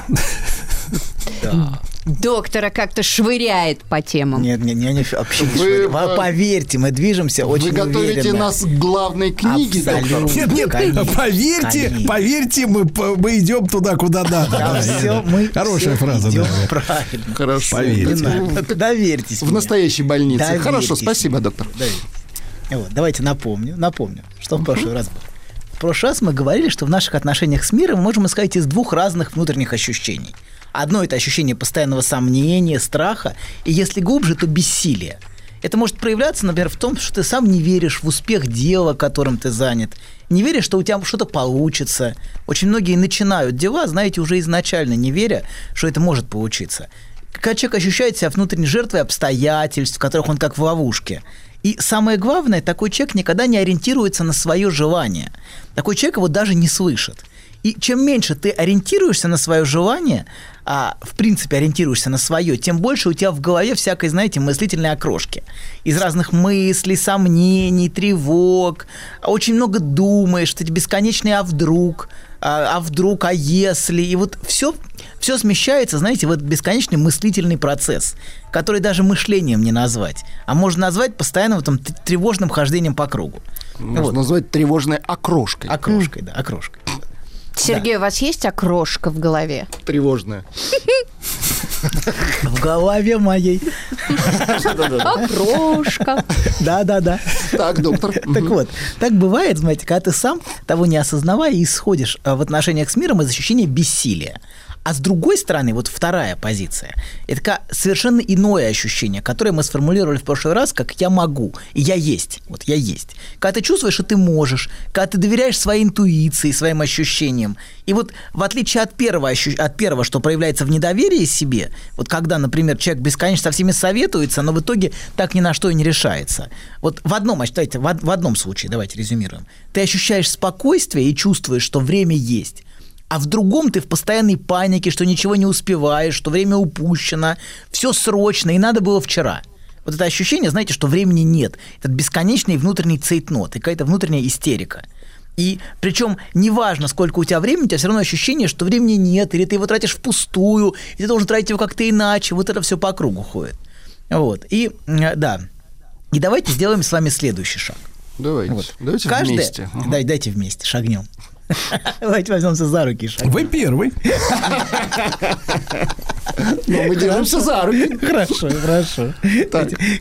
Доктора как-то швыряет по темам. Нет, нет, нет, вообще не Вы. Вы Поверьте, мы движемся очень Вы готовите уверенно. нас к главной книге, доктор? Абсолютно. Нет, нет, Конечно, поверьте, конечно. поверьте, мы, мы идем туда, куда надо. Да, Да, все, да. мы Хорошая все фраза, идем да. правильно. Хорошо. Поверьте. Надо. Доверьтесь В мне. настоящей больнице. Доверьтесь Хорошо, мне. спасибо, доктор. Доверьтесь. Вот, давайте напомню, напомню, что в прошлый раз было. В прошлый раз мы говорили, что в наших отношениях с миром мы можем искать из двух разных внутренних ощущений. Одно – это ощущение постоянного сомнения, страха, и если глубже, то бессилие. Это может проявляться, например, в том, что ты сам не веришь в успех дела, которым ты занят, не веришь, что у тебя что-то получится. Очень многие начинают дела, знаете, уже изначально не веря, что это может получиться. Когда человек ощущает себя внутренней жертвой обстоятельств, в которых он как в ловушке. И самое главное, такой человек никогда не ориентируется на свое желание. Такой человек его даже не слышит. И чем меньше ты ориентируешься на свое желание, а в принципе ориентируешься на свое, тем больше у тебя в голове всякой, знаете, мыслительной окрошки. Из разных мыслей, сомнений, тревог. Очень много думаешь, эти бесконечные «а вдруг?», а, а вдруг, а если? И вот все, все смещается, знаете, в этот бесконечный мыслительный процесс, который даже мышлением не назвать, а можно назвать постоянно вот там тревожным хождением по кругу. Можно Вот. назвать тревожной окрошкой. Окрошкой, да, окрошкой. Сергей, у вас есть окрошка в голове? Тревожная. В голове моей. Окрошка. Да, да, да. Так, доктор. [laughs] Так вот, так бывает, знаете, когда ты сам, того не осознавая, исходишь э, в отношениях с миром из ощущения бессилия. А с другой стороны, вот вторая позиция, это ка- совершенно иное ощущение, которое мы сформулировали в прошлый раз, как «я могу», и «я есть». Вот «я есть». Когда ты чувствуешь, что ты можешь, когда ты доверяешь своей интуиции, своим ощущениям. И вот в отличие от первого, от первого, что проявляется в недоверии себе, вот когда, например, человек бесконечно со всеми советуется, но в итоге так ни на что и не решается. Вот в одном, давайте, в, в одном случае, давайте резюмируем. Ты ощущаешь спокойствие и чувствуешь, что время есть. А в другом ты в постоянной панике, что ничего не успеваешь, что время упущено, все срочно, и надо было вчера. Вот это ощущение, знаете, что времени нет. Этот бесконечный внутренний цейтнот, и какая-то внутренняя истерика. И причем неважно, сколько у тебя времени, у тебя все равно ощущение, что времени нет, или ты его тратишь впустую, и ты должен тратить его как-то иначе. Вот это все по кругу ходит. Вот. И э, да. И давайте сделаем с вами следующий шаг. Давайте. Вот. Давайте Каждый- вместе. Дай, дайте вместе, шагнем. [laughs] Давайте возьмемся за руки шагнем. Вы первый. Но мы держимся за руки. [laughs] Хорошо, хорошо.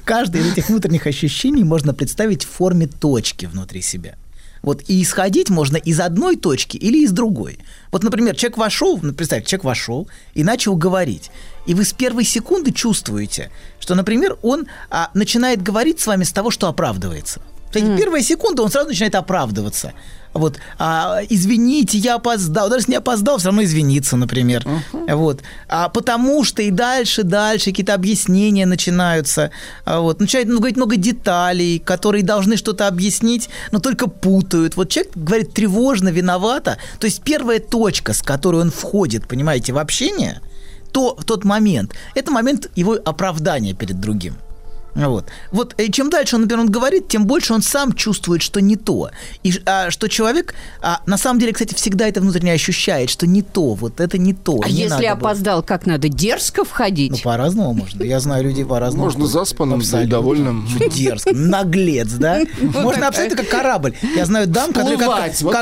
Каждое из этих внутренних ощущений можно представить в форме точки внутри себя. Вот и исходить можно из одной точки или из другой. Вот, например, человек вошел, ну, представьте, человек вошел и начал говорить. И вы с первой секунды чувствуете, что, например, он а, начинает говорить с вами с того, что оправдывается. Кстати, первая секунда он сразу начинает оправдываться. Вот, а, извините, я опоздал. Даже если не опоздал, все равно извиниться, например. Вот. А потому что и дальше, дальше какие-то объяснения начинаются. А вот. Начинает ну, говорить много деталей, которые должны что-то объяснить, но только путают. Вот человек говорит тревожно, виновато. То есть первая точка, с которой он входит, понимаете, в общение, то, в тот момент, это момент его оправдания перед другим. Вот. вот и чем дальше он, например, он говорит, тем больше он сам чувствует, что не то. И а, что человек, а, на самом деле, кстати, всегда это внутренне ощущает, что не то, вот это не то. А не если надо было. опоздал, как надо? Дерзко входить? Ну, по-разному можно. Я знаю людей по-разному. Можно заспанным, довольным. Дерзко. Наглец, да? [laughs] Можно абсолютно как корабль. Я знаю дам,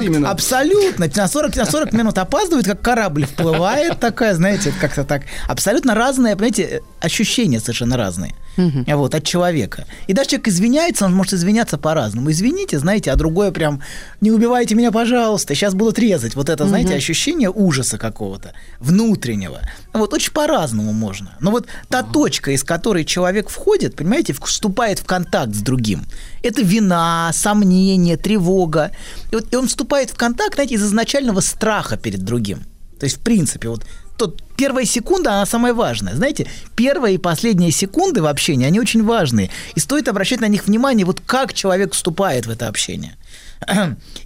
именно. абсолютно на 40, на 40 минут опаздывают, как корабль вплывает такая, знаете, как-то так. Абсолютно разные, понимаете, ощущения совершенно разные. Вот, от человека. И даже человек извиняется, он может извиняться по-разному. Извините, знаете, а другое прям, не убивайте меня, пожалуйста, сейчас будут резать. Вот это, знаете, Мгм. ощущение ужаса какого-то, внутреннего. Вот очень по-разному можно. Но вот та точка, из которой человек входит, понимаете, вступает в контакт с другим, это вина, сомнение, тревога. И, вот, и он вступает в контакт, знаете, из изначального страха перед другим. То есть, в принципе, вот тот, первая секунда, она самая важная. Знаете, первая и последняя секунды в общении, они очень важные. И стоит обращать на них внимание, вот как человек вступает в это общение.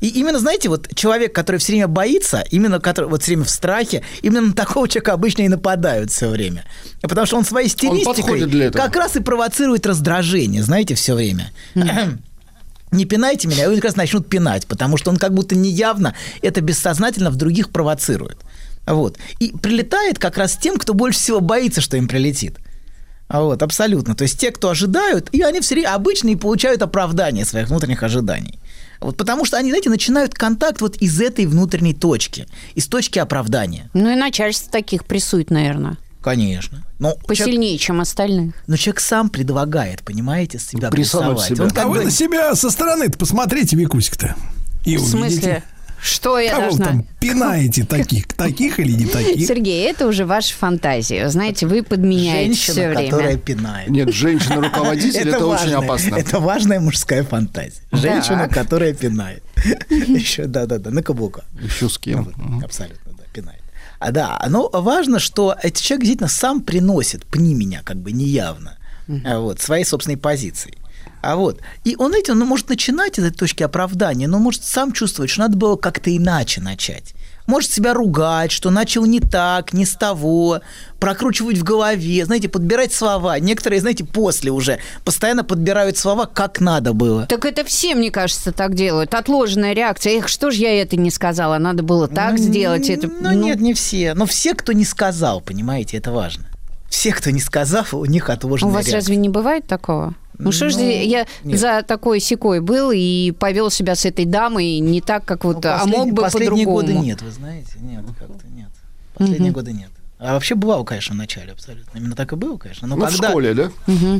И именно, знаете, вот человек, который все время боится, именно который вот все время в страхе, именно на такого человека обычно и нападают все время. Потому что он своей стилистикой подходит для этого. как раз и провоцирует раздражение, знаете, все время. [clears throat] Не пинайте меня, и они как раз начнут пинать, потому что он как будто неявно это бессознательно в других провоцирует. Вот. И прилетает как раз тем, кто больше всего боится, что им прилетит. А Вот, абсолютно. То есть те, кто ожидают, и они все время обычно и получают оправдание своих внутренних ожиданий. Вот потому что они, знаете, начинают контакт вот из этой внутренней точки, из точки оправдания. Ну и начальство таких прессует, наверное. Конечно. Но Посильнее, чем остальных. Но человек сам предлагает, понимаете, себя Прессовать себя. Он как а вы бы- на себя со стороны-то посмотрите, Викусик-то. И В смысле? Что я Кого вы должна? там пинаете таких, таких или не таких? Сергей, это уже ваша фантазия. Знаете, вы подменяете Женщина, все время. которая пинает. Нет, женщина-руководитель это очень важная- опасно. Это важная мужская фантазия. Женщина, Так. которая пинает. [laughs] Еще, да-да-да, на каблуках. Еще с кем? Абсолютно, да, пинает. А да, но важно, что этот человек действительно сам приносит, пни меня, как бы неявно, вот, своей собственной позиции. А вот, и он, знаете, он может начинать из этой точки оправдания, но может сам чувствовать, что надо было как-то иначе начать. Может себя ругать, что начал не так, не с того, прокручивать в голове, знаете, подбирать слова. Некоторые, знаете, после уже постоянно подбирают слова, как надо было. Так это все, мне кажется, так делают. Отложенная реакция. Эх, что ж я это не сказала? Надо было так сделать. Это, Ну, нет, не все. Но все, кто не сказал, понимаете, это важно. Все, кто не сказал, у них У отложенная вас реакция. разве не бывает такого? Ну что ж, Ну, я нет. за такой секой был и повел себя с этой дамой не так, как вот, а Послед- мог бы Последние по-другому. годы нет, вы знаете. Нет, как-то нет. Последние Мгм. годы нет. А вообще бывало, конечно, в начале абсолютно. Именно так и было, конечно. Но Ну, в когда... школе, да?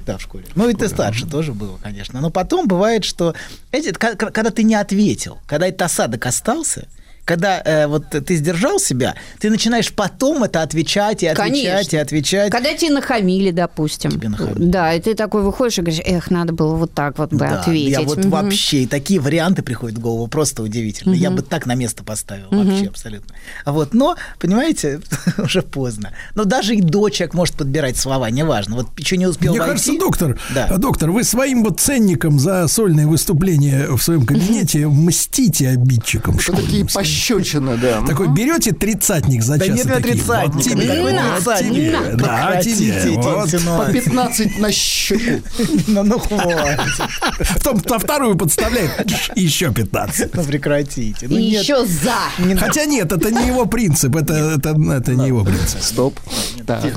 Да, в школе. Ну, и ты старше тоже было, конечно. Но потом бывает, что... К- когда ты не ответил, когда этот осадок остался, когда э, вот ты сдержал себя, ты начинаешь потом это отвечать и отвечать Конечно. и отвечать. Когда тебе нахамили, допустим. Да, и ты такой выходишь и говоришь, эх, надо было вот так вот бы Да, ответить. Я вот Мгм. вообще, и такие варианты приходят в голову, просто удивительно. Я Мгм. бы так на место поставил, Мгм. вообще абсолютно. Вот, но, понимаете, [laughs] уже поздно. Но даже и до человек может подбирать слова, неважно. Вот еще не успел Мне войти. кажется, доктор, Да. а, доктор, вы своим вот ценником за сольные выступления в своем кабинете мстите обидчикам. Это такие пощечины, да. Такой берете тридцатник за Да час. нет тебе, никакой вот тридцатник. тебе, На, да, прекратите тебе, вот. инсинуации. По 15 на щеку. Ну, ну хватит. Потом на вторую подставляет [laughs] еще 15. Ну прекратите. Ну, И нет. еще за. Хотя нет, это не его принцип, это, это, не его принцип. Стоп.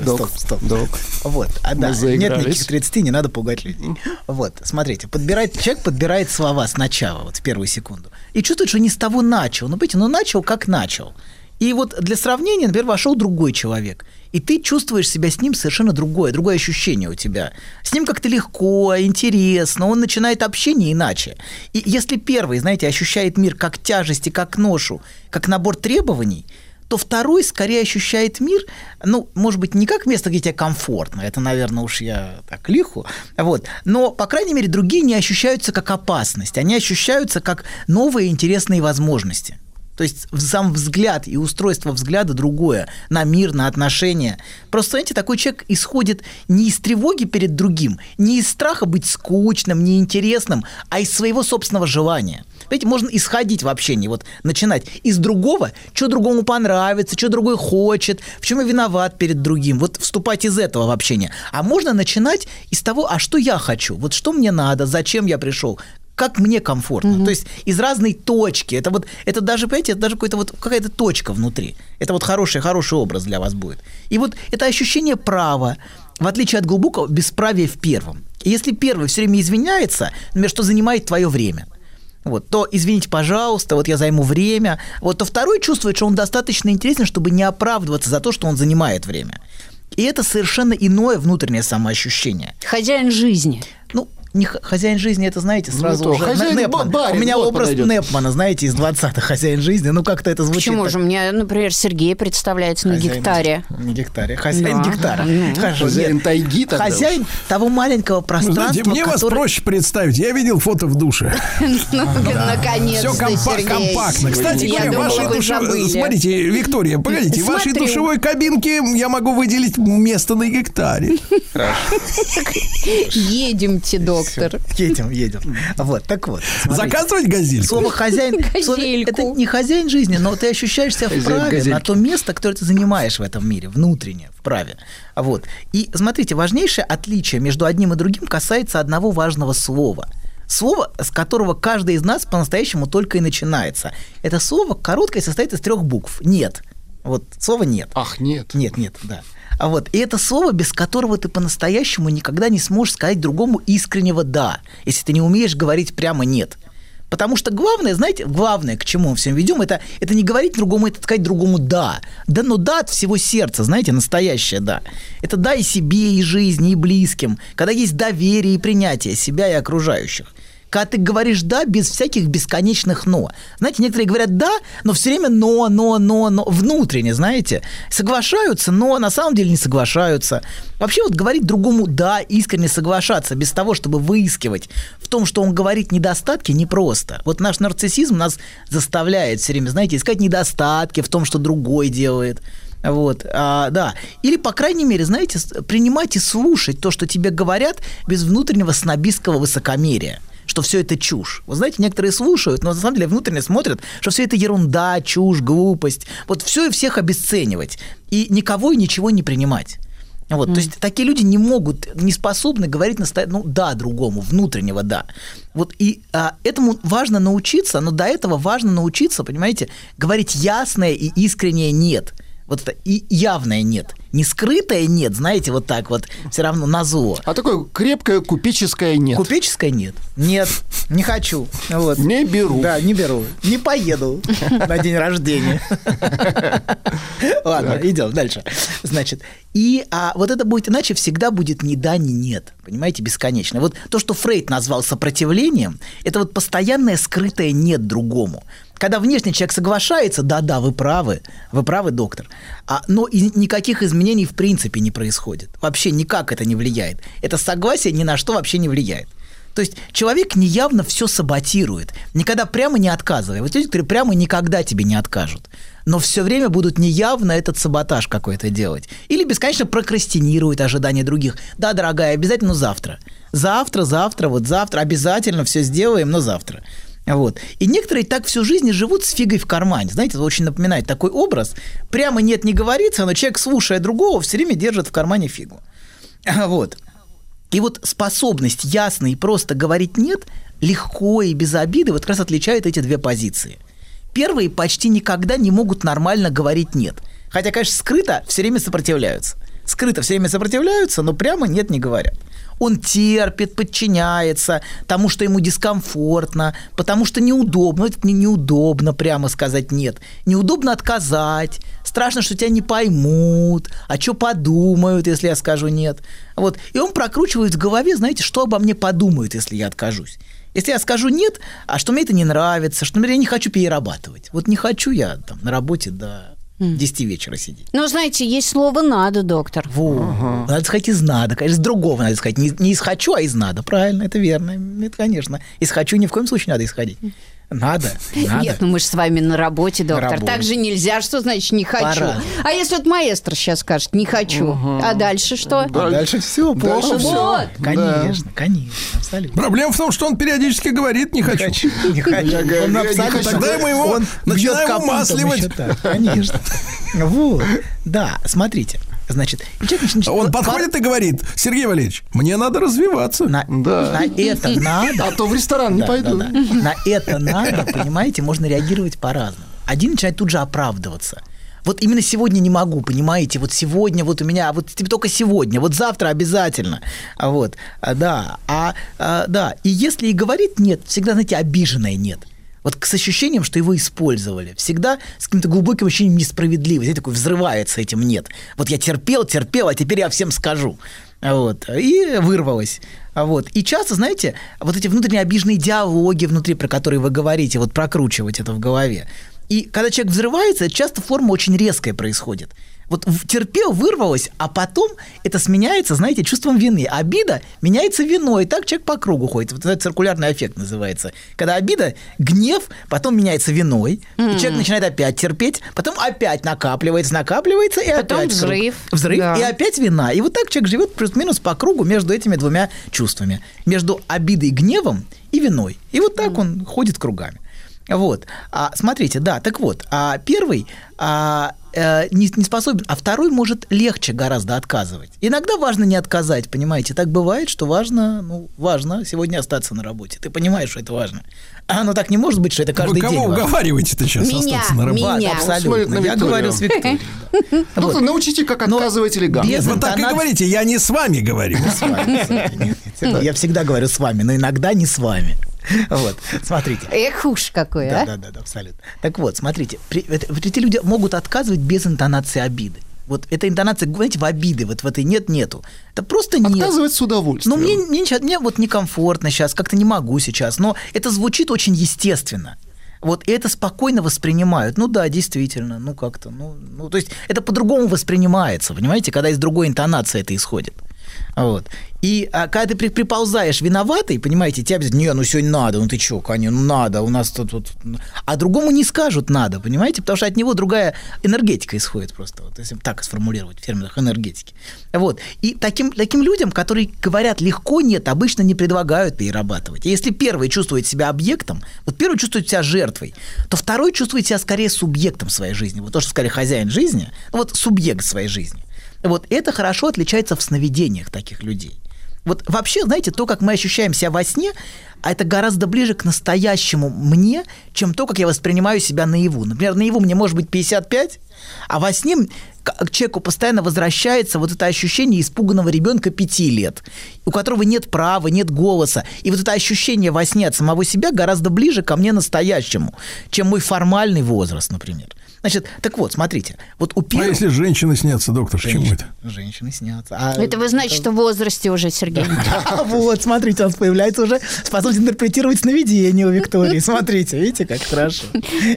Стоп, стоп. Вот, а да, нет никаких 30, не надо пугать людей. Вот, смотрите, подбирает, человек подбирает слова сначала, вот в первую секунду, и чувствует, что не с того начал. Ну, понимаете, ну начал как начал. И вот для сравнения, например, вошел другой человек, и ты чувствуешь себя с ним совершенно другое, другое ощущение у тебя. С ним как-то легко, интересно, он начинает общение иначе. И если первый, знаете, ощущает мир как тяжесть и как ношу, как набор требований, то второй скорее ощущает мир, ну, может быть, не как место, где тебе комфортно, это, наверное, уж я так лиху, вот, но, по крайней мере, другие не ощущаются как опасность, они ощущаются как новые интересные возможности. То есть сам взгляд и устройство взгляда другое на мир, на отношения. Просто, знаете, такой человек исходит не из тревоги перед другим, не из страха быть скучным, неинтересным, а из своего собственного желания. Понимаете, можно исходить в общении, вот начинать из другого, что другому понравится, что другой хочет, в чем я виноват перед другим, вот вступать из этого в общение. А можно начинать из того, а что я хочу, вот что мне надо, зачем я пришел, как мне комфортно. То есть из разной точки. Это вот, это даже, понимаете, это даже какой-то вот какая-то точка внутри. Это вот хороший, хороший образ для вас будет. И вот это ощущение права, в отличие от глубокого бесправия в первом. И если первый все время извиняется, например, что занимает твое время, вот, то извините, пожалуйста, вот я займу время. Вот, то второй чувствует, что он достаточно интересен, чтобы не оправдываться за то, что он занимает время. И это совершенно иное внутреннее самоощущение. Хозяин жизни. Ну, не хозяин жизни, это, знаете, сразу то, уже хозяин Непман. ба- барин, У меня вот образ подойдет. Непмана, знаете, из 20-х хозяин жизни. Ну, как-то это звучит. Почему так. же? Мне, например, Сергей представляется на Хозяин гектаре. Не гектаре, хозяин Да. гектара. Ну. Хорошо, Хозяин тайги тогда Хозяин того маленького Вы пространства, знаете, мне вас которое- проще представить. Я видел фото в душе. [laughs] Ну, Наконец-то, Все компактно. Кстати, говоря, вашей душе... забыли. Смотрите, Виктория, погодите, в вашей душевой кабинке я могу выделить место на гектаре. [laughs] Едемте, доктор. Едем, едем. Вот, так вот. смотрите. Заказывать газельку? Слово хозяин, [laughs] слово- это не хозяин жизни, но ты ощущаешь себя вправе на то место, которое ты занимаешь в этом мире, внутренне, вправе. Вот. И смотрите, важнейшее отличие между одним и другим касается одного важного слова. Слово, с которого каждый из нас по-настоящему только и начинается. Это слово короткое состоит из трех букв. Нет. Вот слово нет. Ах, нет. Нет, нет, да. А вот, и это слово, без которого ты по-настоящему никогда не сможешь сказать другому искреннего «да», если ты не умеешь говорить прямо «нет». Потому что главное, знаете, главное, к чему мы всем ведем, это, это не говорить другому, это сказать другому «да». Да, но «да» от всего сердца, знаете, настоящее «да». Это «да» и себе, и жизни, и близким, когда есть доверие и принятие себя и окружающих когда ты говоришь «да» без всяких бесконечных «но». Знаете, некоторые говорят «да», но все время «но», «но», «но», «но», внутренне, знаете. Соглашаются, но на самом деле не соглашаются. Вообще вот говорить другому «да», искренне соглашаться, без того, чтобы выискивать в том, что он говорит недостатки, непросто. Вот наш нарциссизм нас заставляет все время, знаете, искать недостатки в том, что другой делает. Вот, а, да. Или, по крайней мере, знаете, принимать и слушать то, что тебе говорят, без внутреннего снобистского высокомерия что все это чушь. Вы знаете, некоторые слушают, но на самом деле внутренне смотрят, что все это ерунда, чушь, глупость. Вот все и всех обесценивать. И никого и ничего не принимать. Вот, То есть такие люди не могут, не способны говорить настоя... ну да другому, внутреннего да. Вот и а, этому важно научиться, но до этого важно научиться, понимаете, говорить ясное и искреннее нет. Вот это и явное нет. Не скрытое нет, знаете, вот так вот, все равно на зло. А такое крепкое купеческое нет. Купеческое нет. Нет, не хочу. Вот. Не беру. Да, не беру. Не поеду [laughs] на день рождения. [laughs] Ладно, идем дальше. Значит, и а, вот это будет иначе всегда будет ни да, ни нет. Понимаете, бесконечно. Вот то, что Фрейд назвал сопротивлением, это вот постоянное скрытое нет другому. Когда внешний человек соглашается, да-да, вы правы, вы правы, доктор, а, но и никаких изменений в принципе не происходит. Вообще никак это не влияет. Это согласие ни на что вообще не влияет. То есть человек неявно все саботирует, никогда прямо не отказывая. Вот люди, которые прямо никогда тебе не откажут. Но все время будут неявно этот саботаж какой-то делать. Или бесконечно прокрастинируют ожидания других. Да, дорогая, обязательно но завтра. Завтра, завтра, вот завтра, обязательно все сделаем, но завтра. Вот. И некоторые так всю жизнь живут с фигой в кармане. Знаете, это очень напоминает такой образ. Прямо нет не говорится, но человек, слушая другого, все время держит в кармане фигу. [laughs] Вот. И вот способность ясно и просто говорить «нет» легко и без обиды вот как раз отличает эти две позиции. Первые почти никогда не могут нормально говорить «нет». Хотя, конечно, скрыто все время сопротивляются. Скрыто все время сопротивляются, но прямо «нет» не говорят. Он терпит, подчиняется тому, что ему дискомфортно, потому что неудобно. Ну, Это не неудобно прямо сказать «нет». Неудобно отказать. Страшно, что тебя не поймут. А что подумают, если я скажу «нет». Вот. И он прокручивает в голове, знаете, что обо мне подумают, если я откажусь. Если я скажу нет, а что мне это не нравится, что, например, я не хочу перерабатывать. Вот не хочу я там на работе, да, 10 вечера сидеть. Ну, знаете, есть слово «надо», доктор. Во. Надо сказать из надо, конечно, из другого надо сказать. Не, не из хочу, а из надо. Правильно, это верно. Это, конечно. Из хочу ни в коем случае надо исходить. Надо, надо. Нет, ну мы же с вами на работе, доктор. работе. Так же нельзя, что значит не хочу. Пора. А если вот маэстро сейчас скажет не хочу, а дальше что? А дальше все плохо. Дальше всё. Вот. Конечно, конечно, абсолютно. Проблема в том, что он периодически говорит «не хочу». Не хочу. Он «не абсолютно- хочу». Тогда мы его он начинаем умасливать. Конечно. Вот. Да, смотрите. Значит, начинает- Он подходит и говорит, Сергей Валерьевич, мне надо развиваться. На, на это [laughs] надо. А то в ресторан не Да, пойду. да, да. На это надо, понимаете, можно реагировать по-разному. Один начинает тут же оправдываться. Вот именно сегодня не могу, понимаете? Вот сегодня вот у меня, вот тебе только сегодня, вот завтра обязательно. А Вот, а, да, а, а, да. И если и говорит нет, всегда, знаете, обиженное нет. Вот с ощущением, что его использовали. Всегда с каким-то глубоким ощущением несправедливости. Знаете, такой взрывается этим нет. Вот я терпел, терпел, а теперь я всем скажу. Вот. И вырвалось. Вот. И часто, знаете, вот эти внутренние обиженные диалоги внутри, про которые вы говорите, вот прокручивать это в голове. И когда человек взрывается, часто форма очень резкая происходит. Вот терпел, вырвалось, а потом это сменяется, знаете, чувством вины. Обида меняется виной, и так человек по кругу ходит. Вот это циркулярный эффект называется. Когда обида, гнев, потом меняется виной, и человек начинает опять терпеть, потом опять накапливается, накапливается, и Потом опять круг. взрыв. Взрыв, Да. и опять вина. И вот так человек живет плюс-минус по кругу между этими двумя чувствами. Между обидой и гневом и виной. И вот так он ходит кругами. Вот. А, смотрите, да, так вот, а первый а, э, не, не способен, а второй может легче гораздо отказывать. Иногда важно не отказать, понимаете? Так бывает, что важно, ну, важно сегодня остаться на работе. Ты понимаешь, что это важно. А оно так не может быть, что это каждый Вы кого день. важно. уговариваете-то сейчас Меня, остаться на работе? меня. Абсолютно. на Я говорю с Викторией. Доктор, [laughs] научите, как отказывать элегантно. без Вы так и говорите, я не с вами говорю. нет, Я всегда говорю с вами, но иногда не с вами. Вот, смотрите. Эх уж какой, Да, а? да, да, да, абсолютно. Так вот, смотрите, при- это- вот эти люди могут отказывать без интонации обиды. Вот эта интонация, знаете, в обиды, вот в этой нет-нету. Это просто нет. Отказывать с удовольствием. Ну, мне, мне, щас- мне вот некомфортно сейчас, как-то не могу сейчас, но это звучит очень естественно. Вот, и это спокойно воспринимают. Ну да, действительно, ну как-то, ну, ну то есть это по-другому воспринимается, понимаете, когда из другой интонации это исходит. Вот. И а, когда ты при- приползаешь виноватый, понимаете, тебя обязательно, не, ну сегодня надо, ну ты чё, Каня, ну надо, у нас тут, тут... А другому не скажут надо, понимаете, потому что от него другая энергетика исходит просто, вот, если так сформулировать в терминах энергетики. Вот. И таким, таким людям, которые говорят легко нет, обычно не предлагают перерабатывать. И если первый чувствует себя объектом, вот первый чувствует себя жертвой, то второй чувствует себя скорее субъектом своей жизни. Вот то, что сказали хозяин жизни, ну вот субъект своей жизни. Вот это хорошо отличается в сновидениях таких людей. Вот вообще, знаете, то, как мы ощущаем себя во сне, а это гораздо ближе к настоящему мне, чем то, как я воспринимаю себя наяву. Например, наяву мне может быть 55, а во сне к человеку постоянно возвращается вот это ощущение испуганного ребенка 5 лет, у которого нет права, нет голоса. И вот это ощущение во сне от самого себя гораздо ближе ко мне настоящему, чем мой формальный возраст, например. Значит, так вот, смотрите, вот у А первого... если женщины снятся, доктор, к чему это? Женщины снятся. А- Это вы знаете, что в возрасте уже, Сергей. А [laughs] вот, смотрите, у нас появляется уже способность интерпретировать сновидение у Виктории. [laughs] Смотрите, видите, как хорошо.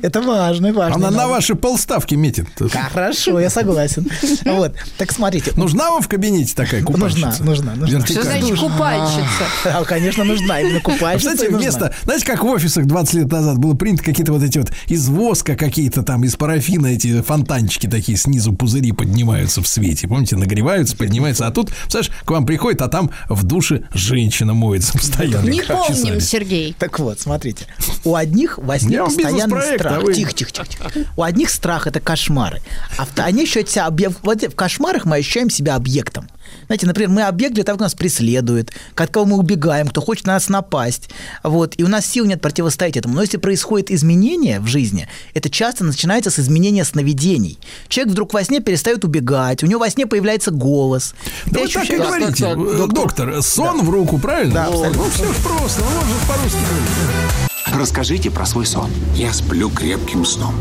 Это важно, важно. Она на ваши полставки метит. Хорошо, я согласен. [laughs] Вот, так смотрите. Нужна вам в кабинете такая купальщица? Нужна, нужна, нужна. Что значит купальщица? А, конечно, нужна именно А купальщица. Знаете, и нужна. вместо, знаете, как в офисах 20 лет назад было принято какие-то вот эти вот из воска какие-то там, из парафина эти фонтанчики такие снизу пузыри поднимаются в свете. Помните, нагреваются, поднимаются. А тут, знаешь, к вам приходит, а там в душе женщина моется постоянно. Не помним, часами. Сергей. Так вот, смотрите. У одних во сне Я вам постоянный страх. а вы- Тихо, тихо, тихо, тихо. У одних страх это кошмары. А в- они ощущают себя объ- вот В кошмарах мы ощущаем себя объектом. Знаете, например, мы объект для того, кто нас преследует, от кого мы убегаем, кто хочет на нас напасть. Вот, и у нас сил нет противостоять этому. Но если происходит изменение в жизни, это часто начинается с изменения сновидений. Человек вдруг во сне перестает убегать, у него во сне появляется голос. Да вы так и говорите, так, э, доктор, сон в руку, правильно? Да, абсолютно. Ну, все просто, ну, можно по-русски говорить. Расскажите про свой сон. Я сплю крепким сном.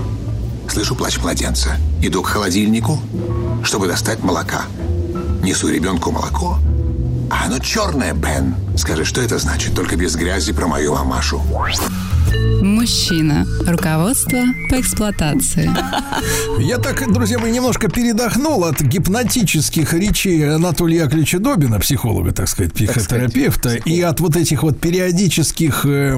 Слышу плач младенца. Иду к холодильнику, чтобы достать молока. Несу ребенку молоко. А оно черное, Бен. Скажи, что это значит? Только без грязи про мою мамашу. Мужчина. Руководство по эксплуатации. Я так, друзья мои, немножко передохнул от гипнотических речей Анатолия Яковлевича Добина, психолога, так сказать, психотерапевта, и от вот этих вот периодических э,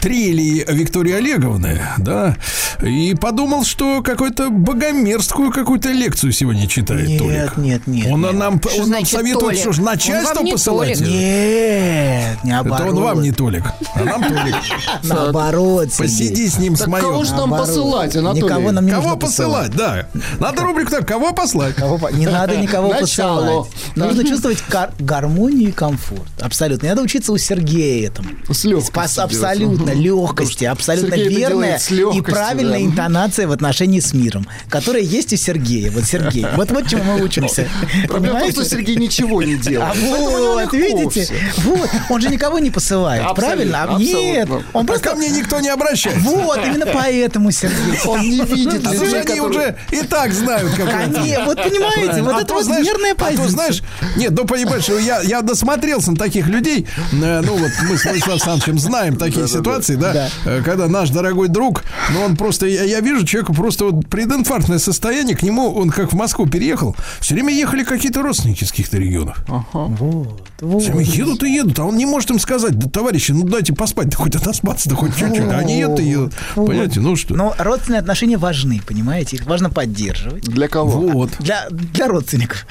трелей Виктории Олеговны, да, и подумал, что какую-то богомерзкую какую-то лекцию сегодня читает Нет, Толик. нет, нет. Он нет. нам, Что он нам значит советует, Толик? что ж, Он начальство посылать? Толик. Нет, не Это он вам не Толик, а нам Толик. [laughs] Наоборот, Сергей. Посиди с ним, с Так моим. кого же нам Наоборот. посылать, Анатолий? Никого нам не Кого нужно посылать, да. Надо рубрику так, кого послать? Кого по- Не надо никого [laughs] Начало. посылать. Нужно чувствовать гармонию и комфорт. Абсолютно. Не надо учиться у Сергея этому. С легкостью Спас- абсолютно легкости, абсолютно Сергей верная делает с и правильная да. интонация в отношении с миром, которая есть у Сергея. Вот Сергей. Вот вот чему мы учимся. [laughs] Проблема в том, что? Сергей ничего не делает. А у него вот, видите? Вот, он же никого не посылает, правильно? А Нет, он А просто... никто не обращается. Вот, именно поэтому, Сергей. Он не видит людей, они которые- уже и так знают, как это. Вот понимаете, вот А это то, вот знаешь, верная А то, позиция. знаешь, нет, ну понимаешь, что я, я досмотрелся на таких людей. Э, Ну вот мы с Владиславом Александровичем знаем такие ситуации, да, э, когда наш дорогой друг, ну он просто, я, вижу человека просто вот прединфарктное состояние, к нему, он как в Москву переехал, все время ехали какие-то родственники из каких-то регионов. Вот, вот. Все едут и едут, а он не может им сказать, да, товарищи, ну дайте поспать, да хоть отоспаться, да хоть чуть-чуть. А Они едут и едут. Понимаете, ну что? Но родственные отношения важны, понимаете? Их важно поддерживать. Для кого? Вот. Для, для родственников.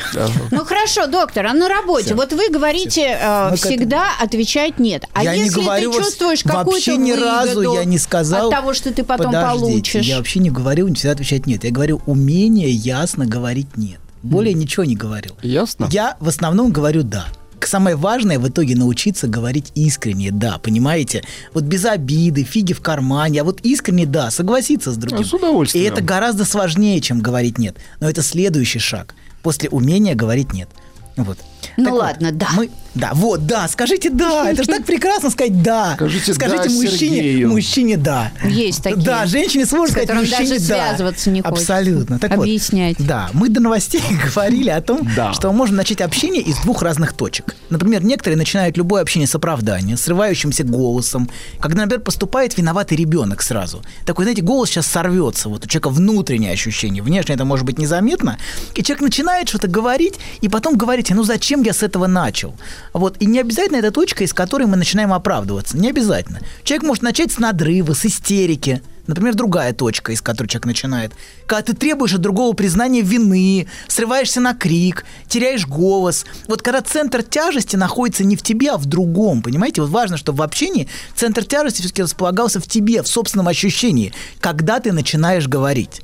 Ну хорошо, доктор, а на работе? Вот вы говорите, э, всегда отвечать нет. А Я не если говорю ты чувствуешь вообще какую-то ни разу я не сказал. от того, что ты потом Подождите, получишь? Я вообще не говорю, не всегда отвечать нет. Я говорю умение ясно говорить нет. Более ничего не говорил. Ясно? Я в основном говорю да. Самое важное в итоге научиться говорить искренне да, понимаете? Вот без обиды, фиги в кармане, а вот искренне да, согласиться с другим. А, с удовольствием. И это гораздо сложнее, чем говорить нет. Но это следующий шаг. После умения говорить нет. Вот. Ну Так вот, ладно, да. Мы, да, вот, да, скажите да. Это же так прекрасно сказать да. Скажите Скажите да мужчине, Сергею. мужчине да. Есть такие. Да, женщине сложно сказать мужчине даже да. связываться не. Абсолютно. Так вот, Объяснять. да, мы до новостей [laughs] говорили о том, Да. что мы можем начать общение из двух разных точек. Например, некоторые начинают любое общение с оправдания, срывающимся голосом, когда, например, поступает виноватый ребенок сразу. Такой, знаете, голос сейчас сорвется, вот у человека внутреннее ощущение, внешне это может быть незаметно, и человек начинает что-то говорить, и потом говорить, ну зачем я с этого начал? Вот, и не обязательно это точка, из которой мы начинаем оправдываться, не обязательно. Человек может начать с надрыва, с истерики, Например, другая точка, из которой человек начинает. Когда ты требуешь от другого признания вины, срываешься на крик, теряешь голос. Вот когда центр тяжести находится не в тебе, а в другом, понимаете? Вот важно, чтобы в общении центр тяжести все-таки располагался в тебе, в собственном ощущении, когда ты начинаешь говорить.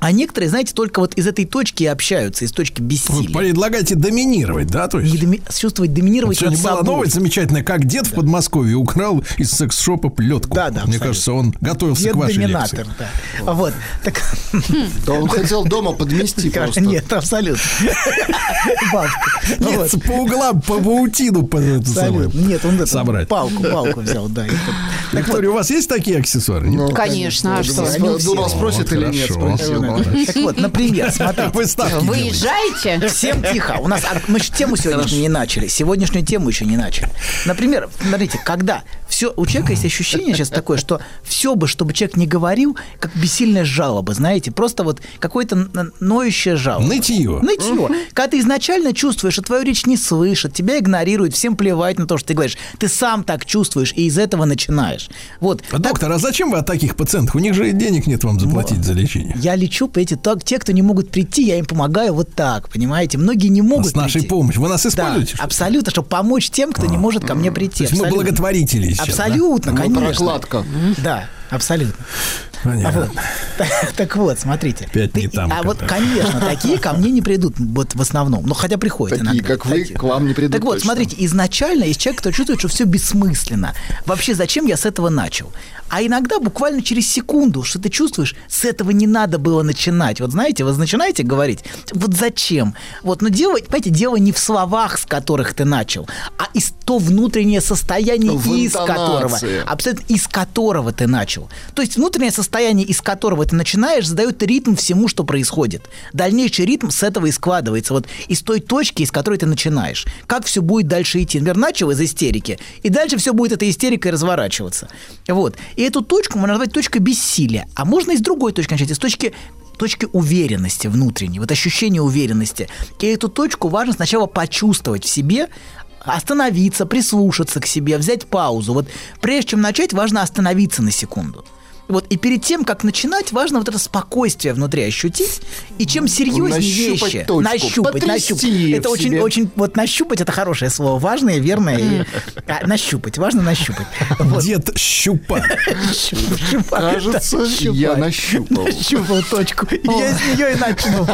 А некоторые, знаете, только вот из этой точки и общаются, из точки Вы бессилия. предлагаете доминировать, да? То есть? Не доми- чувствовать Вот доминировать сегодня над была новость замечательная, как дед в Подмосковье украл из секс-шопа плетку. Да, да, Мне абсолютно. кажется, он готовился Дед к вашей доминатор, лекции. да. Вот. Так, Да он хотел дома подмести просто. Нет, абсолютно. Нет, Вот. по углам, по паутину по. Нет, он собрать. палку, палку взял, да. вот. Виктория, у вас есть такие аксессуары? Нет? Конечно, а что? они у всех. Думал, спросит или нет, Так вот, например, [laughs] смотрите. Вы ставки делаете. Выезжаете? Всем тихо. У нас а, мы ж тему сегодняшнюю не начали. Сегодняшнюю тему еще не начали. Например, смотрите, когда все у человека есть ощущение сейчас такое, что все бы, чтобы человек не говорил, как бессильная жалоба, знаете, просто вот какое-то ноющее жалоба. Нытье. Нытье. Когда ты изначально чувствуешь, что твою речь не слышат, тебя игнорируют, всем плевать на то, что ты говоришь. Ты сам так чувствуешь и из этого начинаешь. Вот. А, Доктор, а зачем вы от таких пациентов? У них же денег нет вам заплатить за лечение. Я лечу, понимаете, так, те, кто не могут прийти, я им помогаю вот так, понимаете? Многие не могут С нашей прийти. помощью. Вы нас Да, используете? что ли? абсолютно, чтобы помочь тем, кто не может ко мне прийти. То есть мы благотворители сейчас, Абсолютно, Мы конечно. прокладка. Да, абсолютно. Понятно. вот. [laughs] Так вот, смотрите. Опять не Ты- там А вот, конечно, такие ко мне не придут вот в основном. Ну, хотя приходят Такие, иногда. как вы, Такие. к вам не придут Так вот, точно. смотрите, изначально есть человек, кто чувствует, что все бессмысленно. Вообще, зачем я с этого начал? А иногда буквально через секунду, что ты чувствуешь, с этого не надо было начинать. Вот знаете, вы начинаете говорить, вот зачем? Вот, но дело, понимаете, дело не в словах, с которых ты начал, а из то внутреннее состояние, В из интонации. которого, абсолютно из которого ты начал. То есть внутреннее состояние состояние, из которого ты начинаешь, задает ритм всему, что происходит. Дальнейший ритм с этого и складывается. Вот из той точки, из которой ты начинаешь. Как все будет дальше идти. Например, начал из истерики, и дальше все будет этой истерикой разворачиваться. Вот. И эту точку можно назвать точкой бессилия. А можно и с другой точки начать, из точки точки уверенности внутренней, вот ощущение уверенности. И эту точку важно сначала почувствовать в себе, остановиться, прислушаться к себе, взять паузу. Вот прежде чем начать, важно остановиться на секунду. Вот, и перед тем, как начинать, важно вот это спокойствие внутри ощутить. И чем серьезнее Нащупать вещи, точку, нащупать, нащупать. Это очень, себе. очень, вот нащупать это хорошее слово, важное, верное. и- а, нащупать, важно нащупать. Вот. Дед щупа. Кажется, я нащупал. Нащупал точку. Я с нее и начну.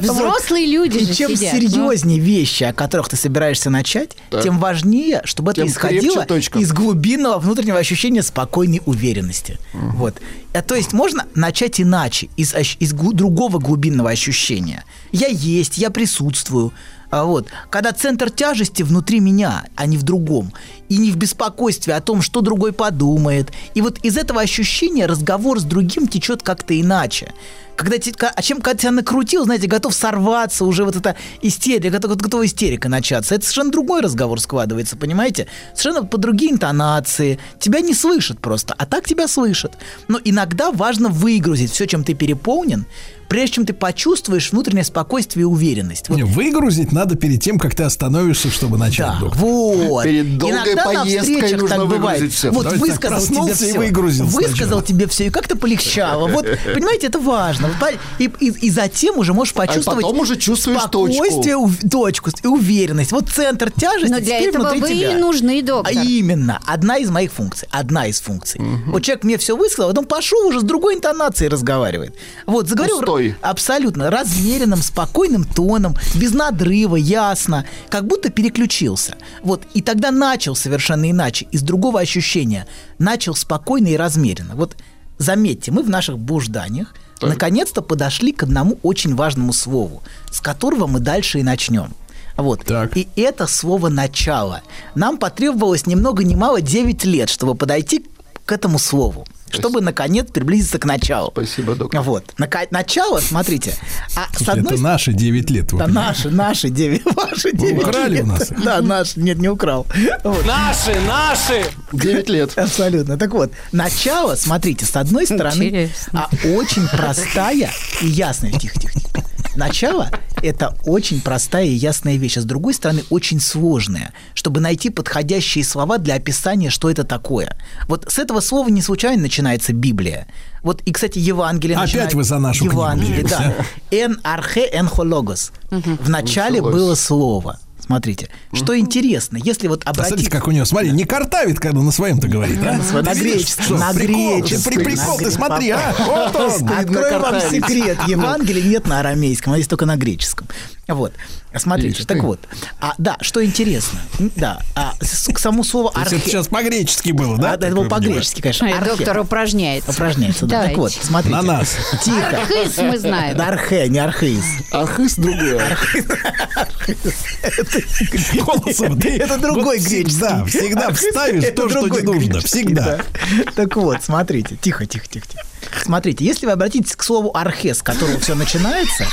Взрослые люди И чем ну. серьезнее вещи, о которых ты собираешься начать, тем важнее, чтобы это исходило из глубинного внутреннего ощущения спокойной уверенности. Вот. А, то есть можно начать иначе, из, из другого глубинного ощущения. Я есть, я присутствую. А вот, когда центр тяжести внутри меня, а не в другом, и не в беспокойстве о том, что другой подумает. И вот из этого ощущения разговор с другим течет как-то иначе. Когда те- а чем когда тебя накрутил, знаете, готов сорваться, уже вот эта истерика, готова, готова истерика начаться. Это совершенно другой разговор складывается, понимаете? Совершенно по другие интонации. Тебя не слышат просто, а так тебя слышат. Но иногда важно выгрузить все, чем ты переполнен, прежде чем ты почувствуешь внутреннее спокойствие и уверенность. Вот Не, Выгрузить надо перед тем, как ты остановишься, чтобы начать. Да, доктор. вот. Перед долгой Иногда поездкой нужно так бывает. выгрузить всё. Вот Давайте так, высказал тебе проснулся и все. выгрузил Высказал сначала. тебе все, и как-то полегчало. Вот, понимаете, это важно. И, и, и затем уже можешь почувствовать А потом уже чувствуешь спокойствие, ув- точку и уверенность. Вот центр тяжести Но для теперь этого внутри вы тебя. и нужны, доктор. А именно, одна из моих функций, одна из функций. Вот человек мне все высказал, а потом пошел уже с другой интонацией разговаривает. Вот, заговорил Пустой. Абсолютно размеренным, спокойным тоном, без надрыва, ясно, как будто переключился. Вот, и тогда начал совершенно иначе, из другого ощущения, начал спокойно и размеренно. Вот, заметьте, мы в наших блужданиях наконец-то подошли к одному очень важному слову, с которого мы дальше и начнем. Вот. И это слово «начало». Нам потребовалось ни много ни мало 9 лет, чтобы подойти к этому слову. Чтобы, наконец, приблизиться к началу. Спасибо, доктор. Вот. Нака- начало, смотрите. А с Слушайте, одной это наши 9 лет. да понимаете? наши, наши 9, [laughs] ваши 9 украли лет. у нас? Да, наши, нет, не украл. Вот. Наши, наши! 9 лет. Абсолютно. Так вот, начало, смотрите, с одной стороны, Интересно. а очень простая и ясная. Тихо, тихо, тихо. Начало – это очень простая и ясная вещь, а с другой стороны, очень сложная, чтобы найти подходящие слова для описания, что это такое. Вот с этого слова не случайно начинается Библия. Вот, и, кстати, Евангелие Опять начинает- вы за нашу книгу Евангелие, взялись, да. «Эн архе эн хологос». В начале Началось. было слово. Смотрите, что интересно, если вот А смотрите, как у него, смотри, не картавит, когда на своем-то говорит, а? На греческом, на греческом. при- Прикол, ты смотри, а? Вот он. Открою вам секрет. Евангелия нет на арамейском, а есть только на греческом. Вот. Смотрите, Ишь так ты. вот. А, да, что интересно. Да, а, с- к самому слову То есть архе... это сейчас по-гречески было, да? А, да, это было по-гречески, конечно. Архе. доктор упражняется. Упражняется, да. Так вот, смотрите. На нас. Тихо. Архиз мы знаем. Да, архе, не архиз. Архыз другой. [laughs] [laughs] Голосом ты Это другой вот греческий. Всегда, всегда вставишь то, что не нужно. Всегда. да. Так вот, смотрите, тихо, тихо, тихо, тихо. Смотрите, если вы обратитесь к слову архе, с которого все начинается,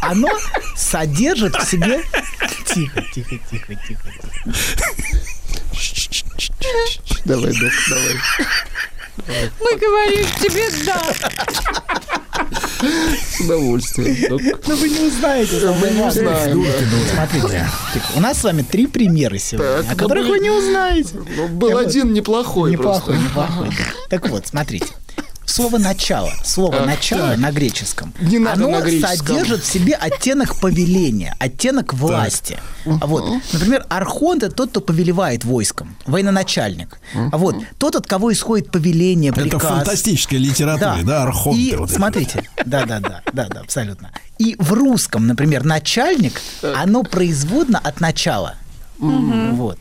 оно содержит в себе... Тихо, тихо, тихо, тихо. Давай, док, давай. Мы говорим тебе да. С удовольствием. [laughs] Ну вы не узнаете. Мы не узнаем. Смотрите, у нас с вами три примера сегодня, о ну, которых вы не узнаете. Ну, Был один неплохой Неплохой, просто. неплохой. Так вот, смотрите. Слово начало, слово начало на греческом, Не надо оно на греческом. содержит в себе оттенок повеления, оттенок власти. Вот, например, архонт это тот, кто повелевает войском, военачальник. А вот тот, от кого исходит повеление, Это приказ. в фантастической литературе, да, архонты. И вот смотрите, да, да, да, да, да, абсолютно. И в русском, например, начальник, оно производно от начала. М, Вот.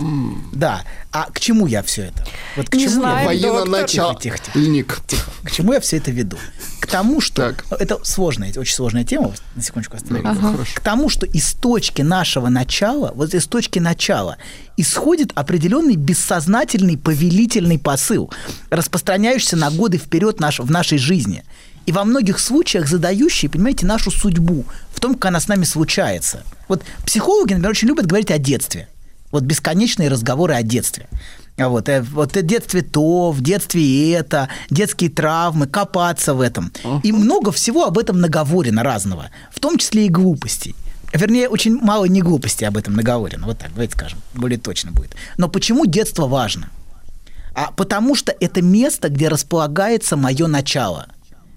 Да. А к чему я все это? Вот к Не чему знаю, я... доктор. Тихо, тихо, тихо. Льник. Тихо. К чему я все это веду? К тому, что... Это сложная, очень сложная тема. На секундочку остановись. Ага. Хорошо. К тому, что из точки нашего начала, вот из точки начала, исходит определенный бессознательный повелительный посыл, распространяющийся на годы вперед наш, в нашей жизни. И во многих случаях задающий, понимаете, нашу судьбу в том, как она с нами случается. Вот психологи, например, очень любят говорить о детстве. Вот бесконечные разговоры о детстве. Вот, э, вот в детстве то, в детстве это, детские травмы, копаться в этом. И много всего об этом наговорено разного, в том числе и глупостей. Вернее, очень мало не глупостей об этом наговорено. Вот так, давайте скажем, более точно будет. Но почему детство важно? А потому что это место, где располагается мое начало.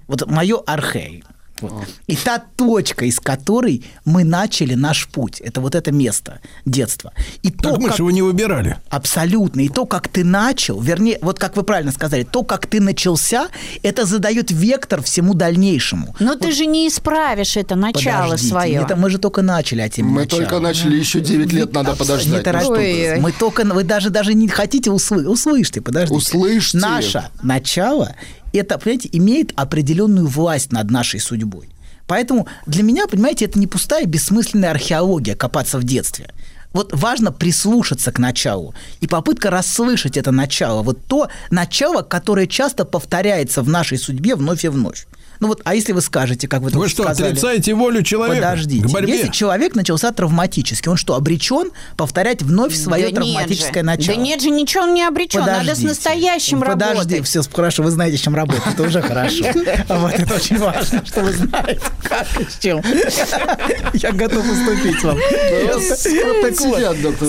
Вот мое архей. Вот. И та точка, из которой мы начали наш путь, это вот это место детства. И то, Так мы как- же его не выбирали. Абсолютно. И то, как ты начал, вернее, вот как вы правильно сказали, то, как ты начался, это задает вектор всему дальнейшему. Но ты же не исправишь это начало Подождите, свое. Это мы же только начали, а тем Мы только начали, еще 9 лет надо Не подождать. торопитесь. Ой-ой. Мы только, вы даже даже не хотите услышать. Услышьте, подождите. Услышьте. Наше начало, это, понимаете, имеет определенную власть над нашей судьбой. Поэтому для меня, понимаете, это не пустая бессмысленная археология копаться в детстве. Вот важно прислушаться к началу и попытка расслышать это начало. Вот то начало, которое часто повторяется в нашей судьбе вновь и вновь. Ну вот, а если вы скажете, как вы Вы что, сказали... отрицаете волю человека Подождите. к борьбе? Если человек начался травматически, он что, обречен повторять вновь свое Да травматическое начало? Да нет же, ничего он не обречен. Надо с Подождите. настоящим Подожди, работать. все хорошо, вы знаете, с чем работать, это уже хорошо. А Вот это очень важно, что вы знаете, как и с чем. Я готов уступить вам.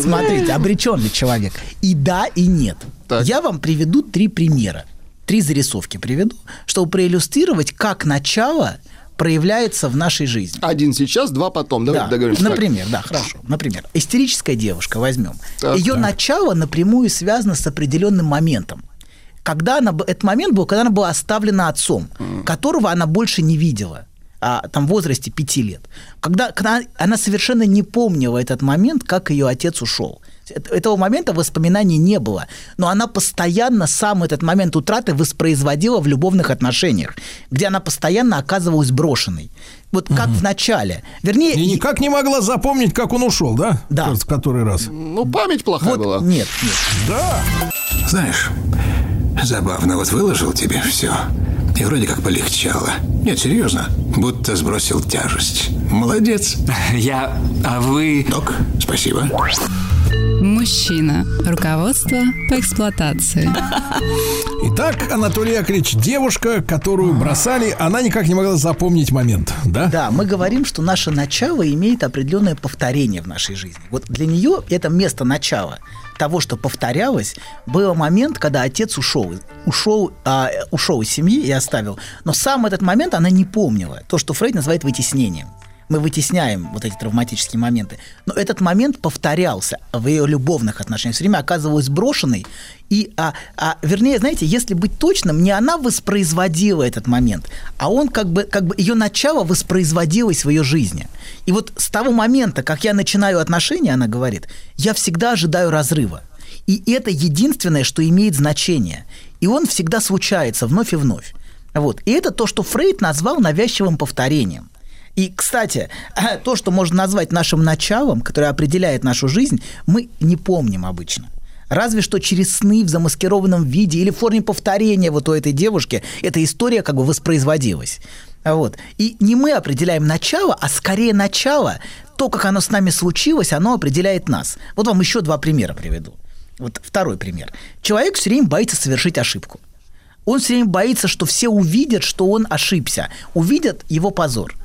Смотрите, обреченный человек. И да, и нет. Я вам приведу три примера. Три зарисовки приведу, чтобы проиллюстрировать, как начало проявляется в нашей жизни. Один сейчас, два потом. Давайте Да, договоримся. Так. Например, да, хорошо. Например, истерическая девушка, возьмем. Так, Ее так. начало напрямую связано с определенным моментом. Когда она, этот момент был, когда она была оставлена отцом, которого она больше не видела а, там, в возрасте пяти лет. Когда, когда она совершенно не помнила этот момент, как ее отец ушел. Эт- Этого момента воспоминаний не было. Но она постоянно сам этот момент утраты воспроизводила в любовных отношениях, где она постоянно оказывалась брошенной. Вот как в начале. Вернее, И никак не могла запомнить, как он ушел, да? Да. В который раз. Ну, память плохая была. Нет, нет. Да. Знаешь, забавно, вот выложил тебе все. И вроде как полегчало. Нет, серьезно, будто сбросил тяжесть. Молодец. [laughs] Я... А вы... Док, спасибо. Мужчина. Руководство по эксплуатации. [laughs] Итак, Анатолий Яковлевич, девушка, которую бросали, она никак не могла запомнить момент, да? Да, мы говорим, что наше начало имеет определенное повторение в нашей жизни. Вот для нее это место начала того, что повторялось, был момент, когда отец ушел, ушел, а, ушел из семьи и оставил. Но сам этот момент она не помнила. То, что Фрейд называет вытеснением. Мы вытесняем вот эти травматические моменты. Но этот момент повторялся в ее любовных отношениях. Все время оказывалась брошенной. И, а, а, вернее, знаете, если быть точным, не она воспроизводила этот момент, а он как бы, как бы ее начало воспроизводилось в ее жизни. И вот с того момента, как я начинаю отношения, она говорит, я всегда ожидаю разрыва. И это единственное, что имеет значение. И он всегда случается вновь и вновь. Вот. И это то, что Фрейд назвал навязчивым повторением. И, кстати, [clears throat] то, что можно назвать нашим началом, которое определяет нашу жизнь, мы не помним обычно. Разве что через сны в замаскированном виде или в форме повторения вот у этой девушки эта история как бы воспроизводилась. Вот. И не мы определяем начало, а скорее начало, то, как оно с нами случилось, оно определяет нас. Вот вам еще два примера приведу. Вот второй пример. Человек все время боится совершить ошибку. Он все время боится, что все увидят, что он ошибся, увидят его позор.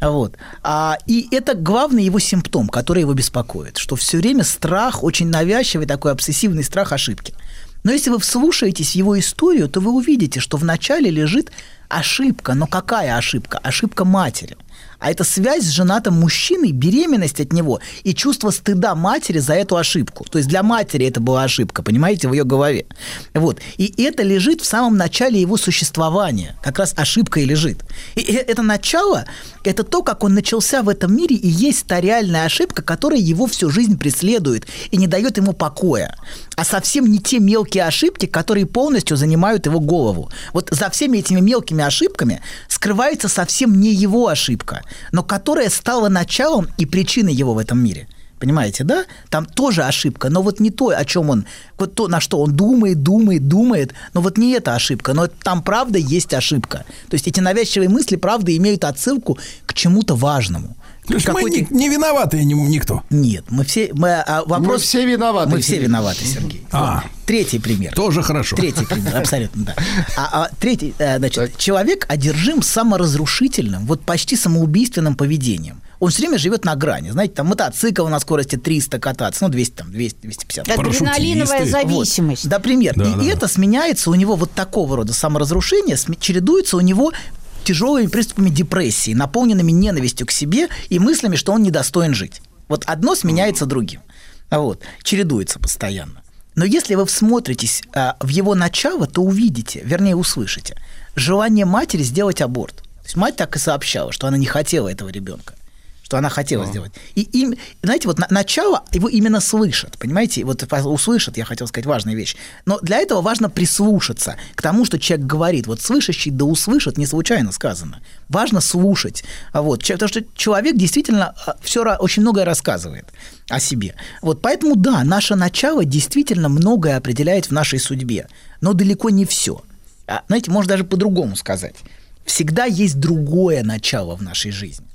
Вот. А, и это главный его симптом, который его беспокоит, что все время страх, очень навязчивый такой обсессивный страх ошибки. Но если вы вслушаетесь в его историю, то вы увидите, что вначале лежит ошибка. Но какая ошибка? Ошибка матери. А это связь с женатым мужчиной, беременность от него и чувство стыда матери за эту ошибку. То есть для матери это была ошибка, понимаете, в ее голове. Вот. И это лежит в самом начале его существования. Как раз ошибка и лежит. И э- это начало, это то, как он начался в этом мире, и есть та реальная ошибка, которая его всю жизнь преследует и не дает ему покоя. А совсем не те мелкие ошибки, которые полностью занимают его голову. Вот за всеми этими мелкими ошибками скрывается совсем не его ошибка, но которая стала началом и причиной его в этом мире. Понимаете, да? Там тоже ошибка, но вот не то, о чем он, вот то, на что он думает, думает, думает, но вот не эта ошибка, но там правда есть ошибка. То есть эти навязчивые мысли, правда, имеют отсылку к чему-то важному. То есть мы не, не виноваты ни- никто. Нет, мы все... Мы, а, вопрос... Мы все виноваты, Мы все виноваты, Сергей. А. Третий пример. Тоже хорошо. Третий пример, абсолютно, да. [laughs] А, а третий, э, значит, человек одержим саморазрушительным, вот почти самоубийственным поведением. Он все время живет на грани. Знаете, там мотоцикл на скорости 300 кататься, ну, 200, там, 200, 250. Адреналиновая зависимость. Вот. Да, пример. Да, и да, это сменяется у него вот такого рода саморазрушение, чередуется у него тяжелыми приступами депрессии, наполненными ненавистью к себе и мыслями, что он недостоин жить. Вот одно сменяется другим. А Вот, чередуется постоянно. Но если вы всмотритесь а, в его начало, то увидите, вернее, услышите, желание матери сделать аборт. То есть мать так и сообщала, что она не хотела этого ребенка что она хотела сделать. И им, знаете, вот на- начало его именно слышат, понимаете? Вот услышат, я хотел сказать важную вещь. Но для этого важно прислушаться к тому, что человек говорит. Вот слышащий да услышат, не случайно сказано. Важно слушать. А Вот, потому что человек действительно все очень многое рассказывает о себе. Вот поэтому, да, наше начало действительно многое определяет в нашей судьбе, но далеко не все. А, знаете, можно даже по-другому сказать. Всегда есть другое начало в нашей жизни.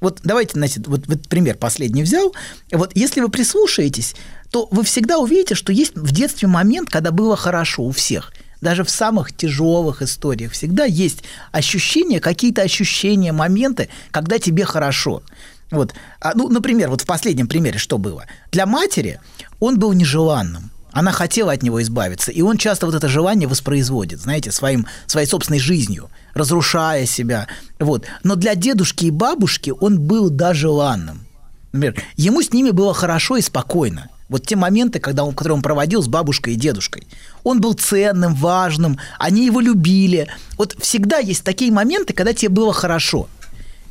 Вот давайте, значит, вот, вот пример последний взял. Вот если вы прислушаетесь, то вы всегда увидите, что есть в детстве момент, когда было хорошо у всех. Даже в самых тяжелых историях всегда есть ощущения, какие-то ощущения, моменты, когда тебе хорошо. Вот, а, ну, например, вот в последнем примере что было? Для матери он был нежеланным. Она хотела от него избавиться, и он часто вот это желание воспроизводит, знаете, своим, своей собственной жизнью, разрушая себя. Вот. Но для дедушки и бабушки он был да желанным. Например, ему с ними было хорошо и спокойно. Вот те моменты, когда он, которые он проводил с бабушкой и дедушкой. Он был ценным, важным, они его любили. Вот всегда есть такие моменты, когда тебе было хорошо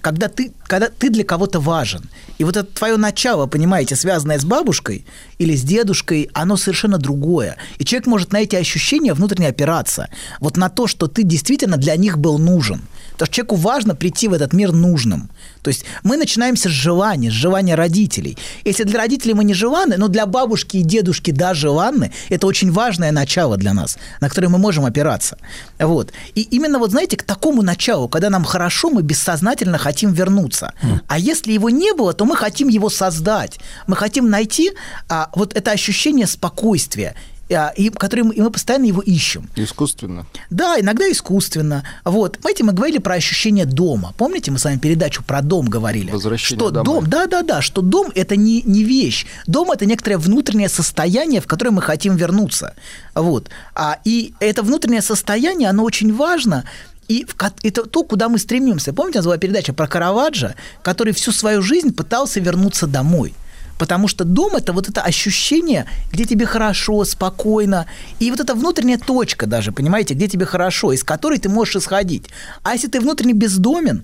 когда ты, когда ты для кого-то важен. И вот это твое начало, понимаете, связанное с бабушкой или с дедушкой, оно совершенно другое. И человек может на эти ощущения внутренне опираться. Вот на то, что ты действительно для них был нужен. Потому что человеку важно прийти в этот мир нужным. То есть мы начинаемся с желания, с желания родителей. Если для родителей мы не желаны, но для бабушки и дедушки да желанны, это очень важное начало для нас, на которое мы можем опираться. Вот. И именно вот, знаете, к такому началу, когда нам хорошо, мы бессознательно хотим вернуться. А если его не было, то мы хотим его создать. Мы хотим найти а, вот это ощущение спокойствия, и, которое мы, и мы постоянно его ищем. Искусственно. Да, иногда искусственно. Вот. Знаете, мы говорили про ощущение дома. Помните, мы с вами передачу про дом говорили? Возвращение что домой. дом, да, да, да, что дом это не, не вещь. Дом это некоторое внутреннее состояние, в которое мы хотим вернуться. Вот. А, и это внутреннее состояние, оно очень важно. И в это то, куда мы стремимся. Помните, у нас была передача про Караваджо, который всю свою жизнь пытался вернуться домой. Потому что дом это вот это ощущение, где тебе хорошо, спокойно. И вот эта внутренняя точка даже, понимаете, где тебе хорошо, из которой ты можешь исходить. А если ты внутренне бездомен,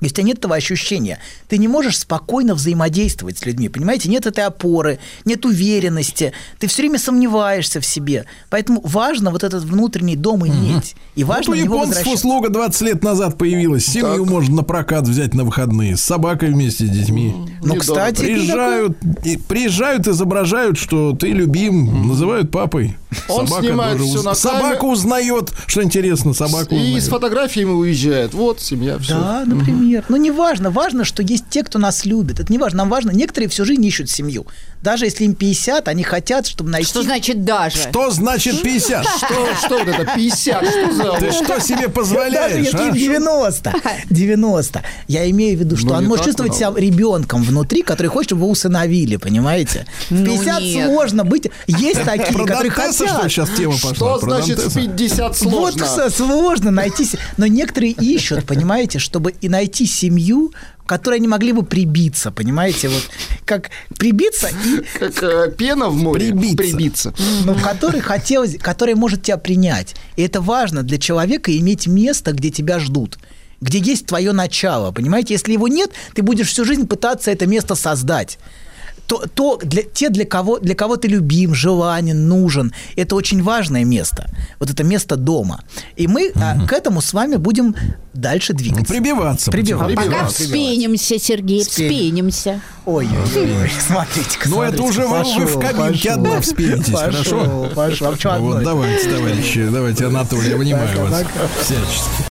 если у тебя нет этого ощущения, ты не можешь спокойно взаимодействовать с людьми, понимаете? Нет этой опоры, нет уверенности, ты все время сомневаешься в себе. Поэтому важно вот этот внутренний дом иметь. И важно вот у в него японцев возвращаться. услуга 20 лет назад появилась. Семью можно на прокат взять на выходные. С собакой вместе, с детьми. Ну, кстати, приезжают, и, приезжают, изображают, что ты любим, называют папой. Он снимает тоже уз- на Собака узнает, что интересно, собака И узнает. с фотографиями уезжает. Вот семья, все. Да, например. Ну, не важно. Важно, что есть те, кто нас любит. Это не важно. Нам важно. Некоторые всю жизнь ищут семью. Даже если им 50, они хотят, чтобы найти... Что значит даже? Что значит 50? Что, что вот это 50? Что за... Ты что себе Даже позволяешь, если а? им 90. 90. Я имею в виду, что Ну, он может чувствовать себя много. ребенком внутри, который хочет, чтобы его усыновили, понимаете? В Ну, 50 нет. сложно быть. Есть такие, Про которые Дантеса, что хотят. сейчас тема пошла? Что Про значит в Дантеса? 50 Вот сложно? кстати, сложно найти. Но некоторые ищут, понимаете, чтобы и найти семью, к которой они могли бы прибиться, понимаете? Вот как прибиться и... Как э, пена в море. Прибиться. Но который хотелось, который может тебя принять. И это важно для человека иметь место, где тебя ждут где есть твое начало, понимаете? Если его нет, ты будешь всю жизнь пытаться это место создать. То, то для, те, для кого, для кого ты любим, желанен, нужен, это очень важное место. Вот это место дома. И мы а, к этому с вами будем дальше двигаться. Прибиваться. Прибиваться. Пока Прибиваться. вспенимся, Сергей, Вспеним. вспенимся. Ой, смотрите-ка. Ну, это уже вы- вы в пошел, кабинке пошел. одна вспенитесь, Пошел, хорошо? Пошел, А Вот давайте, товарищи, давайте, Анатолий, я понимаю Так, вас всячески.